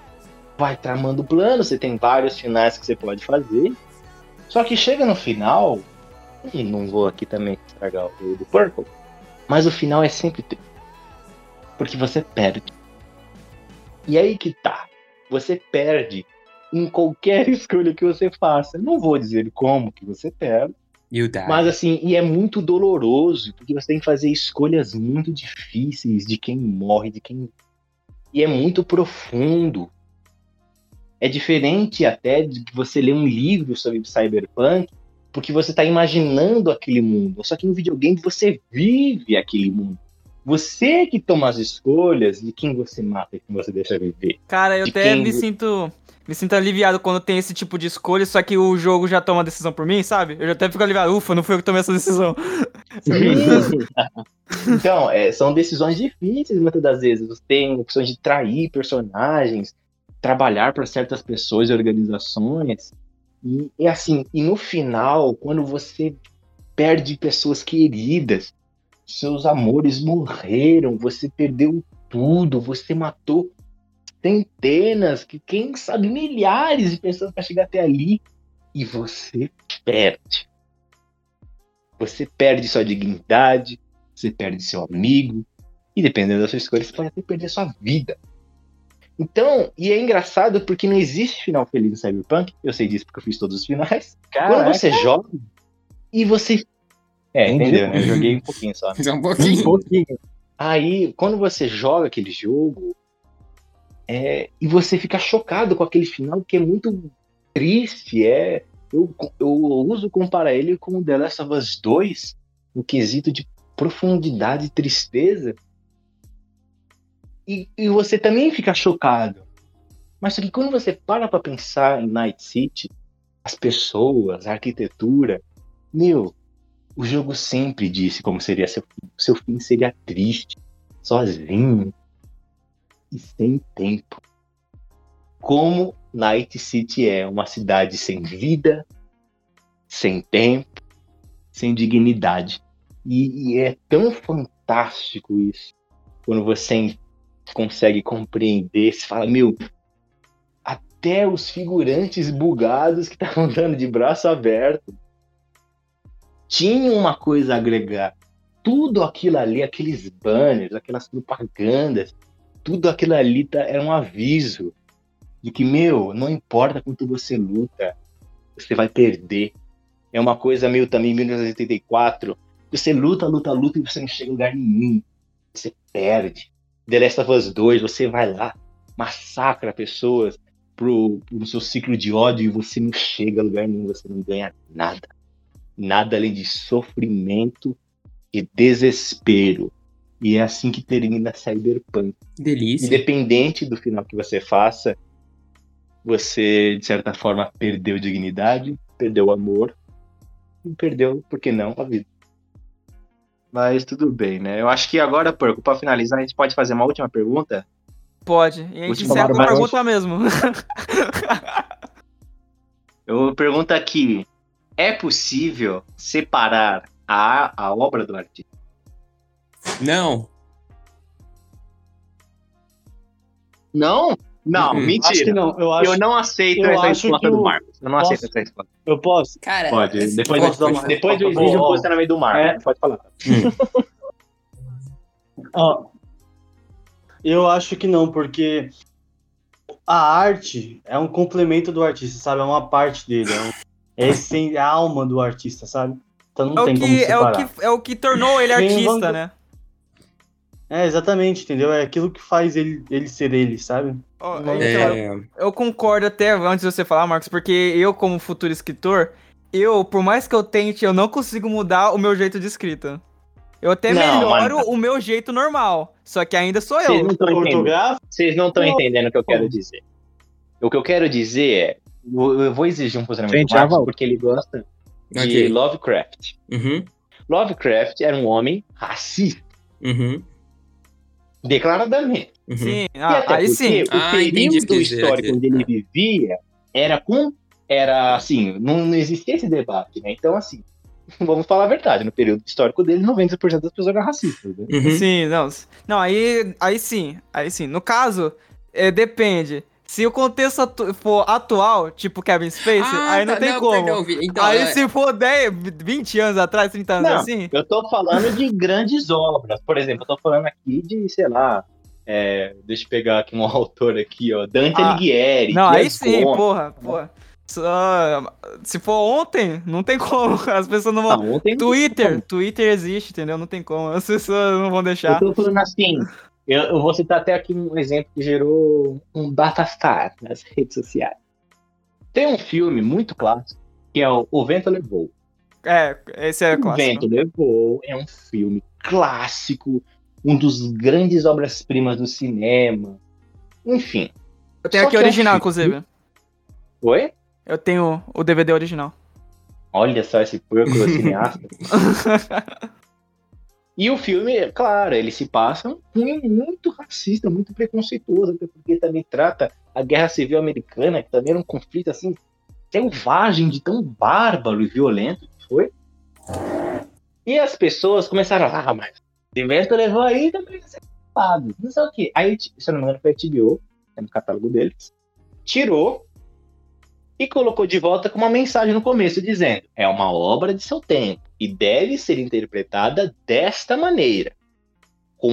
vai tramando plano, você tem vários finais que você pode fazer. Só que chega no final, e não vou aqui também estragar o do Purple, mas o final é sempre triste. Porque você perde. E aí que tá. Você perde em qualquer escolha que você faça. Não vou dizer como que você perde, mas assim, e é muito doloroso, porque você tem que fazer escolhas muito difíceis de quem morre, de quem. E é muito profundo. É diferente até de que você ler um livro sobre cyberpunk, porque você está imaginando aquele mundo. Só que no videogame você vive aquele mundo. Você que toma as escolhas de quem você mata e quem você deixa viver.
Cara, eu
De
até me sinto. Me sinto aliviado quando tem esse tipo de escolha, só que o jogo já toma a decisão por mim, sabe? Eu já até fico aliviado. Ufa, não fui eu que tomei essa decisão.
então, é, são decisões difíceis muitas das vezes. Você tem opções de trair personagens, trabalhar para certas pessoas e organizações. E é assim, e no final, quando você perde pessoas queridas, seus amores morreram, você perdeu tudo, você matou centenas, que quem sabe milhares de pessoas para chegar até ali e você perde. Você perde sua dignidade, você perde seu amigo, e dependendo da sua escolha, você pode até perder sua vida. Então, e é engraçado porque não existe final feliz no Cyberpunk, eu sei disso porque eu fiz todos os finais. Quando você joga e você. É,
Entendi.
entendeu? né? Eu joguei um pouquinho só.
Só um
Um
pouquinho.
pouquinho.
Aí, quando você joga aquele jogo, é, e você fica chocado com aquele final que é muito triste, é. Eu, eu uso comparar ele com o The Last of Us 2, no quesito de profundidade e tristeza. E, e você também fica chocado. Mas só que quando você para pra pensar em Night City, as pessoas, a arquitetura, meu, o jogo sempre disse como seria seu. Seu fim seria triste, sozinho e sem tempo. Como Night City é uma cidade sem vida, sem tempo, sem dignidade. E, e é tão fantástico isso. Quando você consegue compreender, você fala, meu, até os figurantes bugados que estavam andando de braço aberto tinham uma coisa a agregar. Tudo aquilo ali, aqueles banners, aquelas propagandas, tudo aquilo ali tá, era um aviso de que, meu, não importa quanto você luta, você vai perder. É uma coisa meio também 1984. Você luta, luta, luta e você não chega em lugar nenhum. Você perde. The Last of Us 2, você vai lá, massacra pessoas pro, pro seu ciclo de ódio e você não chega a lugar nenhum, você não ganha nada. Nada além de sofrimento e desespero. E é assim que termina Cyberpunk.
Delícia.
Independente do final que você faça, você, de certa forma, perdeu dignidade, perdeu o amor e perdeu, por que não, a vida. Mas tudo bem, né? Eu acho que agora, Porco, pra finalizar, a gente pode fazer uma última pergunta?
Pode. E a gente
Última
encerra com pergunta mesmo.
Eu pergunto aqui: é possível separar a, a obra do artista.
Não.
Não? Não,
Uhum.
mentira.
Acho que não. Eu acho.
Eu não aceito
eu
essa
acho
resposta
que
do Marcos. Eu não
Posso?
aceito essa resposta.
Eu posso.
Cara,
Pode.
esse-
Depois,
posso
depois eu
resposta?
exijo um
Ó, ó.
posicionamento do Marcos.
É.
Pode falar.
Ó, eu acho que não, porque a arte é um complemento do artista, sabe? É uma parte dele, é, um, é, essen- é a alma do artista, sabe? Então não
É o,
tem como
que, é, o
separar.
que, é o que tornou ele artista, né?
É, exatamente, entendeu? É aquilo que faz ele, ele ser ele, sabe?
Eu-
É,
Eu concordo até antes de você falar, Marcos, porque eu, como futuro escritor, eu, por mais que eu tente, eu não consigo mudar o meu jeito de escrita. Eu até
Não,
melhoro
mas-
o meu jeito normal, só que ainda sou
Vocês
eu.
não estão entendendo. Vocês não estão entendendo o que eu quero dizer. O que eu quero dizer é. Eu vou exigir um posicionamento
Gente,
do Marcos porque ele gosta de. Lovecraft.
Uhum,
Lovecraft era um homem racista,
uhum,
declaradamente.
uhum.
Sim,
E
ah,
até
aí
porque
sim.
o
Ah,
período histórico
aqui.
onde ele vivia era com. Era assim, não, não existia esse debate, né? Então, assim, vamos falar a verdade. No período histórico dele, 90% das pessoas eram racistas. Né?
Uhum.
Sim, não. Não, aí, aí sim, aí sim. No caso, é, depende. Se o contexto atu- for atual, tipo Kevin Spacey,
Ah,
aí não
tá,
tem como.
perdão, Vi- então,
aí
é-
se for 10, 20 anos atrás, 30 anos
Não,
assim,
Eu tô falando de grandes obras. Por exemplo, eu tô falando aqui de, sei lá. é, deixa eu pegar aqui um autor aqui, ó. Dante
Ah,
Alighieri.
Não, aí sim, porra, porra. Só- se for ontem, não tem como. As pessoas não vão.
Ah, ontem não
Twitter, Twitter existe, entendeu? Não tem como. As pessoas não vão
Eu
deixar.
tô falando assim. Eu, eu vou citar até aqui um exemplo que gerou um datastar nas redes sociais. Tem um filme muito clássico que é o O Vento Levou.
É, esse é
o
clássico.
Vento Levou é um filme clássico, um dos grandes obras-primas do cinema. Enfim.
Eu tenho aqui
que
o
é um
original,
filme.
inclusive.
Oi?
Eu tenho o DVD original.
Olha só esse porco cineasta. E o filme, claro, ele se passa um filme muito racista, muito preconceituoso, até porque também trata a Guerra Civil Americana, que também era um conflito assim selvagem, de tão bárbaro e violento que foi. E as pessoas começaram a, ah, mas o evento levou aí também a ser culpado, não sei o quê. Aí, se eu não me engano, foi a HBO, é no catálogo deles, tirou e colocou de volta com uma mensagem no começo dizendo: é uma obra de seu tempo e deve ser interpretada desta maneira.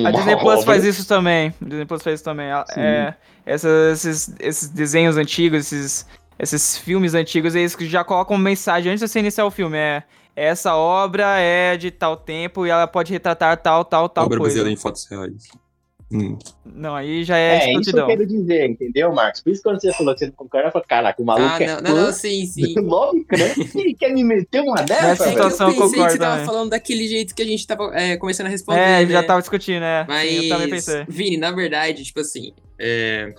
A Disney Plus
obra-
faz isso também. A Disney Plus faz isso também. É, essas- esses, esses desenhos antigos, esses, esses filmes antigos, eles que já colocam mensagem antes de você iniciar o filme. É, essa obra é de tal tempo e ela pode retratar tal, tal, tal
Obra
coisa.
baseada em fatos reais. Hum.
Não, aí já é,
É, isso que eu quero dizer, entendeu, Marcos? Por isso que quando você falou que você não concorda, eu falei, caraca, o maluco
Ah,
é
não, não, sim, sim.
Lovecraft quer me meter uma
Nessa
dessa,
É
velho?
situação-
eu
eu
pensei que você tava
também.
falando daquele jeito que a gente tava é, começando a responder.
É,
né?
já tava discutindo, né?
Mas,
Sim, eu também pensei.
Vini, na verdade, tipo assim, é,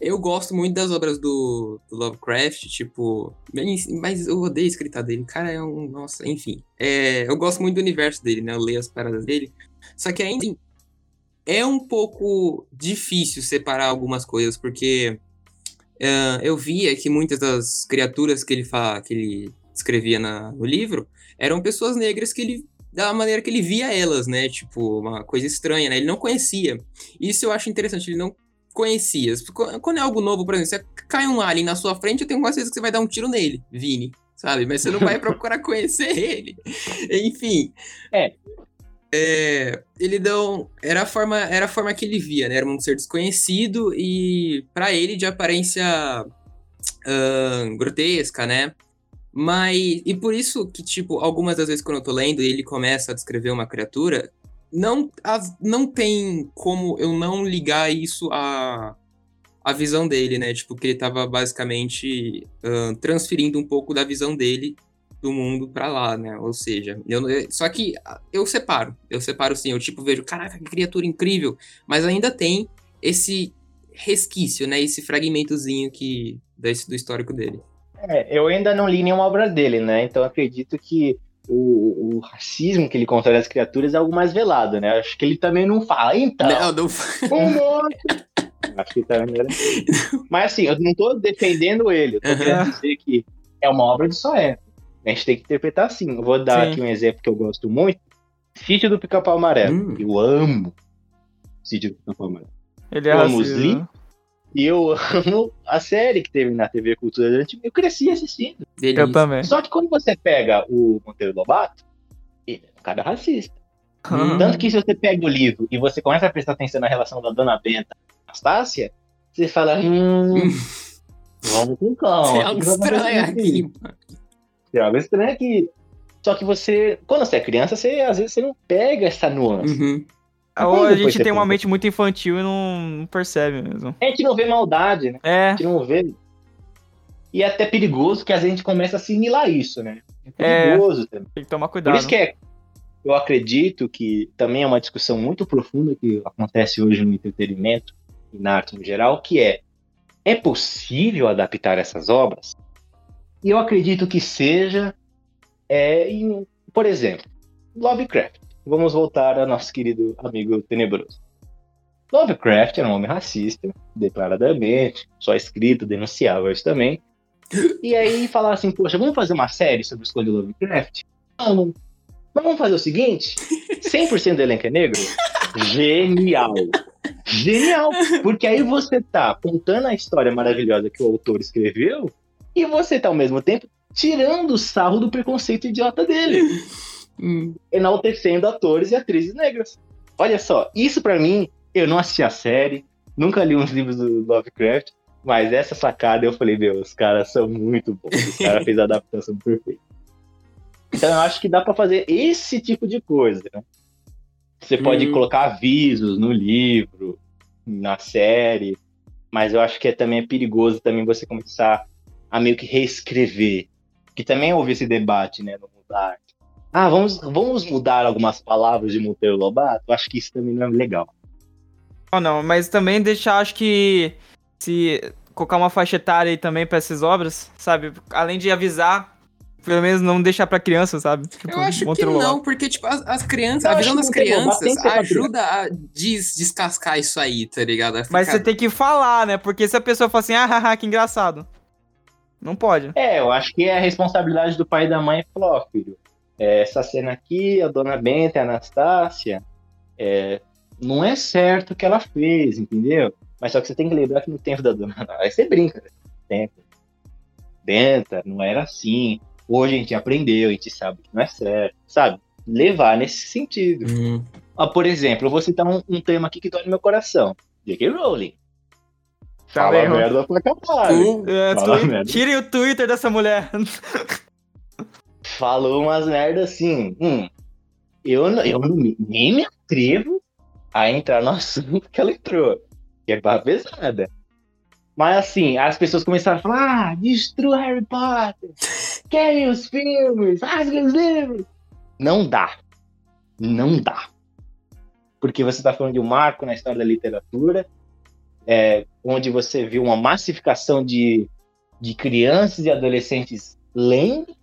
eu gosto muito das obras do, do Lovecraft, tipo, mas eu odeio a escrita dele, o cara é um, nossa, enfim, é, eu gosto muito do universo dele, né, eu leio as paradas dele, só que ainda assim, é um pouco difícil separar algumas coisas, porque é, eu via que muitas das criaturas que ele, fa, que ele escrevia na- no livro eram pessoas negras que ele da maneira que ele via elas, né? Tipo, uma coisa estranha, né? Ele não conhecia. Isso eu acho interessante, ele não conhecia. Quando é algo novo, por exemplo, você cai um alien na sua frente, eu tenho quase certeza que você vai dar um tiro nele, Vini, sabe? Mas você não vai procurar conhecer ele. Enfim.
É.
É, ele não era a forma era a forma que ele via, né? Era um ser desconhecido e para ele de aparência ahn, grotesca, né? Mas e por isso que tipo algumas das vezes quando eu tô lendo ele começa a descrever uma criatura, não as- não tem como eu não ligar isso à a visão dele, né? Tipo que ele tava basicamente ahn, transferindo um pouco da visão dele do mundo pra lá, né? Ou seja, eu, eu- só que ah, eu separo, eu separo sim, eu tipo vejo, caraca, que criatura incrível, mas ainda tem esse resquício, né? Esse fragmentozinho que desse do histórico dele.
É, eu ainda não li nenhuma obra dele, né? Então eu acredito que o, o racismo que ele considera as criaturas é algo mais velado, né? Acho que ele também não fala. Então,
Não, não,
um monstro. Acho que também não era. Mas assim, eu não tô defendendo ele. Eu tô
Aham.
querendo dizer que é uma obra de época. A gente tem que interpretar assim. Eu vou dar
Sim.
aqui um exemplo que eu gosto muito. Sítio do Pica-Pau Amarelo.
Hum.
Eu amo Sítio do Pica-Pau Amarelo.
Ele é
Eu amo
racista.
Lee. E eu amo a série que teve na TV Cultura durante. Eu cresci assistindo.
Delícia.
Eu também.
Só que quando você pega o Monteiro Lobato, ele é um cara racista.
Uhum.
Tanto que se você pega o livro e você começa a prestar atenção na relação da Dona Benta e Anastácia, você fala, hum, vamos com calma.
Tem
o
algo
que vai
estranho
Tem algo estranho aqui. Só que você, quando você é criança, você às vezes você não pega essa nuance.
Uhum.
Ou a gente tem uma
pensa.
mente muito infantil e não, percebe mesmo.
A gente não vê maldade, né?
É,
A gente não vê. E é até perigoso que às vezes a gente começa a assimilar isso, né? É
É.
perigoso também.
tem que tomar
Por
cuidado.
isso que é, eu acredito que também é uma discussão muito profunda que acontece hoje no entretenimento e na arte no geral, que é é possível adaptar essas obras? E eu acredito que seja, é, em- por exemplo, Lovecraft. Vamos voltar ao nosso querido amigo tenebroso. Lovecraft era um homem racista, declaradamente, só escrito, denunciava isso também. E aí falar assim, poxa, vamos fazer uma série sobre escolha do Lovecraft? Vamos. Mas vamos fazer o seguinte: 100% do elenco é negro? Genial! Genial! Porque aí você tá contando a história maravilhosa que o autor escreveu e você tá ao mesmo tempo tirando o sarro do preconceito idiota dele,
Hum.
enaltecendo atores e atrizes negras. Olha só, isso pra mim, eu não assisti a série, nunca li uns livros do Lovecraft, mas essa sacada eu falei, meu, os caras são muito bons, os caras fez a adaptação perfeita. Então eu acho que dá pra fazer esse tipo de coisa, né? Você pode
Hum.
colocar avisos no livro, na série, mas eu acho que é, também é perigoso também você começar a meio que reescrever. Que também houve esse debate, né, no arte. Ah, vamos, vamos mudar algumas palavras de Monteiro Lobato? Eu acho que isso também não é legal.
Não, não, mas também deixar, acho que se colocar uma faixa etária aí também pra essas obras, sabe? Além de avisar, pelo menos não deixar pra criança, sabe? Tipo,
Eu acho que não, porque, tipo, as, as crianças, a visão das crianças ajuda a des- descascar isso aí, tá ligado? A
Mas
ficar-
você tem que falar, né? Porque se a pessoa fala assim, ah, haha, que engraçado. Não pode.
É, eu acho que é a responsabilidade do pai e da mãe falar, ó, filho, é, essa cena aqui, a dona Benta e a Anastácia, é, não é certo o que ela fez, entendeu? Mas só que você tem que lembrar que no tempo da dona. Aí você brinca, né? Tempo. Benta, não era assim. Hoje a gente aprendeu, a gente sabe que não é certo, sabe? Levar nesse sentido.
Hum.
Ah, por exemplo, eu vou citar um, um tema aqui que dói no meu coração. J.K. Rowling.
Tá
Fala merda pra caralho.
Hum.
É,
merda.
Tirem o Twitter dessa mulher.
falou umas merdas assim. Hum, eu, eu nem me atrevo a entrar no assunto que ela entrou, que é barra pesada. Mas assim, as pessoas começaram a falar: ah, destrua Harry Potter, querem os filmes, rasga os livros. Não dá. Não dá. Porque você está falando de um marco na história da literatura, é, onde você viu uma massificação de, de crianças e adolescentes lendo.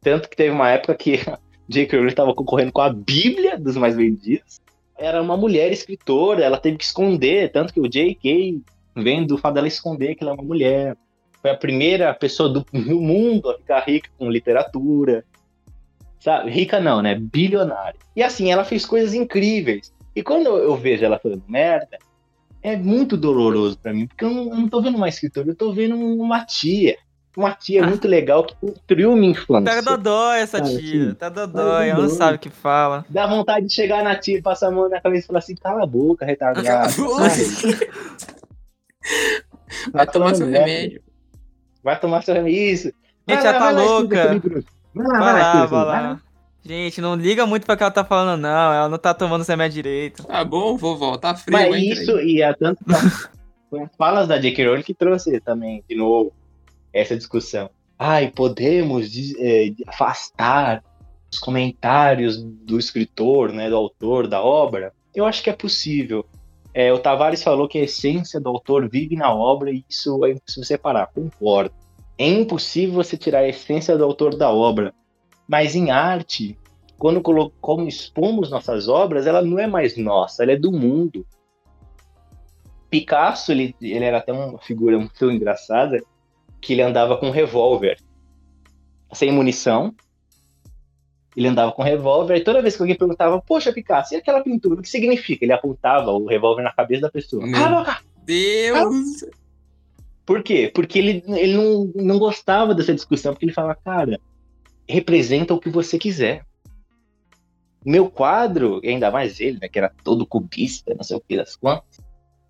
Tanto que teve uma época que J.K. Rowling estava concorrendo com a Bíblia dos mais vendidos. Era uma mulher escritora, ela teve que esconder, tanto que o J.K. vem do fato dela esconder que ela é uma mulher. Foi a primeira pessoa do, do mundo a ficar rica com literatura. Sabe? Rica não, né? Bilionária. E assim, ela fez coisas incríveis. E quando eu vejo ela falando merda, é muito doloroso pra mim, porque eu não, eu não tô vendo uma escritora, eu tô vendo uma tia. Uma tia muito legal que construiu minha infância.
Tá dodói essa
Cara,
tia.
sim.
Tá dodói, ela não sabe o que fala.
Dá vontade de chegar na tia, passar a mão na cabeça e falar assim: cala a boca, retardado.
Vai tomar seu remédio.
Vai tomar seu remédio. Isso.
Gente, já tá louca.
Vai lá,
Vai lá, Gente, não liga muito pra que ela tá falando, não. Ela não tá tomando remédio direito.
Tá bom, vovó, tá frio,
Mas
aí.
isso, e é tanto foi as falas da J.K. Rowling que trouxe também, de novo, essa discussão. Ai, podemos eh, afastar os comentários do escritor, né, do autor da obra? Eu acho que é possível. É, o Tavares falou que a essência do autor vive na obra e isso é impossível separar. Concordo. É impossível você tirar a essência do autor da obra. Mas em arte, quando colo- como expomos nossas obras, ela não é mais nossa, ela é do mundo. Picasso, ele, ele era até uma figura muito engraçada, que ele andava com um revólver. sem munição. Ele andava com revólver, e toda vez que alguém perguntava, poxa, Picasso, e aquela pintura, o que significa? Ele apontava o revólver na cabeça da pessoa.
Meu
Cala a boca!
Deus!
Por quê? Porque ele, ele não, não gostava dessa discussão, porque ele falava, cara, representa o que você quiser. Meu quadro, ainda mais ele, né, que era todo cubista, não sei o que das quantas.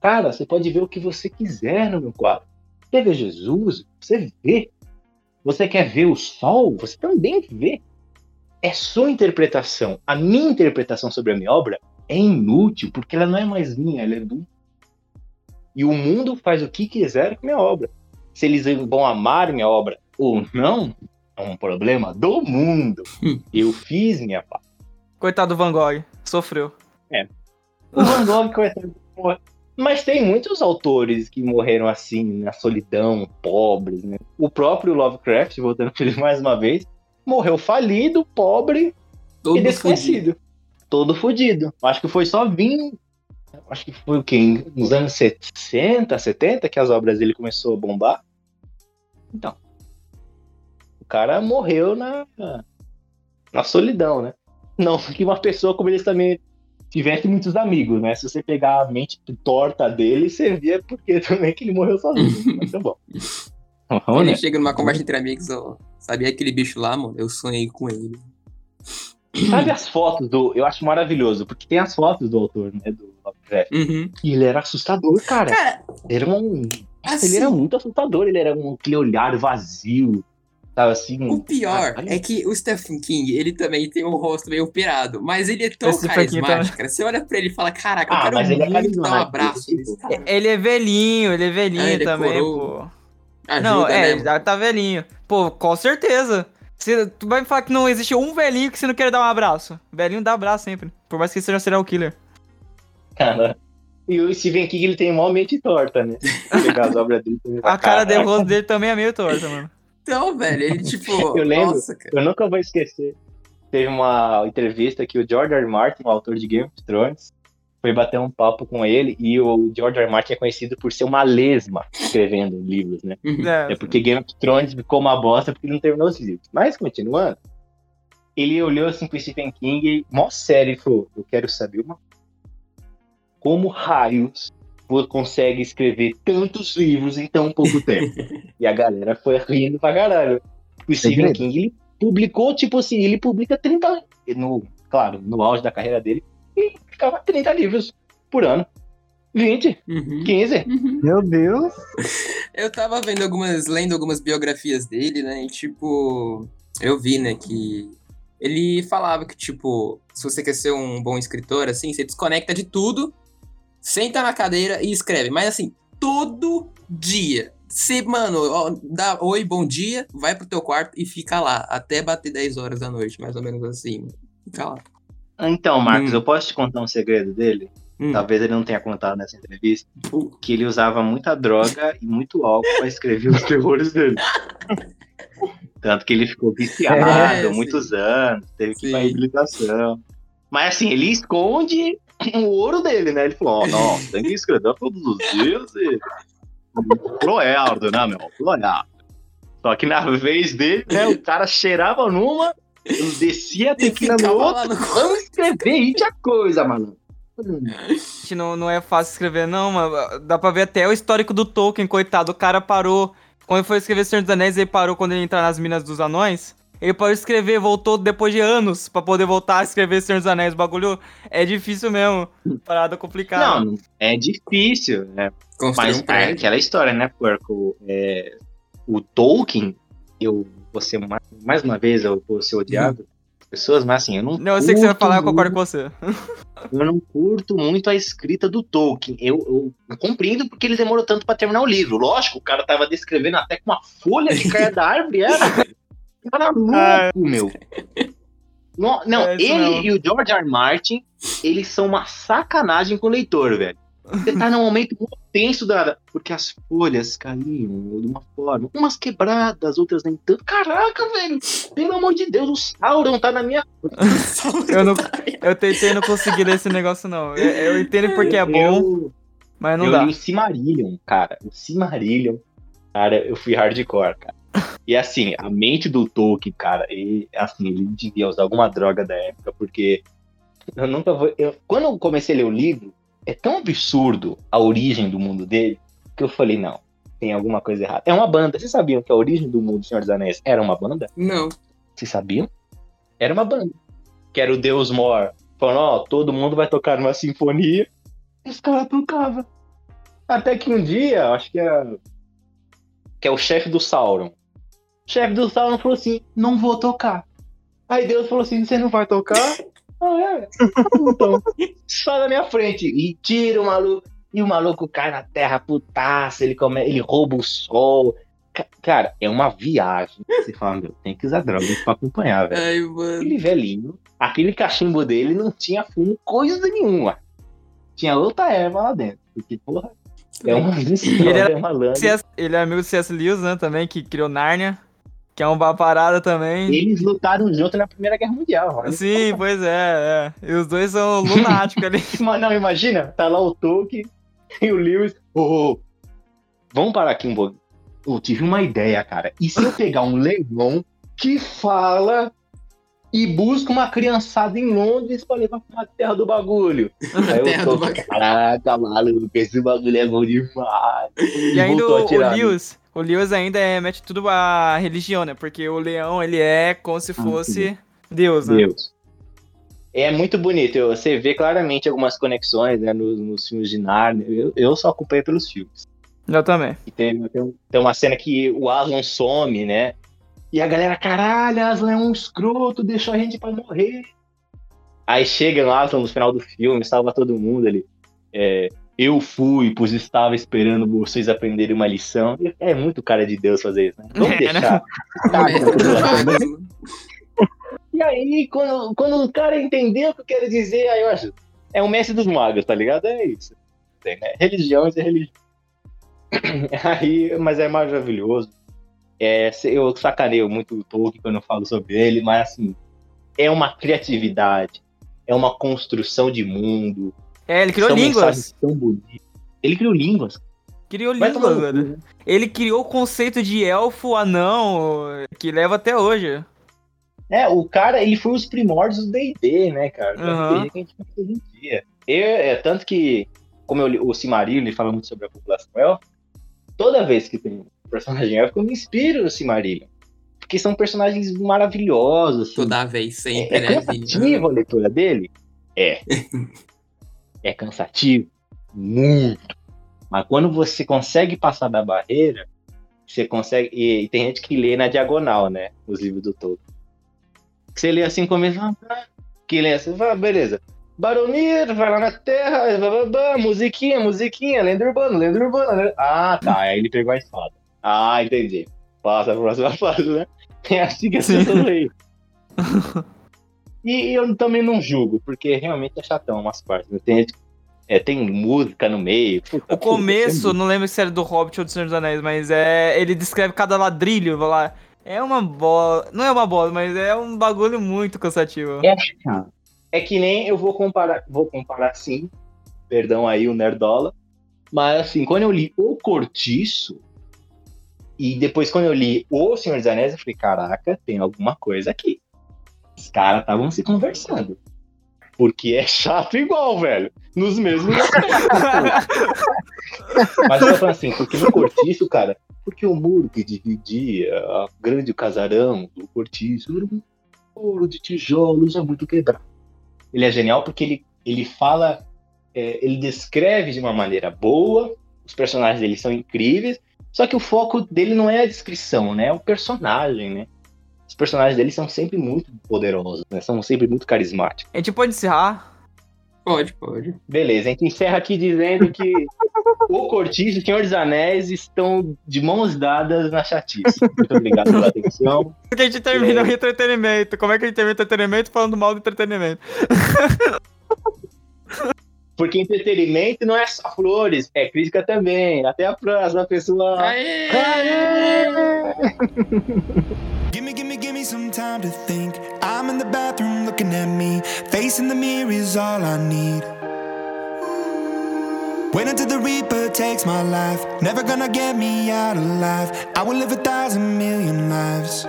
Cara, você pode ver o que você quiser no meu quadro. Quer ver Jesus? Você vê. Você quer ver o sol? Você também vê. É sua interpretação. A minha interpretação sobre a minha obra é inútil, porque ela não é mais minha, ela é do. E o mundo faz o que quiser com minha obra. Se eles vão amar minha obra ou não, é um problema do mundo. Eu fiz minha parte.
Coitado do Van Gogh, sofreu.
O Van Gogh, coitado. Mas tem muitos autores que morreram assim, na solidão, pobres, né? O próprio Lovecraft, voltando para ele mais uma vez, morreu falido, pobre
Todo
e desconhecido. Todo fudido. Acho que foi só vir. Acho que foi o quê? Nos anos 60, 70 que as obras dele começou a bombar. Então. O cara morreu na. na solidão, né? Não que uma pessoa como ele também tivesse muitos amigos, né? Se você pegar a mente torta dele, você via porque também que ele morreu sozinho. Mas tá bom.
Ele
né?
chega numa conversa entre amigos, ó. Sabia aquele bicho lá, mano? Eu sonhei com ele.
Sabe as fotos do. Eu acho maravilhoso, porque tem as fotos do autor, né? Do Lovecraft.
Uhum.
E ele era assustador, cara.
Cara,
Ele era um.
assim,
Ele era muito assustador, ele era um, aquele olhar vazio. Tava assim.
o pior é que o Stephen King, ele também tem um rosto meio operado, mas ele é tão
Esse King
carismático, cara. Você olha pra ele e fala, caraca, eu
Ah,
quero
mas ele é
muito dar um abraço
ele-
nesse cara.
Ele é velhinho, ele é velhinho
Ah, ele é
também, pô.
Ajuda,
não, é,
né?
já tá velhinho. Pô, com certeza. Você, tu vai me falar que não existe um velhinho que você não quer dar um abraço. Velhinho dá abraço sempre. Por mais que seja um serial killer.
Cara. E o Stephen King, ele tem uma mente torta, né? Pegar as obras dele.
A cara de rosto dele também é meio torta, mano.
Então, velho, ele tipo.
Eu lembro.
Nossa, cara.
Eu nunca vou esquecer. Teve uma entrevista que o George R. R. Martin, o autor de Game of Thrones, foi bater um papo com ele e o George R. R. Martin é conhecido por ser uma lesma escrevendo livros, né?
É,
É porque Game of Thrones ficou uma bosta porque ele não terminou os livros. Mas, continuando, ele olhou assim pro Stephen King, mó sério, e falou: Eu quero saber uma Como raios consegue escrever tantos livros em tão pouco tempo? e a galera foi rindo pra caralho. O Stephen. King, ele publicou, tipo assim, ele publica 30. No, claro, no auge da carreira dele, ele ficava 30 livros por ano. 20,
Uhum.
15.
Meu Deus.
Eu tava vendo algumas, lendo algumas biografias dele, né? E tipo, eu vi, né, que ele falava que, tipo, se você quer ser um bom escritor, assim, você desconecta de tudo, senta na cadeira e escreve. Mas assim, todo dia. Você, mano, ó, dá oi, bom dia, vai pro teu quarto e fica lá, até bater 10 horas da noite, mais ou menos assim. Fica lá.
Então, Marcos,
Hum.
eu posso te contar um segredo dele?
Hum.
Talvez ele não tenha contado nessa entrevista. Que ele usava muita droga e muito álcool pra escrever os terrores dele. Tanto que ele ficou viciado
É,
muitos anos, teve que ir pra
Sim.
reabilitação. Mas assim, ele esconde o ouro dele, né? Ele falou, ó, não, tem que escrever todos os dias e. Proerdo, né, meu? Proerdo. Só que na vez dele, né, o cara cheirava numa, ele descia a tequila no outro.
no
Vamos escrever aí de coisa, mano.
Gente, não, não é fácil escrever, não, mano. Dá pra ver até o histórico do Tolkien, coitado. O cara parou. Quando foi escrever Senhor dos Anéis, ele parou quando ele entrar nas Minas dos Anões. Ele parou de escrever, voltou depois de anos pra poder voltar a escrever Senhor dos Anéis. O bagulho é difícil mesmo. Parada complicada.
Não, é difícil, né?
Construir
Mas
um
é aquela história, né, Porco? É, o Tolkien, eu vou ser mais, mais uma vez, eu vou ser odiado pessoas, mas assim, eu não.
Não, eu sei que você vai falar, eu concordo
muito-
com você.
Eu não curto muito a escrita do Tolkien. Eu, eu- eu compreendo porque ele demorou tanto pra terminar o livro. Lógico, o cara tava descrevendo até com uma folha que caia da árvore, era. Cara louco,
Ah.
meu. Não, não
É
ele
mesmo.
e o George R. Martin, eles são uma sacanagem com o leitor, velho. Você tá num momento muito tenso da. Porque as folhas caíam de uma forma. Umas quebradas, outras nem tanto. Caraca, velho! Pelo amor de Deus, o Sauron tá na minha.
Eu, não, eu tentei não conseguir ler esse negócio, não. Eu, eu entendo porque é bom,
Eu,
mas não
eu
dá.
li o Cimarillion, cara. O Cimarillion. Cara, eu fui hardcore, cara. E assim, a mente do Tolkien, cara, ele, assim, ele devia usar alguma droga da época, porque eu nunca vou. eu- quando eu comecei a ler o livro, é tão absurdo a origem do mundo dele que eu falei, não, tem alguma coisa errada. É uma banda. Vocês sabiam que a origem do mundo do Senhor dos Anéis era uma banda?
Não.
Vocês sabiam? Era uma banda. Que era o Deus Mor. Falando, ó, todo mundo vai tocar numa sinfonia. E os caras tocavam. Até que um dia, acho que é. Que é o chefe do Sauron. Chefe do Sauron falou assim: não vou tocar. Aí Deus falou assim: você não vai tocar? ah, é? Então, só na minha frente. E tira o maluco. E o maluco cai na terra, putaça, ele, come, ele rouba o sol. Ca- Cara, é uma viagem. Você fala, meu, tem que usar droga pra acompanhar, velho.
Ai, mano.
Aquele velhinho, aquele cachimbo dele não tinha fumo coisa nenhuma. Tinha outra erva lá dentro. Porque, porra, é uma
ele era-
é uma lã.
C.S. Ele é amigo do C.S. Lewis, né, também, que criou Nárnia. Que é uma parada também.
Eles lutaram junto na Primeira Guerra Mundial. olha.
Sim, pois é, é. E os dois são lunáticos ali.
Mas não, imagina, tá lá o Tolkien e o Lewis. Ô, ô, vamos parar aqui um pouco. Eu tive uma ideia, cara. E se eu pegar um leão que fala e busca uma criançada em Londres pra levar pra terra do bagulho? Aí
Terra
eu
do
tô,
bagulho.
caraca, maluco, esse bagulho é bom demais.
E ainda o, o? Lewis, o Lewis ainda é, mete tudo a religião, né? Porque o leão, ele é como se fosse Deus, né?
Deus. É muito bonito. Você vê claramente algumas conexões né, nos, nos filmes de Narnia. Eu, eu só acompanhei pelos filmes.
Eu também.
E tem, tem, tem uma cena que o Aslan some, né? E a galera, caralho, Aslan é um escroto, deixou a gente pra morrer. Aí chega o Aslan no final do filme, salva todo mundo ali. É, eu fui, pois estava esperando vocês aprenderem uma lição. É muito cara de Deus fazer isso, né? Vamos
É,
deixar.
Não, é,
Tá, E aí, quando, quando o cara entendeu o que eu quero dizer, aí eu acho. É o mestre dos magos, tá ligado? É isso. Tem, né? Religiões é religião. Aí, mas é maravilhoso. É, eu sacaneio muito o Tolkien quando eu falo sobre ele, mas assim, é uma criatividade, é uma construção de mundo.
É, ele criou
são
línguas.
mensagens Tão bonitas. Ele criou línguas.
Criou
Vai
línguas,
no cu,
velho.
né?
Ele criou o conceito de elfo anão, que leva até hoje.
É, o cara, ele foi os primórdios do D&D, né, cara? RPG que a gente faz hoje em dia. Eu, é, tanto que, como eu li, o Silmarillion, ele fala muito sobre a população élfica, toda vez que tem um personagem élfico, eu me inspiro no Silmarillion. Porque são personagens maravilhosos, assim.
Toda vez, sempre,
É, é
né?
cansativo a leitura dele? É. é cansativo? Muito. Mas quando você consegue passar da barreira, você consegue. E, e tem gente que lê na diagonal, né? Os livros do. Que você lê assim, começa. ah. Que lê assim, vai, beleza. Baronir, vai lá na terra, blá, blá, blá, musiquinha, musiquinha, lenda urbana, lenda urbana. lenda- Ah, tá. Aí ele pegou a espada. Ah, entendi. Passa a próxima fase, né? É assim que as pessoas leem. E eu também não julgo, porque realmente é chatão umas partes. né? Tem, gente- é, tem música no meio. Puta,
O
puta,
começo,
tem
não lembro se era do Hobbit ou do Senhor dos Anéis, mas é. Ele descreve cada ladrilho, vai lá. É uma bola. Não é uma bola, mas é um bagulho muito cansativo.
É chato. É que nem eu vou comparar, vou comparar sim, perdão aí o Nerdola, mas assim, quando eu li O Cortiço, e depois quando eu li O Senhor dos Anéis, eu falei, caraca, tem alguma coisa aqui. Caras estavam se conversando. Porque é chato igual, velho. Nos mesmos. Mas eu falando assim, porque no Cortiço, cara, porque o muro que dividia a grande casarão do Cortiço era um muro de tijolos é muito quebrado. Ele é genial porque ele, ele fala, é, ele descreve de uma maneira boa, os personagens dele são incríveis, só que o foco dele não é a descrição, né? É o personagem, né? Os personagens dele são sempre muito poderosos, né? São sempre muito carismáticos.
A gente pode encerrar.
Pode, pode.
Beleza, a gente encerra aqui dizendo que o Cortiço e o Senhor dos Anéis estão de mãos dadas na chatice. Muito obrigado pela atenção.
Porque a gente termina o entretenimento. Como é que a gente termina o entretenimento falando mal do entretenimento?
Porque entretenimento não é só flores, é crítica também. Até a próxima, pessoal.
Aê!
Gimme some time to think. I'm in the bathroom looking at me. Facing the mirror is all I need. Wait until the Reaper takes my life. Never gonna get me out alive. I will live a thousand million lives.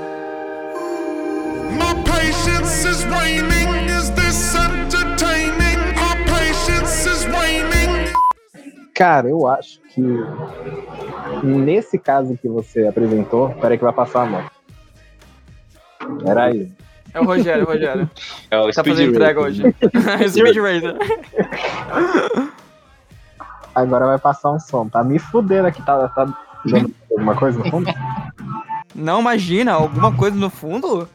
My patience is waning. Is this entertaining? Our patience is waning.
Cara, eu acho que nesse caso que você apresentou, peraí que vai passar a mão. Peraí.
É o Rogério, o Rogério.
É o
Tá
Speed
fazendo entrega hoje. Speed Racer.
Agora vai passar um som. Tá me fudendo aqui. Tá, tá dando alguma coisa no fundo?
Não imagina, alguma coisa no fundo?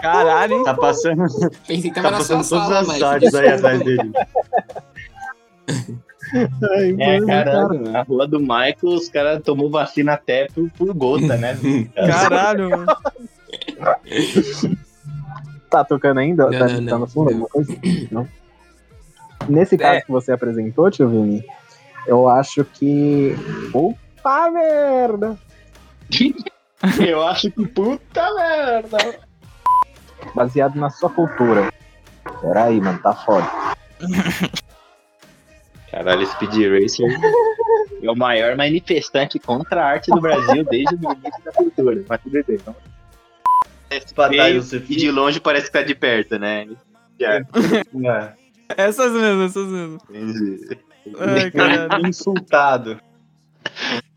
Caralho, hein?
Tá passando,
Pensei que
tá
tava na sua
passando todas
sala,
as
mas...
artes aí atrás dele.
Ai,
É,
mano,
cara,
cara.
na rua do Michael, os caras tomou vacina até por, por gota, né?
Caralho, mano.
Tá tocando ainda?
Não,
tá
não,
tá
não.
no fundo alguma coisa? Não. Nesse caso
É.
que você apresentou, tio Vini, eu acho que. Puta merda!
Eu acho que puta merda.
Baseado na sua cultura. Peraí, mano, tá foda.
Caralho, Speed Racer é o maior manifestante contra a arte do Brasil desde o início da cultura. Mas tudo bem, não.
Trás
Feio, e de longe parece que tá de perto, né? Já,
É.
Essas mesmo, essas mesmo.
entendi.
Ai, caralho.
Insultado.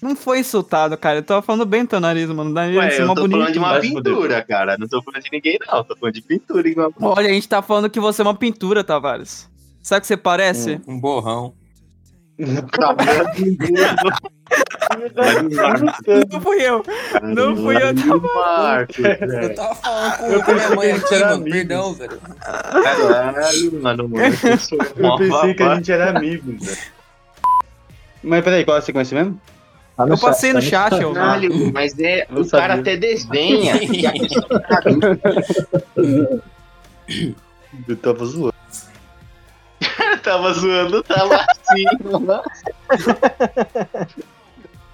Não foi insultado, cara. Eu tava falando bem do teu nariz, mano. Nariz
Ué, eu tô
bonito.
falando de uma pintura, cara. Não tô falando de ninguém, não. Tô falando de pintura igual.
Olha, a gente tá falando que você é uma pintura, Tavares. Sabe o que você parece?
Um borrão.
Não fui eu. Não fui eu,
Marcos,
Eu tava falando com,
Eu
com minha
pensei
mãe
que a gente
aqui,
era
mano.
amigos.
Perdão, velho.
Caralho, mano. mano.
Eu pensei que a gente era amigos, velho. Mas peraí, qual é a sequência mesmo?
Tá
Eu passei no
tá
chat, eu.
Caralho, mas é.
Eu
o cara
sabia.
até desenha. E a questão
Eu tava zoando.
Tava zoando, tava assim, mano.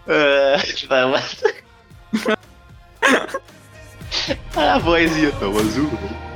É, tava. A vozinha tava zoando.